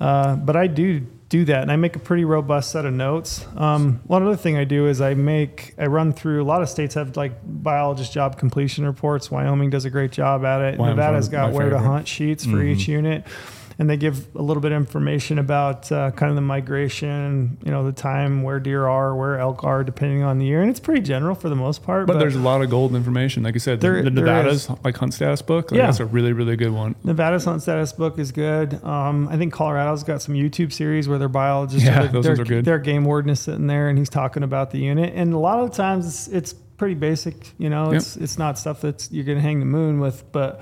Uh, but i do do that and i make a pretty robust set of notes. Um, one other thing i do is i make i run through a lot of states have like biologist job completion reports. Wyoming does a great job at it. Wyoming's nevada's got where to hunt sheets for each unit and they give a little bit of information about uh, kind of the migration, you know, the time where deer are, where elk are, depending on the year, and it's pretty general for the most part. But, there's a lot of golden information. Like you said, the, There- the Nevada's like hunt status book. Like Yeah. That's a really, really good one. Nevada's hunt status book is good. Um, I think Colorado's got some YouTube series where their biologists, Yeah, their, those their, ones are good. Their game warden is sitting there and he's talking about the unit, and a lot of the times it's, it's pretty basic. You know, Yep. it's it's not stuff that you're gonna hang the moon with, but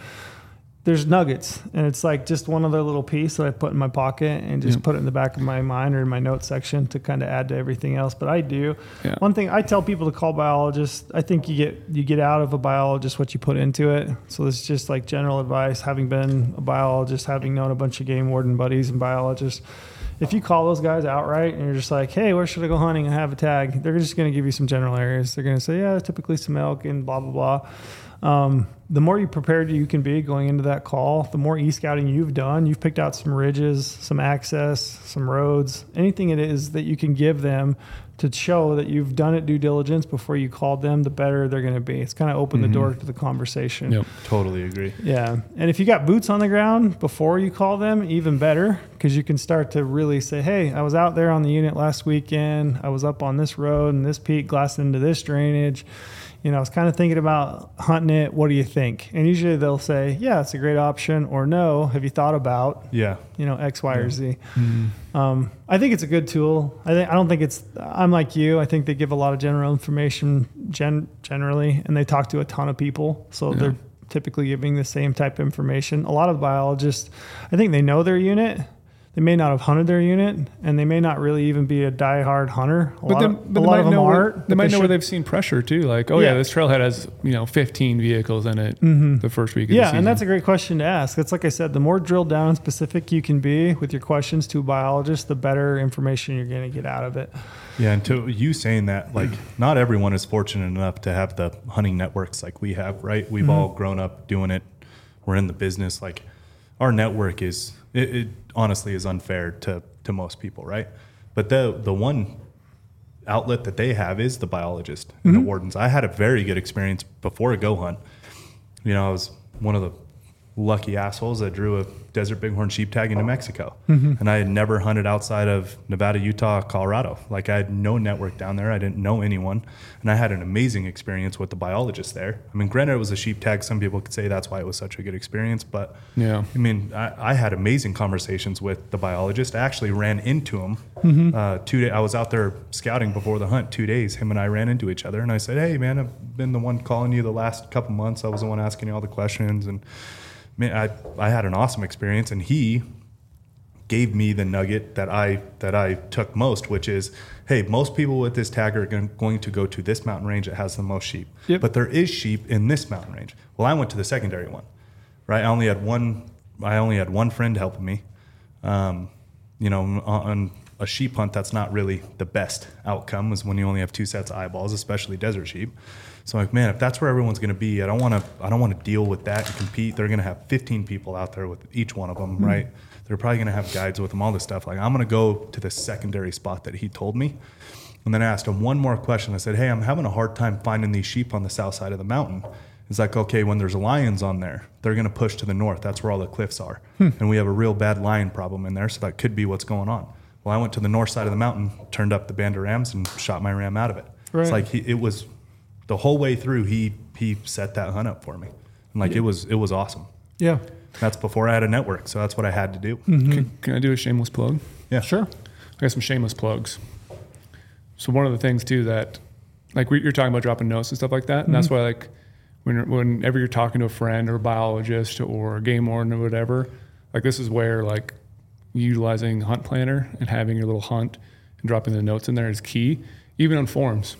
there's nuggets, and it's like just one other little piece that I put in my pocket and just Yep. put it in the back of my mind or in my notes section to kind of add to everything else. But I do. Yeah. One thing I tell people to call biologists. I think you get you get out of a biologist what you put into it. So this is just like general advice. Having been a biologist, having known a bunch of game warden buddies and biologists, if you call those guys outright and you're just like, "Hey, where should I go hunting?" and have a tag, they're just going to give you some general areas. They're going to say, "Yeah, typically some elk and blah blah blah." Um, the more you prepared you can be going into that call, the more e-scouting you've done. You've picked out some ridges, some access, some roads, anything it is that you can give them to show that you've done it due diligence before you called them, the better they're going to be. It's kind of open the door to the conversation. Yep. Totally agree. Yeah. And if you got boots on the ground before you call them, even better, because you can start to really say, hey, I was out there on the unit last weekend. I was up on this road and this peak, glassed into this drainage. You know, I was kind of thinking about hunting it. What do you think? And usually they'll say, yeah, it's a great option, or no, have you thought about, Yeah. you know, X, Y, or Z? Um, I think it's a good tool. I think I don't think it's. I'm like you. I think they give a lot of general information gen, generally, and they talk to a ton of people, so Yeah. they're typically giving the same type of information. A lot of biologists, I think they know their unit. They may not have hunted their unit, and they may not really even be a die-hard hunter. A But, lot, then, of, but a they lot might of them know where, aren't. they but might know where should- they've seen pressure too. Like, oh yeah, Yeah. this trailhead has you know 15 vehicles in it the first week. Of the Yeah, season. and that's a great question to ask. That's like I said, the more drilled down and specific you can be with your questions to a biologist, the better information you're going to get out of it. Yeah, and to you saying that, like, not everyone is fortunate enough to have the hunting networks like we have, right? We've Mm-hmm. all grown up doing it. We're in the business. Like, our network is, it, it honestly is unfair to, to most people, right? But the, the one outlet that they have is the biologist and Mm-hmm. the wardens. I had a very good experience before a GOHUNT. You know, I was one of the lucky assholes that drew a desert bighorn sheep tag in New Mexico. Mm-hmm. And I had never hunted outside of Nevada, Utah, Colorado. Like I had no network down there. I didn't know anyone. And I had an amazing experience with the biologist there. I mean, granted, it was a sheep tag. Some people could say that's why it was such a good experience. But Yeah. I mean, I, I had amazing conversations with the biologist. I actually ran into him. Mm-hmm. Uh, two days. I was out there scouting before the hunt. Two days, him and I ran into each other, and I said, "Hey, man, I've been the one calling you the last couple months. I was the one asking you all the questions, and man, I I had an awesome experience." And he gave me the nugget that I that I took most, which is, hey, most people with this tag are going to go to this mountain range that has the most sheep, Yep. but there is sheep in this mountain range. Well, I went to the secondary one, right? I only had one. I only had one friend helping me. Um, you know, on- on a sheep hunt, that's not really the best outcome. Is when you only have two sets of eyeballs, especially desert sheep. So I'm like, man, if that's where everyone's going to be, I don't want to. I don't want to deal with that and compete. They're going to have 15 people out there with each one of them, hmm. right? They're probably going to have guides with them, all this stuff. Like, I'm going to go to the secondary spot that he told me. And then I asked him one more question. I said, hey, I'm having a hard time finding these sheep on the south side of the mountain. It's like, okay, when there's lions on there, they're going to push to the north. That's where all the cliffs are. Hmm. And we have a real bad lion problem in there. So that could be what's going on. Well, I went to the north side of the mountain, turned up the band of rams, and shot my ram out of it. Right. It's like he, it was the whole way through. He he set that hunt up for me, and like it was it was awesome. Yeah. That's before I had a network, so that's what I had to do. Mm-hmm. Can, can I do a shameless plug? Yeah, Sure. I got some shameless plugs. So one of the things too that, like we, you're talking about dropping notes and stuff like that, and that's mm-hmm. why like when whenever you're talking to a friend or a biologist or a game warden or whatever, like this is where like utilizing Hunt Planner and having your little hunt and dropping the notes in there is key. Even on forums,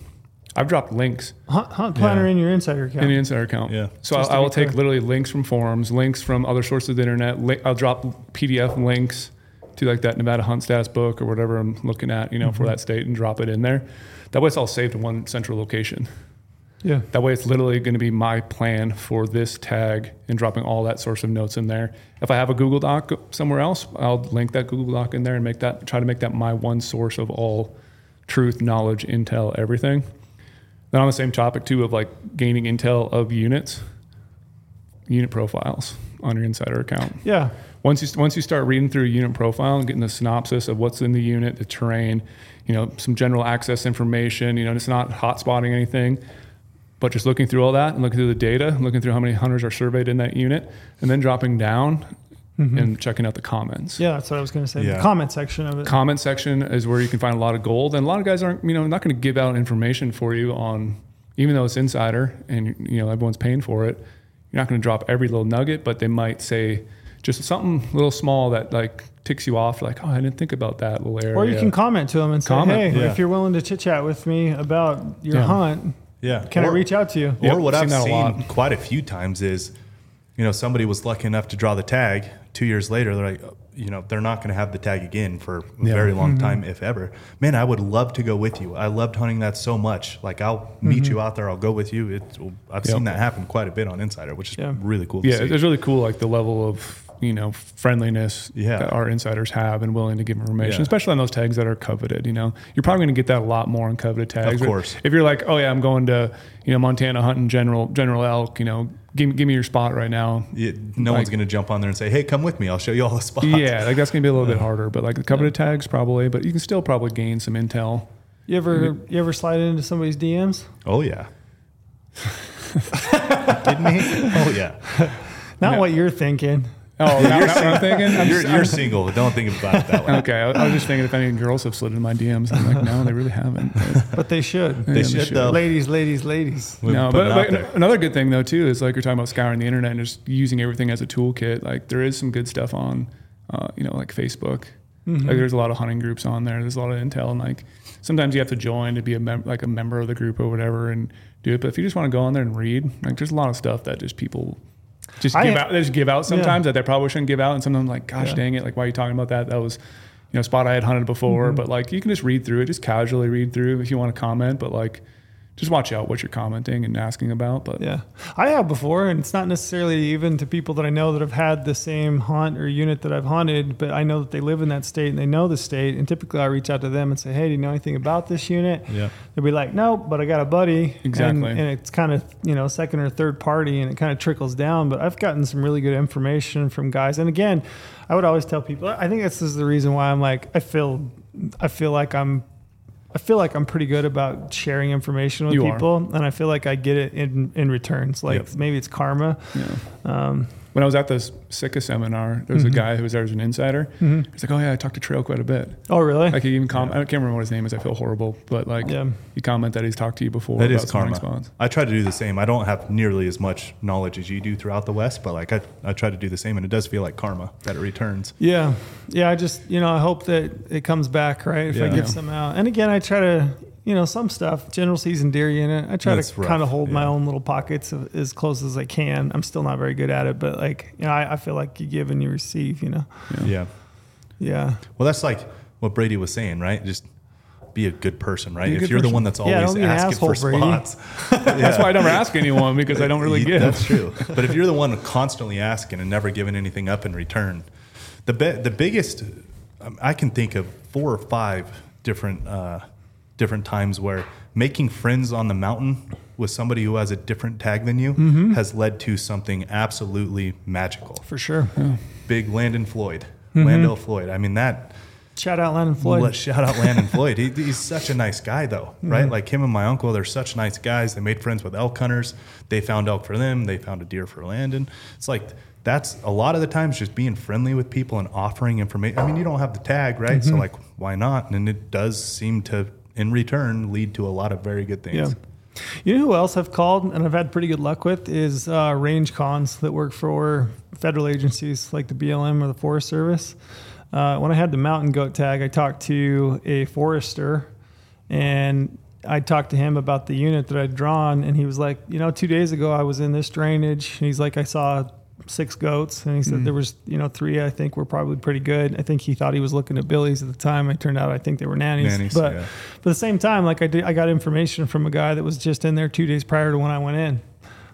I've dropped links Hunt, hunt planner Yeah. in your insider account. in the insider account. Yeah. So I, I, will take clear. literally links from forums, links from other sources of the internet. Li- I'll drop PDF links to like that Nevada Hunt Stats book or whatever I'm looking at, you know, Mm-hmm. for that state and drop it in there. That way it's all saved in one central location. yeah. That way it's literally going to be my plan for this tag and dropping all that source of notes in there. If I have a Google Doc somewhere else, I'll link that Google Doc in there and make that try to make that my one source of all truth, knowledge, intel, everything. Then on the same topic too of like gaining intel of units, unit profiles on your insider account. Yeah. Once you once you start reading through a unit profile and getting the synopsis of what's in the unit, the terrain, you know, some general access information, you know, it's not hot spotting anything, but just looking through all that and looking through the data, looking through how many hunters are surveyed in that unit, and then dropping down Mm-hmm. and checking out the comments. Yeah, that's what I was going to say. Yeah. The comment section of it. Comment section is where you can find a lot of gold, and a lot of guys aren't, you know, not going to give out information for you on, even though it's insider and you know everyone's paying for it. You're not going to drop every little nugget, but they might say just something little small that like ticks you off, like, oh, I didn't think about that little area. or you can comment to them and say, hey, yeah. if you're willing to chit chat with me about your Yeah. hunt, yeah. can I reach out to you? Yep, or what I've that a seen lot. quite a few times is, you know, somebody was lucky enough to draw the tag. Two years later, they're like, you know, they're not going to have the tag again for a Yeah. very long Mm-hmm. time, if ever. Man, I would love to go with you. I loved hunting that so much. Like, I'll meet Mm-hmm. you out there. I'll go with you. It's, I've Yep. seen that happen quite a bit on Insider, which is Yeah. really cool. To Yeah, it's really cool, like the level of you know friendliness Yeah. that our insiders have and willing to give information, Yeah. especially on those tags that are coveted. You know, you're probably going to get that a lot more on coveted tags. Of course. If you're like, oh yeah, I'm going to you know Montana hunting general general elk, you know, give me give me your spot right now. Yeah, no Like- one's going to jump on there and say, "Hey, come with me. I'll show you all the spots." Yeah, like that's going to be a little bit harder, but like the coveted tags probably, but you can still probably gain some intel. You ever you ever slide into somebody's DMs? Oh yeah. Didn't he? Oh yeah. Not Yeah. what you're thinking. Oh, now, now what I'm thinking. I'm You're, just- you're single. Don't think about it that way. okay, I, I was just thinking if any girls have slid into my DMs. I'm like, no, they really haven't. But- But they should. They Yeah, should should. though. Ladies, ladies, ladies. We no, but, but there. another good thing though too is like you're talking about scouring the internet and just using everything as a toolkit. Like there is some good stuff on, uh, you know, like Facebook. Mm-hmm. Like there's a lot of hunting groups on there. There's a lot of intel, and like sometimes you have to join to be a mem- like a member of the group or whatever and do it. But if you just want to go on there and read, like there's a lot of stuff that just people just I- give out. They just give out sometimes that they probably shouldn't give out, and sometimes I'm like, gosh Yeah. dang it, like why are you talking about that? That was. You know, spot I had hunted before, Mm-hmm. but like you can just read through it, just casually read through if you want to comment. But like, just watch out what you're commenting and asking about. But Yeah, I have before, and it's not necessarily even to people that I know that have had the same haunt or unit that I've haunted, but I know that they live in that state and they know the state. And typically, I reach out to them and say, "Hey, do you know anything about this unit?" Yeah. They'll be like, "No, but I got a buddy." Exactly. and, and it's kind of you know second or third party, and it kind of trickles down. But I've gotten some really good information from guys, and again, I would always tell people. I think this is the reason why I'm like, I feel, I feel like I'm I feel like I'm pretty good about sharing information with You are. people, and I feel like I get it in in returns. Like Yep. maybe it's karma. yeah. Um, When I was at this Sitka seminar, there was Mm-hmm. a guy who was there as an insider. He's like, "Oh yeah, I talked to Trail quite a bit." oh, really? Like he even com- I can't remember what his name is. I feel horrible, but like Yeah. he commented that he's talked to you before. That about is karma. spots. I try to do the same. I don't have nearly as much knowledge as you do throughout the West, but like I, I try to do the same, and it does feel like karma that it returns. yeah, yeah. I just you know I hope that it comes back right if I give Yeah. some out. And again, I try to you know some stuff general season deer unit. I try That's to kind of hold my own little pockets of, as close as I can. I'm still not very good at it, but like you know I, I feel like you give and you receive. You know, Yeah. yeah. Well, that's like what Brady was saying, right? Just be a good person, right? Be a If you're the one that's always don't be asking for asshole, Brady. spots, That's why I never ask anyone because I don't really You- give. That's true. But if you're the one constantly asking and never giving anything up in return, the be, the biggest um, I can think of four or five different uh, different times where making friends on the mountain with somebody who has a different tag than you Mm-hmm. has led to something absolutely magical. For sure. Big Landon Floyd, Mm-hmm. Landell Floyd. I mean that. Shout out Landon Floyd. Let, shout out Landon Floyd. He, he's such a nice guy, though, right? Like him and my uncle, they're such nice guys. They made friends with elk hunters. They found elk for them. They found a deer for Landon. It's like that's a lot of the times just being friendly with people and offering information. I mean, you don't have the tag, right? So like, why not? And it does seem to, in return, lead to a lot of very good things. Yeah. You know who else I've called and I've had pretty good luck with is uh, range cons that work for federal agencies like the BLM or the Forest Service. Uh, when I had the mountain goat tag, I talked to a forester and I talked to him about the unit that I'd drawn. And he was like, you know, two days ago I was in this drainage. And he's like, I saw six goats. And he said there was, you know, three I think were probably pretty good. I think he thought he was looking at Billy's at the time. It turned out I think they were nannies. Nannies, but yeah. but at the same time, like I did, I got information from a guy that was just in there two days prior to when I went in.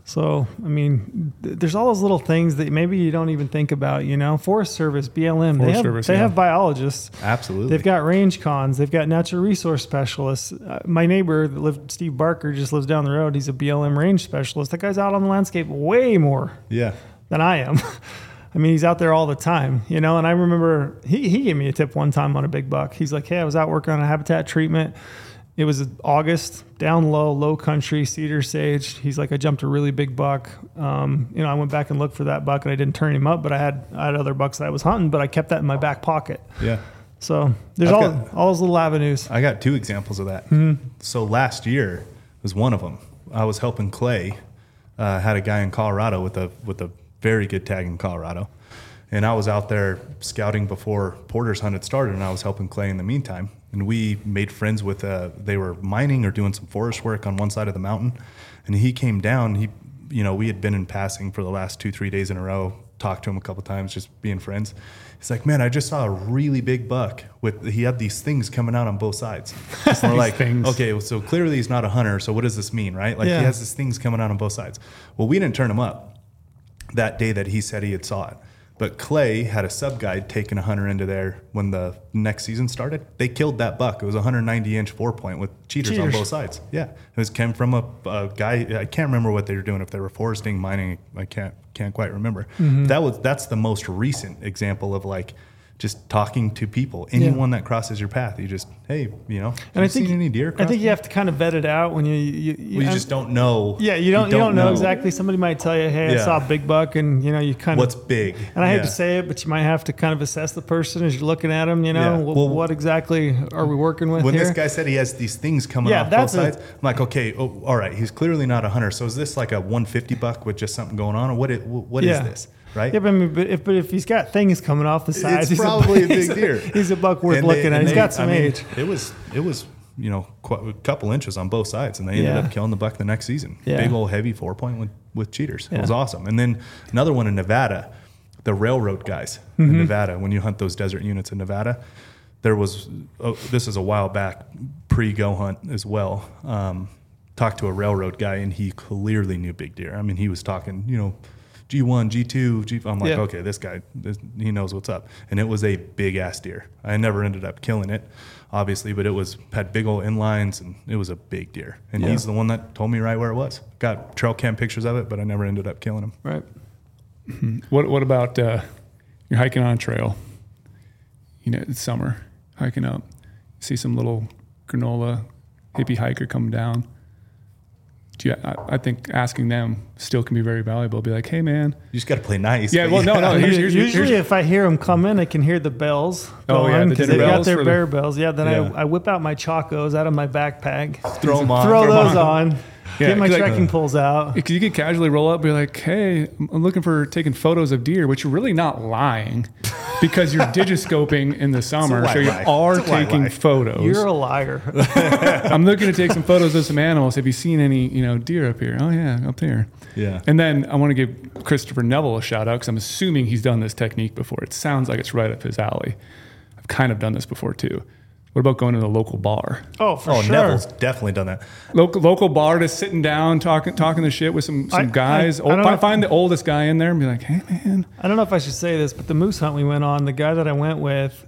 So I mean, th- there's all those little things that maybe you don't even think about. You know, Forest Service, BLM, they have Service, they yeah. have biologists. Absolutely. They've got range cons. They've got natural resource specialists. Uh, my neighbor that lived, Steve Barker, just lives down the road. He's a BLM range specialist. That guy's out on the landscape way more yeah. Than I am. I mean, he's out there all the time, you know. And I remember he, he gave me a tip one time on a big buck. He's like, "Hey, I was out working on a habitat treatment. It was August, down low, low country, cedar sage. He's like, I jumped a really big buck. Um, you know, I went back and looked for that buck, and I didn't turn him up, but I had I had other bucks that I was hunting, but I kept that in my back pocket. Yeah. So there's I've all got- all those little avenues. I got two examples of that. So last year was one of them. I was helping Clay. Uh, had a guy in Colorado with a with a very good tag in Colorado, and I was out there scouting before Porter's hunt had started, and I was helping Clay in the meantime. And we made friends with. Uh, they were mining or doing some forest work on one side of the mountain, and he came down. He, you know, we had been in passing for the last two three days in a row. Talked to him a couple times, just being friends. He's like, man, I just saw a really big buck with. He had these things coming out on both sides. We're like, things. okay, so clearly he's not a hunter. So what does this mean, right? Like Yeah. he has these things coming out on both sides. Well, we didn't turn him up that day that he said he had saw it. But Clay had a sub guide taking a hunter into there when the next season started. They killed that buck. It was a 190 inch four point with cheaters, on both sides. Yeah, it was came from a, a guy. I can't remember what they were doing. If they were foresting, mining, I can't can't quite remember. Mm-hmm. That was that's the most recent example of like just talking to people. Anyone that crosses your path, you just hey, you know, And I you think seen any deer? I think cross you have to kind of vet it out when you you, well, you just don't know. Yeah, you don't you don't, know, know exactly. Somebody might tell you, "Hey, I saw a big buck," and you know you kind what's of. What's big. And I hate Yeah. to say it, but you might have to kind of assess the person as you're looking at them. You know, Yeah. Well, what exactly are we working with when here? this guy said he has these things coming Yeah, off both sides, I'm like, okay, oh, all right, he's clearly not a hunter. So is this like a 150 buck with just something going on, or what? It, what is Yeah. this? Right? yeah, but, I mean, but if but if he's got things coming off the sides, it's he's probably a, he's big deer. He's a buck worth And they- looking at. and He's they- got some I mean, age. It was it was you know a couple inches on both sides, and they ended Yeah. up killing the buck the next season. Yeah. Big old heavy four point with, with cheaters. It was awesome. And then another one in Nevada, the railroad guys Mm-hmm. in Nevada. When you hunt those desert units in Nevada, there was oh, this is a while back pre GOHUNT as well. Um, talked to a railroad guy, and he clearly knew big deer. I mean, he was talking, you know, G1, G2, G. I'm like, Yeah. okay, this guy, this, he knows what's up. And it was a big ass deer. I never ended up killing it, obviously, but it was had big old inlines, and it was a big deer. And Yeah. he's the one that told me right where it was. Got trail cam pictures of it, but I never ended up killing him. Right. What What about uh, you're hiking on a trail? You know, it's summer, hiking up, see some little granola hippie hiker come down. Do you, I, I think asking them still can be very valuable. Be like, hey man, You just got to play nice. yeah, well, no, no. Here's, here's, Usually, here's, if I hear them come in, I can hear the bells. Oh, yeah, going the 'cause dinner they got bells their for the- bear bells. Yeah. Then Yeah. I, I whip out my chacos out of my backpack, throw them on. throw throw 'em those on, Yeah, get my 'cause, like, trekking uh, poles out. Because you could casually roll up, and be like, "Hey, I'm looking for taking photos of deer," which you're really not lying, because you're digiscoping in the summer, so you lie. are It's a white taking lie. photos. You're a liar. I'm looking to take some photos of some animals. Have you seen any, you know, deer up here? Oh yeah, up there. Yeah. And then I want to give Christopher Neville a shout out because I'm assuming he's done this technique before. It sounds like it's right up his alley. I've kind of done this before too. What about going to the local bar? Oh, for Oh, sure. Neville's definitely done that. Local local bar, just sitting down, talking talking the shit with some some I- guys. I- I Old- don't find, know- find the oldest guy in there and be like, "Hey man, I don't know if I should say this, but the moose hunt we went on, the guy that I went with,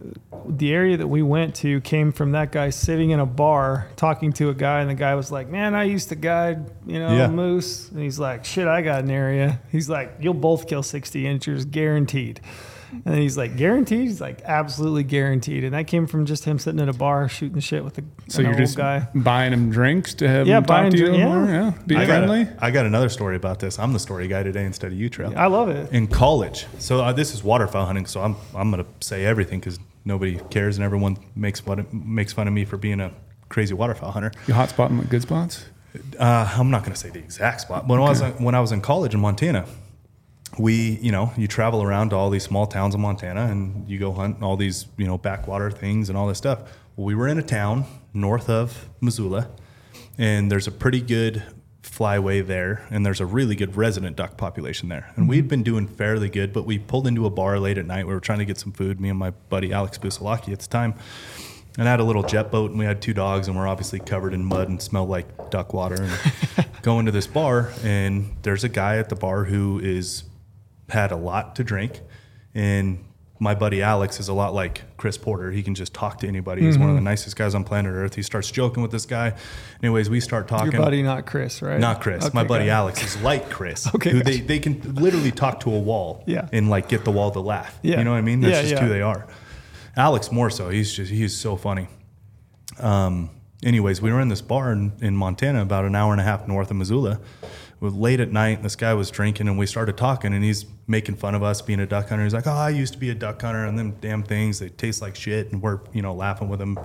the area that we went to came from that guy sitting in a bar talking to a guy, and the guy was like, "Man, I used to guide, you know, Yeah. moose," and he's like, "Shit, I got an area." He's like, "You'll both kill sixty inchers, guaranteed." And then he's like, "Guaranteed?" He's like, "Absolutely guaranteed." And that came from just him sitting at a bar shooting shit with the So you're old just guy. buying him drinks to have Yeah, him talk buying to you drink- yeah. more? Yeah, be I got, a, I got another story about this. I'm the story guy today instead of you, Trail. I love it. in college. So uh, this is waterfowl hunting. So I'm I'm gonna say everything because nobody cares and everyone makes fun makes fun of me for being a crazy waterfowl hunter. You hot spot them good spots. Uh, I'm not gonna say the exact spot. When I was when I was in college in Montana, we you know you travel around to all these small towns in Montana and you go hunt all these you know backwater things and all this stuff. Well, we were in a town north of Missoula, and there's a pretty good flyway there, and there's a really good resident duck population there. And we'd mm-hmm. been doing fairly good, but we pulled into a bar late at night. We were trying to get some food. Me and my buddy Alex Busalaki at the time. And I had a little jet boat, and we had two dogs, and we're obviously covered in mud and smelled like duck water. And go into this bar, and there's a guy at the bar who is had a lot to drink, and my buddy Alex is a lot like Chris Porter. He can just talk to anybody. He's Mm-hmm. one of the nicest guys on planet Earth. He starts joking with this guy. Anyways, we start talking. Your buddy, not Chris, right? Not Chris. Okay, my buddy. Alex is like Chris. Okay, Who gotcha. they, they can literally talk to a wall Yeah. and like get the wall to laugh. Yeah. You know what I mean? That's Yeah, just yeah. who they are. Alex more so. He's just he's so funny. Um, anyways, we were in this bar in, in Montana, about an hour and a half north of Missoula. Was late at night. And this guy was drinking, and we started talking, and he's making fun of us being a duck hunter. He's like, "Oh, I used to be a duck hunter, and them damn things they taste like shit." And we're you know laughing with him,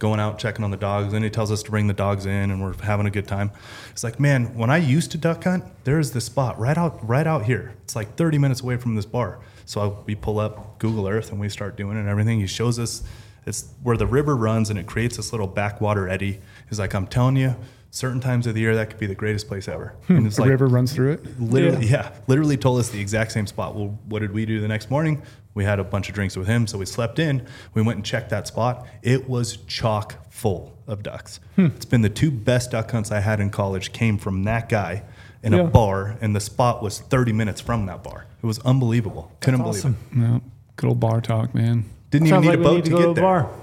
going out checking on the dogs. Then he tells us to bring the dogs in, and we're having a good time. It's like, man, when I used to duck hunt, there's this spot right out right out here. It's like 30 minutes away from this bar. So I, we pull up Google Earth and we start doing it and everything. He shows us it's where the river runs and it creates this little backwater eddy. He's like, I'm telling you, certain times of the year that could be the greatest place ever. Hmm. And it's The like river runs through it. literally, yeah. literally told us the exact same spot. Well, what did we do the next morning? We had a bunch of drinks with him, so we slept in. We went and checked that spot. It was chock full of ducks. Hmm. It's been the two best duck hunts I had in college came from that guy in Yeah. a bar, and the spot was 30 minutes from that bar. It was unbelievable. Couldn't believe awesome. it. No, good old bar talk, man. Didn't Sounds even need like a boat need to, to, go get to the there. bar.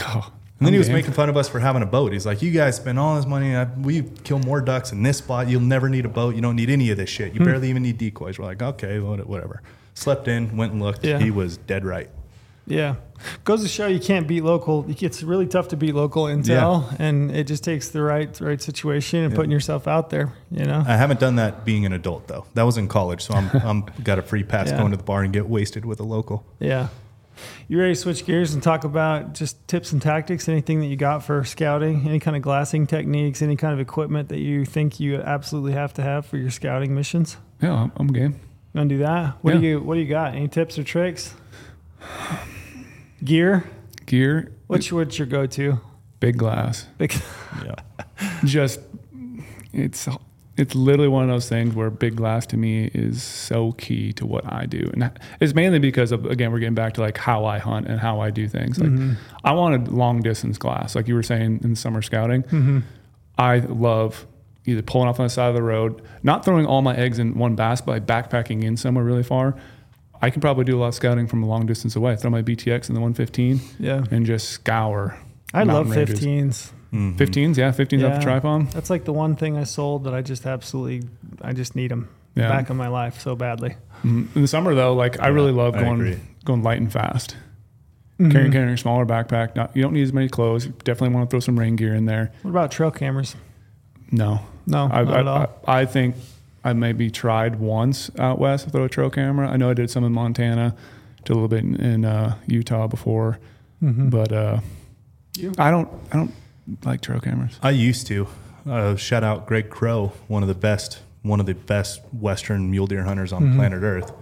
Oh, And then he I'm was game. making fun of us for having a boat. He's like, "You guys spend all this money. I, we kill more ducks in this spot. You'll never need a boat. You don't need any of this shit. Hmm. You barely even need decoys." We're like, "Okay, whatever." Slept in, went and looked. Yeah. He was dead right. Yeah. Goes to show you can't beat local. It's really tough to beat local intel, and it just takes the right right situation and putting yourself out there. You know. I haven't done that being an adult though. That was in college, so I'm I'm got a free pass Yeah. going to the bar and get wasted with a local. Yeah. You ready to switch gears and talk about just tips and tactics? Anything that you got for scouting? Any kind of glassing techniques? Any kind of equipment that you think you absolutely have to have for your scouting missions? Yeah, I'm, I'm game. You want to do that? What do you What do you got? Any tips or tricks? Gear. Gear, What's your, what's your go to? big glass. Big. Yeah. Just it's it's literally one of those things where big glass to me is so key to what I do, and it's mainly because of again we're getting back to like how I hunt and how I do things. Like mm-hmm. I wanted long distance glass, like you were saying in summer scouting. Mm-hmm. I love either pulling off on the side of the road, not throwing all my eggs in one basket, but like backpacking in somewhere really far. I can probably do a lot of scouting from a long distance away. Throw my BTX in the 115 Yeah. and just scour. I love ranges. 15s. 15s, yeah, 15s off the tripod. That's like the one thing I sold that I just absolutely, I just need them Yeah. back in my life so badly. Mhm. In the summer though, like I really love I going agree. going light and fast. Mm-hmm. Carrying carrying a smaller backpack. Not you don't need as many clothes. You definitely want to throw some rain gear in there. What about trail cameras? No, No, I, not I, at all. I, I think I maybe tried once out west to throw a trail camera. I know I did some in Montana, did a little bit in, in uh, Utah before, Mhm. but uh, You? I don't I don't like trail cameras. I used to. Uh, shout out Greg Crow, one of the best, one of the best Western mule deer hunters on planet Earth.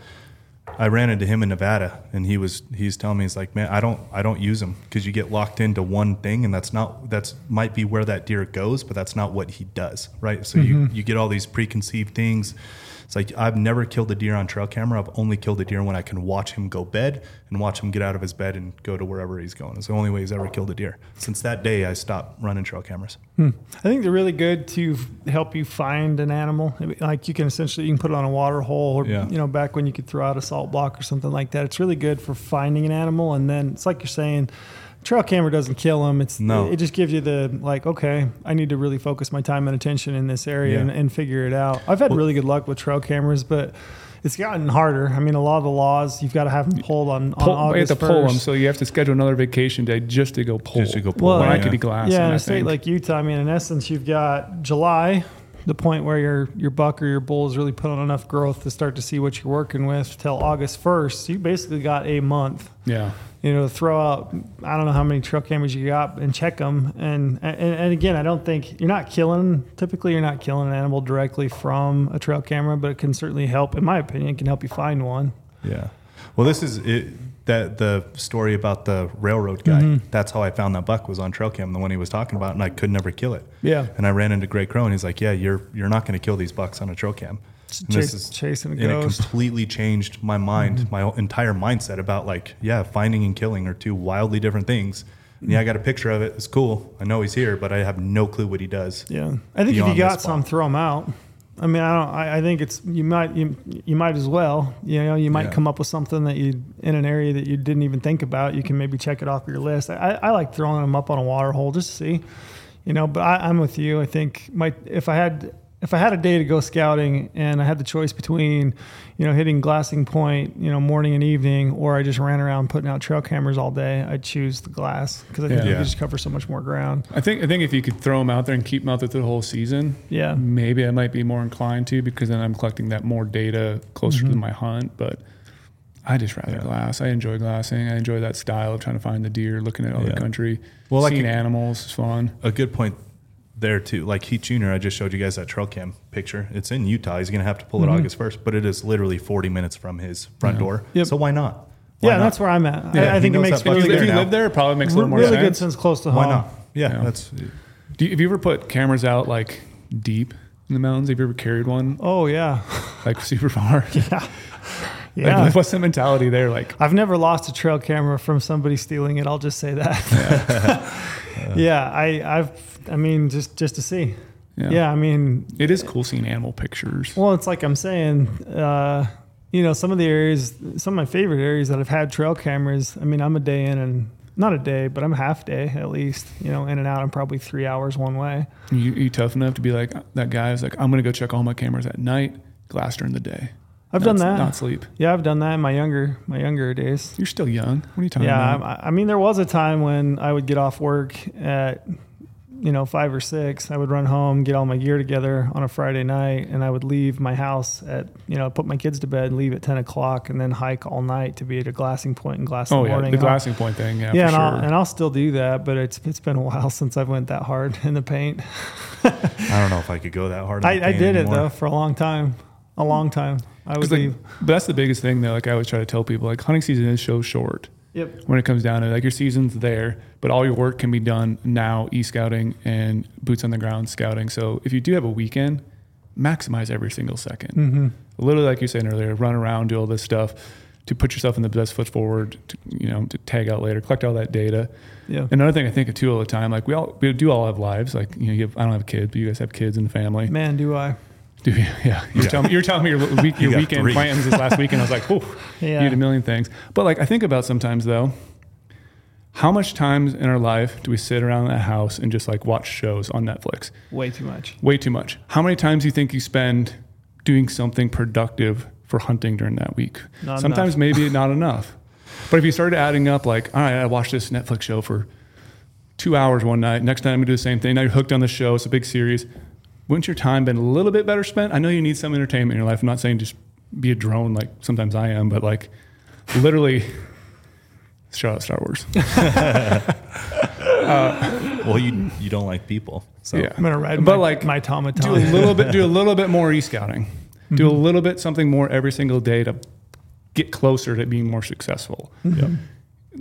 I ran into him in Nevada, and he was he's telling me he's like, man, I don't I don't use them because you get locked into one thing, and that's not that's might be where that deer goes, but that's not what he does, right? So you you get all these preconceived things. It's like I've never killed a deer on trail camera. I've only killed a deer when I can watch him go bed and watch him get out of his bed and go to wherever he's going. It's the only way he's ever killed a deer. Since that day, I stopped running trail cameras. Hmm. I think they're really good to help you find an animal. Like you can essentially you can put it on a water hole, or Yeah. you know, back when you could throw out a salt block or something like that. It's really good for finding an animal, and then it's like you're saying, trail camera doesn't kill them. It's No. it just gives you the like, okay, I need to really focus my time and attention in this area Yeah. and, and figure it out. I've had Well- really good luck with trail cameras, but. It's gotten harder. I mean, a lot of the laws you've got to have them pulled on, on Pull, you have August to pull them, so you have to schedule another vacation day just to go pull. Just to go pull Well, When I yeah. could be glassing. Yeah, in a state like Utah, I mean, in essence, you've got July, the point where your your buck or your bull is really put on enough growth to start to see what you're working with, till August first. You basically got a month, yeah. You know, throw out. I don't know how many trail cameras you got and check them. And, and and again, I don't think you're not killing. Typically, you're not killing an animal directly from a trail camera, but it can certainly help. In my opinion, it can help you find one. Yeah. Well, this is it, that the story about the railroad guy. Mm-hmm. That's how I found that buck was on trail cam, the one he was talking about, and I could never kill it. Yeah. And I ran into Greg Crow, and he's like, "Yeah, you're you're not going to kill these bucks on a trail cam." And Chase- chasing a and it completely changed my mind, Mm-hmm. my entire mindset about like, yeah, finding and killing are two wildly different things. And yeah, I got a picture of it. It's cool. I know he's here, but I have no clue what he does. Yeah, I think if you got some, throw them out. I mean, I don't. I, I think it's you might you, you might as well. You know, you might Yeah. come up with something that you in an area that you didn't even think about. You can maybe check it off your list. I, I like throwing them up on a water hole just to see. You know, but I, I'm with you. I think my if I had if I had a day to go scouting and I had the choice between, you know, hitting glassing point, you know, morning and evening, or I just ran around putting out trail cameras all day, I'd choose the glass because I think you Yeah. could just cover so much more ground. I think I think if you could throw them out there and keep them out there through the whole season, Yeah. maybe I might be more inclined to because then I'm collecting that more data closer Mm-hmm. to my hunt. But I just rather glass. I enjoy glassing. I enjoy that style of trying to find the deer, looking at all Yeah. the country, Well, like seeing a- animals is fun. A good point there too. Like Heat Junior, I just showed you guys that trail cam picture. It's in Utah. He's going to have to pull it August first, but it is literally 40 minutes from his front door. Mm-hmm. Yep. So why not? Why Yeah, not? that's where I'm at. Yeah, I, I think it makes that buck's really if you now. live there, it probably makes a little more really sense. good since close to home. Why not? Yeah, Yeah. that's Do you, have you ever put cameras out like deep in the mountains? Have you ever carried one Oh yeah, like super far? yeah, Like, yeah. what's the mentality there? Like, I've never lost a trail camera from somebody stealing it. I'll just say that. Yeah, I, I've. I mean, just just to see. yeah. Yeah, I mean, It is cool seeing animal pictures. well, it's like I'm saying. Uh, you know, some of the areas, some of my favorite areas that I've had trail cameras. I mean, I'm a day in and not a day, but I'm a half day at least. You know, in and out. I'm probably three hours one way. You, you tough enough to be like that guy who's like, I'm gonna go check all my cameras at night, glass during the day. I've done that. Not sleep. Yeah, I've done that in my younger my younger days. You're still young. What are you talking Yeah, about? I, I mean, there was a time when I would get off work at, you know, five or six. I would run home, get all my gear together on a Friday night, and I would leave my house at, you know, put my kids to bed, leave at ten o'clock, and then hike all night to be at a glassing point and glass in oh the yeah, morning. the And I'll- glassing point thing. Yeah, yeah, for and, sure. I'll, and I'll still do that, but it's it's been a while since I've went that hard in the paint. I don't know if I could go that hard. in the I, I paint did it though for a long time, a long time. I would like, but that's the biggest thing though. Like I always try to tell people, like hunting season is so short Yep. when it comes down to it. like your season's there, but all your work can be done now, e scouting and boots on the ground scouting. So if you do have a weekend, maximize every single 2nd Mm-hmm. Literally, like you saying earlier, run around, do all this stuff. to put yourself in the best foot forward, to, you know, to tag out later, collect all that data. Yeah. Another thing I think of too all the time, like we all we do all have lives. Like you know, you have, I don't have kids, but you guys have kids and family. Man, do I. Do you? Yeah. You're, Yeah. Telling, me, you're telling me your, week, your got weekend three. plans this last weekend. I was like, oh, Yeah. you did a million things. But like, I think about sometimes though, how much times in our life do we sit around that house and just like watch shows on Netflix? Way too much. Way too much. How many times do you think you spend doing something productive for hunting during that week? Not Sometimes enough. maybe not enough. But if you started adding up, like, all right, I watched this Netflix show for two hours one night. Next time we do the same thing. Now you're hooked on the show. It's a big series. Wouldn't your time been a little bit better spent? I know you need some entertainment in your life. I'm not saying just be a drone like sometimes I am, but like literally, shout out Star Wars. Uh, well, you you don't like people, so Yeah. I'm gonna ride But my, like, my do a little bit do a little bit more e-scouting mm-hmm. do a little bit something more every single day to get closer to being more successful mm-hmm. yeah.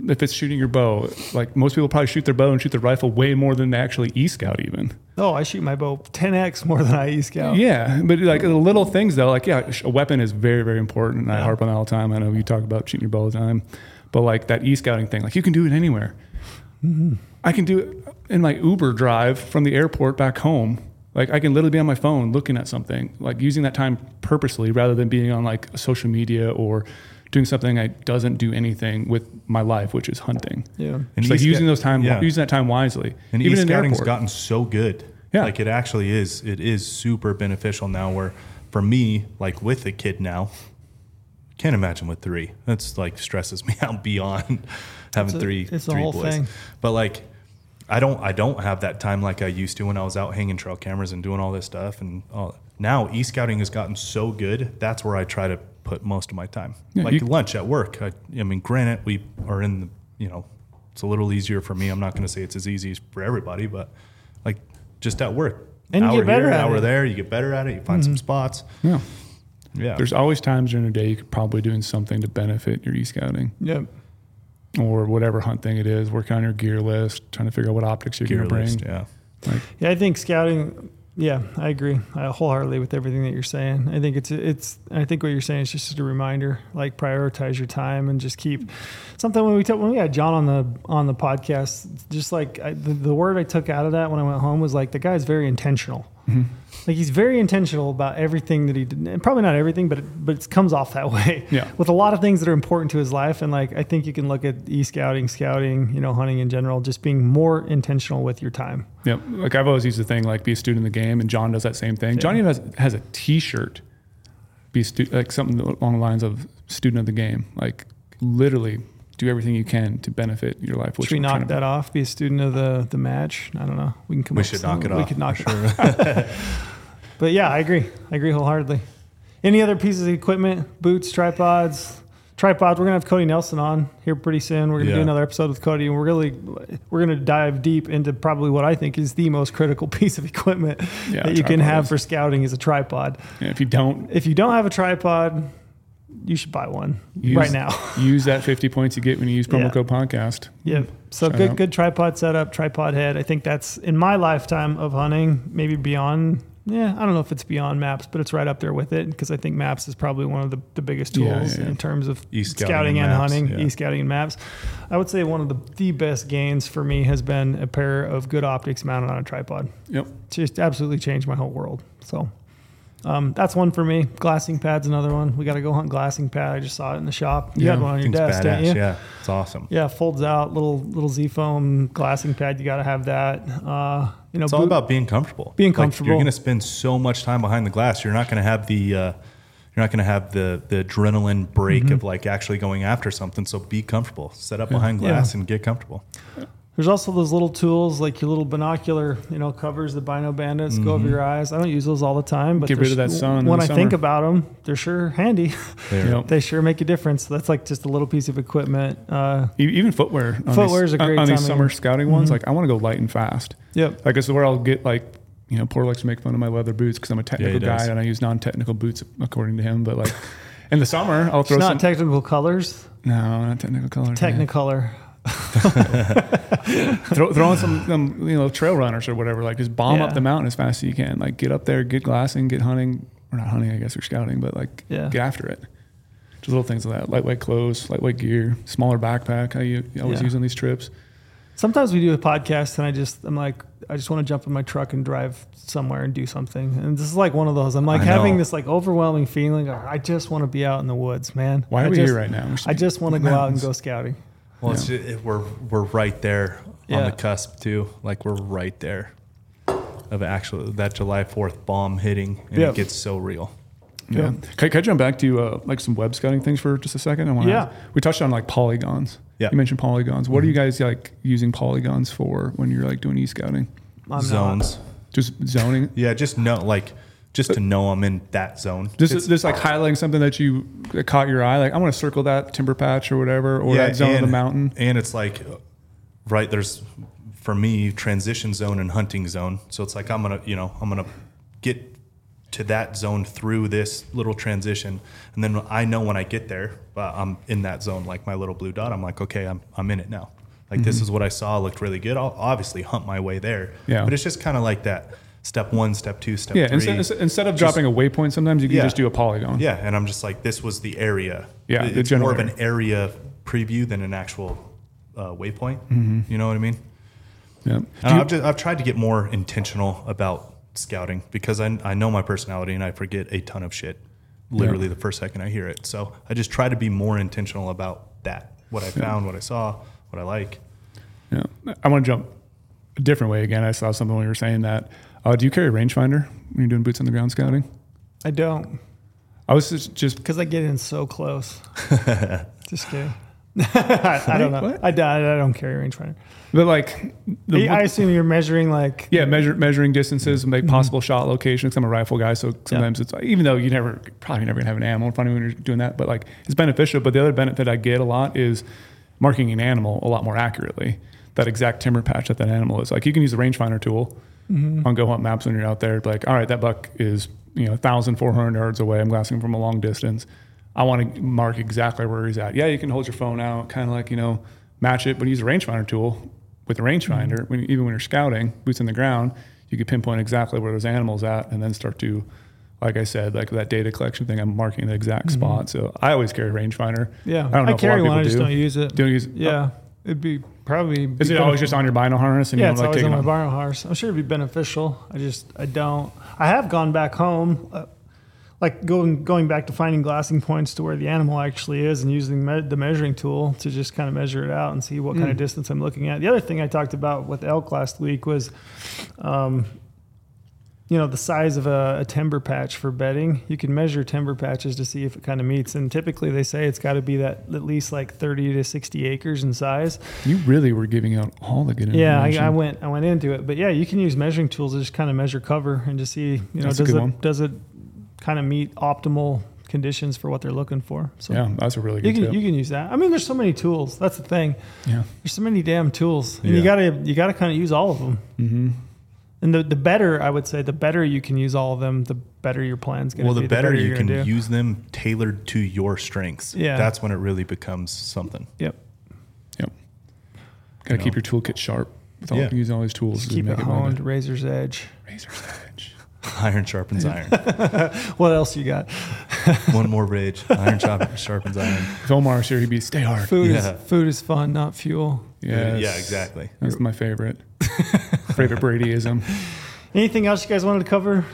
If it's shooting your bow like most people probably shoot their bow and shoot their rifle way more than they actually e-scout even. Oh, I shoot my bow 10x more than I e-scout. yeah but like the little things though like yeah a weapon is very very important and i harp on that all the time. I know you talk about shooting your bow all the time but like that e-scouting thing like you can do it anywhere. Mm-hmm. I can do it in my Uber drive from the airport back home. Like I can literally be on my phone looking at something, like using that time purposely rather than being on like social media or doing something that doesn't do anything with my life, which is hunting. Yeah. And It's like e-scout- using those time, yeah. using that time wisely. And Even in the e-scouting's airport. gotten so good. Yeah. Like it actually is. It is super beneficial now. Where for me, like with a kid now, can't imagine with three. That's like stresses me out beyond having It's a- three it's a three whole boys. thing. But like, I don't I don't have that time like I used to when I was out hanging trail cameras and doing all this stuff. And all. now e-scouting has gotten so good. That's where I try to put most of my time. Yeah, like you- lunch at work. I, I mean, granted, we are in the you know, it's a little easier for me. I'm not going to say it's as easy as for everybody, but like just at work. And you get better here, at hour it. there. You get better at it. You find some mm-hmm. spots. Yeah. Yeah. There's always times during the day you could probably doing something to benefit your e-scouting Yep. or whatever hunt thing it is, working on your gear list, trying to figure out what optics you're going to bring. list. Yeah. Like, Yeah, I think scouting. Yeah, I agree I wholeheartedly with everything that you're saying. I think it's it's. I think what you're saying is just a reminder, like prioritize your time and just keep something. When we when we had John on the on the podcast, just like I, the, the word I took out of that when I went home was like the guy's very intentional. Mm-hmm. Like he's very intentional about everything that he did. And probably not everything, but it, but it comes off that way. Yeah. With a lot of things that are important to his life, and like I think you can look at e-scouting, scouting, you know, hunting in general, just being more intentional with your time. Yep. Like I've always used the thing like be a student in the game, and John does that same thing. John even has, has a T-shirt, be a stu- like something along the lines of student of the game. Like literally do everything you can to benefit your life. Which Should we knock trying to- that off? Be a student of the the match? I don't know. We can come. We up should with knock it something. We off, could knock for it. But yeah, I agree. I agree wholeheartedly. Any other pieces of equipment? Boots, tripods. Tripods. We're gonna have Cody Nelson on here pretty soon. We're gonna do another episode with Cody, and we're really we're gonna dive deep into probably what I think is the most critical piece of equipment Yeah, that you can have is. for scouting is a tripod. Yeah, if you don't If you don't have a tripod, you should buy one use, right now. use that 50 points you get when you use promo Yeah. code podcast. Yeah. So Shout good, out. good tripod setup, tripod head. I think that's in my lifetime of hunting, maybe beyond. Yeah, I don't know if it's beyond maps, but it's right up there with it because I think maps is probably one of the, the biggest tools yeah, yeah. in terms of E-scouting scouting and maps, hunting, e-scouting and maps. I would say one of the, the best gains for me has been a pair of good optics mounted on a tripod. Yep. Just absolutely changed my whole world. So um, that's one for me. Glassing pad's another one. We got to GOHUNT glassing pad. I just saw it in the shop. You Yeah, had one on your desk, didn't you? Yeah. It's awesome. Yeah, folds out, little little Z foam glassing pad. You got to have that. Uh, you know, It's all about being comfortable. Being Like, comfortable. you're going to spend so much time behind the glass. You're not going to have the uh, you're not going to have the the adrenaline break Mm-hmm. of like actually going after something. So be comfortable. Set up behind glass and get comfortable. There's also those little tools like your little binocular, you know, covers the Bino Bandits go over your eyes. I don't use those all the time, but Get rid of that sun When the I think about them, they're sure handy. There. Yep. they sure make a difference. That's like just a little piece of equipment. Uh, E- Even footwear. Footwear these- is a great on these summer scouting ones. Mhm. Like I want to go light and fast. yep. Like this is where I'll get like, you know, poor likes to make fun of my leather boots because I'm a technical does. guy and I use non-technical boots according to him. But like in the summer, I'll throw It's not some. technical colors. no, not technical colors. man. Technicolor. throw, throw on some, some, you know, trail runners or whatever. Like just bomb Yeah. up the mountain as fast as you can. Like get up there, get glassing, get hunting. Or not hunting, I guess, or scouting, but like Yeah. get after it. Just little things like that. Lightweight clothes, lightweight gear, smaller backpack. I, u- I always Yeah. use on these trips. Sometimes we do a podcast and I just I'm like I just want to jump in my truck and drive somewhere and do something. And this is like one of those. I'm like having this like overwhelming feeling. Of, I just want to be out in the woods, man. Why are I we just, here right now? I just want to go out and go scouting. Well, it's ju- it, we're we're right there on the cusp too. Like we're right there of actually that July Fourth bomb hitting, and Yeah. it gets so real. Yeah. Can, can I jump back to uh, like some web scouting things for just a second? I want Yeah. We touched on like polygons. Yeah. You mentioned polygons. What are you guys like using polygons for when you're like doing e scouting? I'm Zones, Just zoning. yeah, just know like just to know I'm in that zone. Just, It's- just like highlighting something that you that caught your eye. Like I want to circle that timber patch or whatever, or that zone of the and- mountain. And it's like, right there's for me transition zone and hunting zone. So it's like I'm gonna, you know, I'm gonna get to that zone through this little transition, and then I know when I get there, uh, I'm in that zone. Like my little blue dot, I'm like, okay, I'm I'm in it now. Like this is what I saw, looked really good. I'll obviously hunt my way there. Mm-hmm. Yeah. But it's just kind of like that. Step one, step two, step Yeah. three. Instead, instead of Just- dropping a waypoint, sometimes you can Yeah. just do a polygon. Yeah, and I'm just like, this was the area. Yeah, It- the it's more of an area preview than an actual uh, waypoint. Mm-hmm. You know what I mean? Yeah. And Do you- I've, just, I've tried to get more intentional about scouting because I, I know my personality and I forget a ton of shit literally the first second I hear it. So I just try to be more intentional about that. What I found, what I saw, what I like. Yeah. I want to jump a different way again. I saw something when you were saying that. Uh, do you carry a rangefinder when you're doing boots on the ground scouting? I don't I was just, just because I get in so close. just kidding. I, I don't know. I, don't- I don't carry rangefinder. but like the, I assume you're measuring like yeah, measure, measuring distances and make possible shot locations. I'm a rifle guy, so sometimes it's even though you never probably never gonna have an animal in front of you when you're doing that, but like it's beneficial. But the other benefit I get a lot is marking an animal a lot more accurately. That exact timber patch that that animal is. Like you can use a rangefinder tool Mm-hmm. on GOHUNT Maps when you're out there. Like, all right, that buck is you know 1,400 yards away. I'm glassing from a long distance. I want to mark exactly where he's at. Yeah, you can hold your phone out, kind of like you know match it, but use a rangefinder tool with a rangefinder. Mm-hmm. When even when you're scouting, boots in the ground, you can pinpoint exactly where those animals at, and then start to, like I said, like that data collection thing. I'm marking the exact mm-hmm. spot. So I always carry a rangefinder. yeah. I don't know. if a lot carry one. I just do. don't use it. Don't use. It. Yeah, oh. it'd be probably. Is it always just on your bino harness and Yeah, you it's like always on my it? harness. I'm sure it'd be beneficial. I just I don't. I have gone back home, uh, like going going back to finding glassing points to where the animal actually is, and using me- the measuring tool to just kind of measure it out and see what Mm. kind of distance I'm looking at. The other thing I talked about with elk last week was, um, you know, the size of a, a timber patch for bedding. You can measure timber patches to see if it kind of meets, and typically they say it's got to be that at least like 30 to 60 acres in size. You really were giving out all the good Yeah, information. I, I went I went into it, but yeah, you can use measuring tools to just kind of measure cover and just see you know That's does it one. does it kind of meet optimal conditions for what they're looking for. So Yeah, that's a really you good can tip. you can use that. I mean, there's so many tools. That's the thing. yeah. There's so many damn tools, and Yeah. you gotta you gotta kind of use all of them. Mm-hmm. And the the better I would say, the better you can use all of them, the better your plan's gonna Well, be. the better you you're can do. use them tailored to your strengths. Yeah. That's when it really becomes something. Yep. Yep. Got to You keep know. your toolkit sharp. With all, Yeah. Using all these tools. Just to keep make it really honed, good. razor's edge. Razor's edge. Iron sharpens iron. What else you got? One more rage. Iron sharpens iron. If Omar's here, he'd be stay hard. Food Yeah. is food is fun, not fuel. Yes. Yeah, exactly. That's my favorite. favorite Bradyism. Anything else you guys wanted to cover?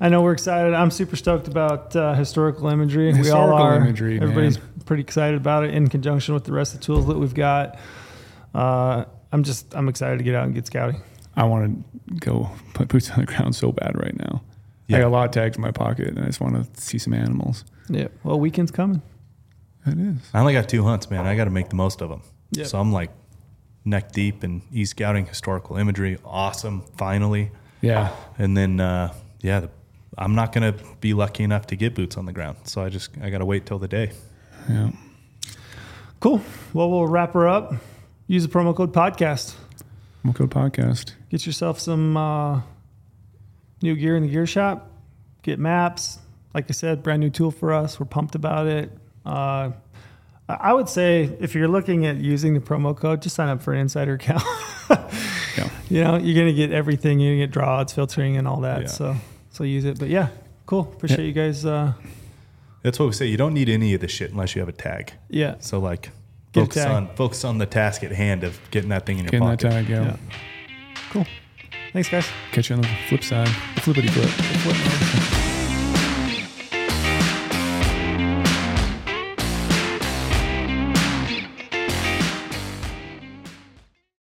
I know we're excited. I'm super stoked about uh, historical imagery. we all Historical are. imagery, man. Everybody's pretty excited about it in conjunction with the rest of the tools that we've got. Uh, I'm just I'm excited to get out and get scouting. I want to go put boots on the ground so bad right now. I got a lot of tags in my pocket, and I just want to see some animals. Yeah. Well, weekend's coming. It is. I only got two hunts, man. I got to make the most of them. Yep. So I'm like neck deep in e scouting, historical imagery. Awesome, finally. Yeah. And then, uh, yeah, the, I'm not going to be lucky enough to get boots on the ground. So I just, I got to wait till the day. Yeah. Cool. Well, we'll wrap her up. Use the promo code podcast. We'll go podcast. Get yourself some uh, new gear in the gear shop. Get maps. Like I said, brand new tool for us. We're pumped about it. Uh, I I would say if you're looking at using the promo code, just sign up for an insider account. Yeah. You know, you're gonna get everything. You're gonna get draw odds, filtering, and all that. Yeah. So, so use it. But yeah, cool. Appreciate you guys uh, That's what we say. You don't need any of the shit unless you have a tag. Yeah. So like, Get focus on focus on the task at hand of getting that thing in your Getting that pocket. tag, yeah. Yeah. Cool. Thanks, guys. Catch you on the flip side. The flippity flip. Flip mode.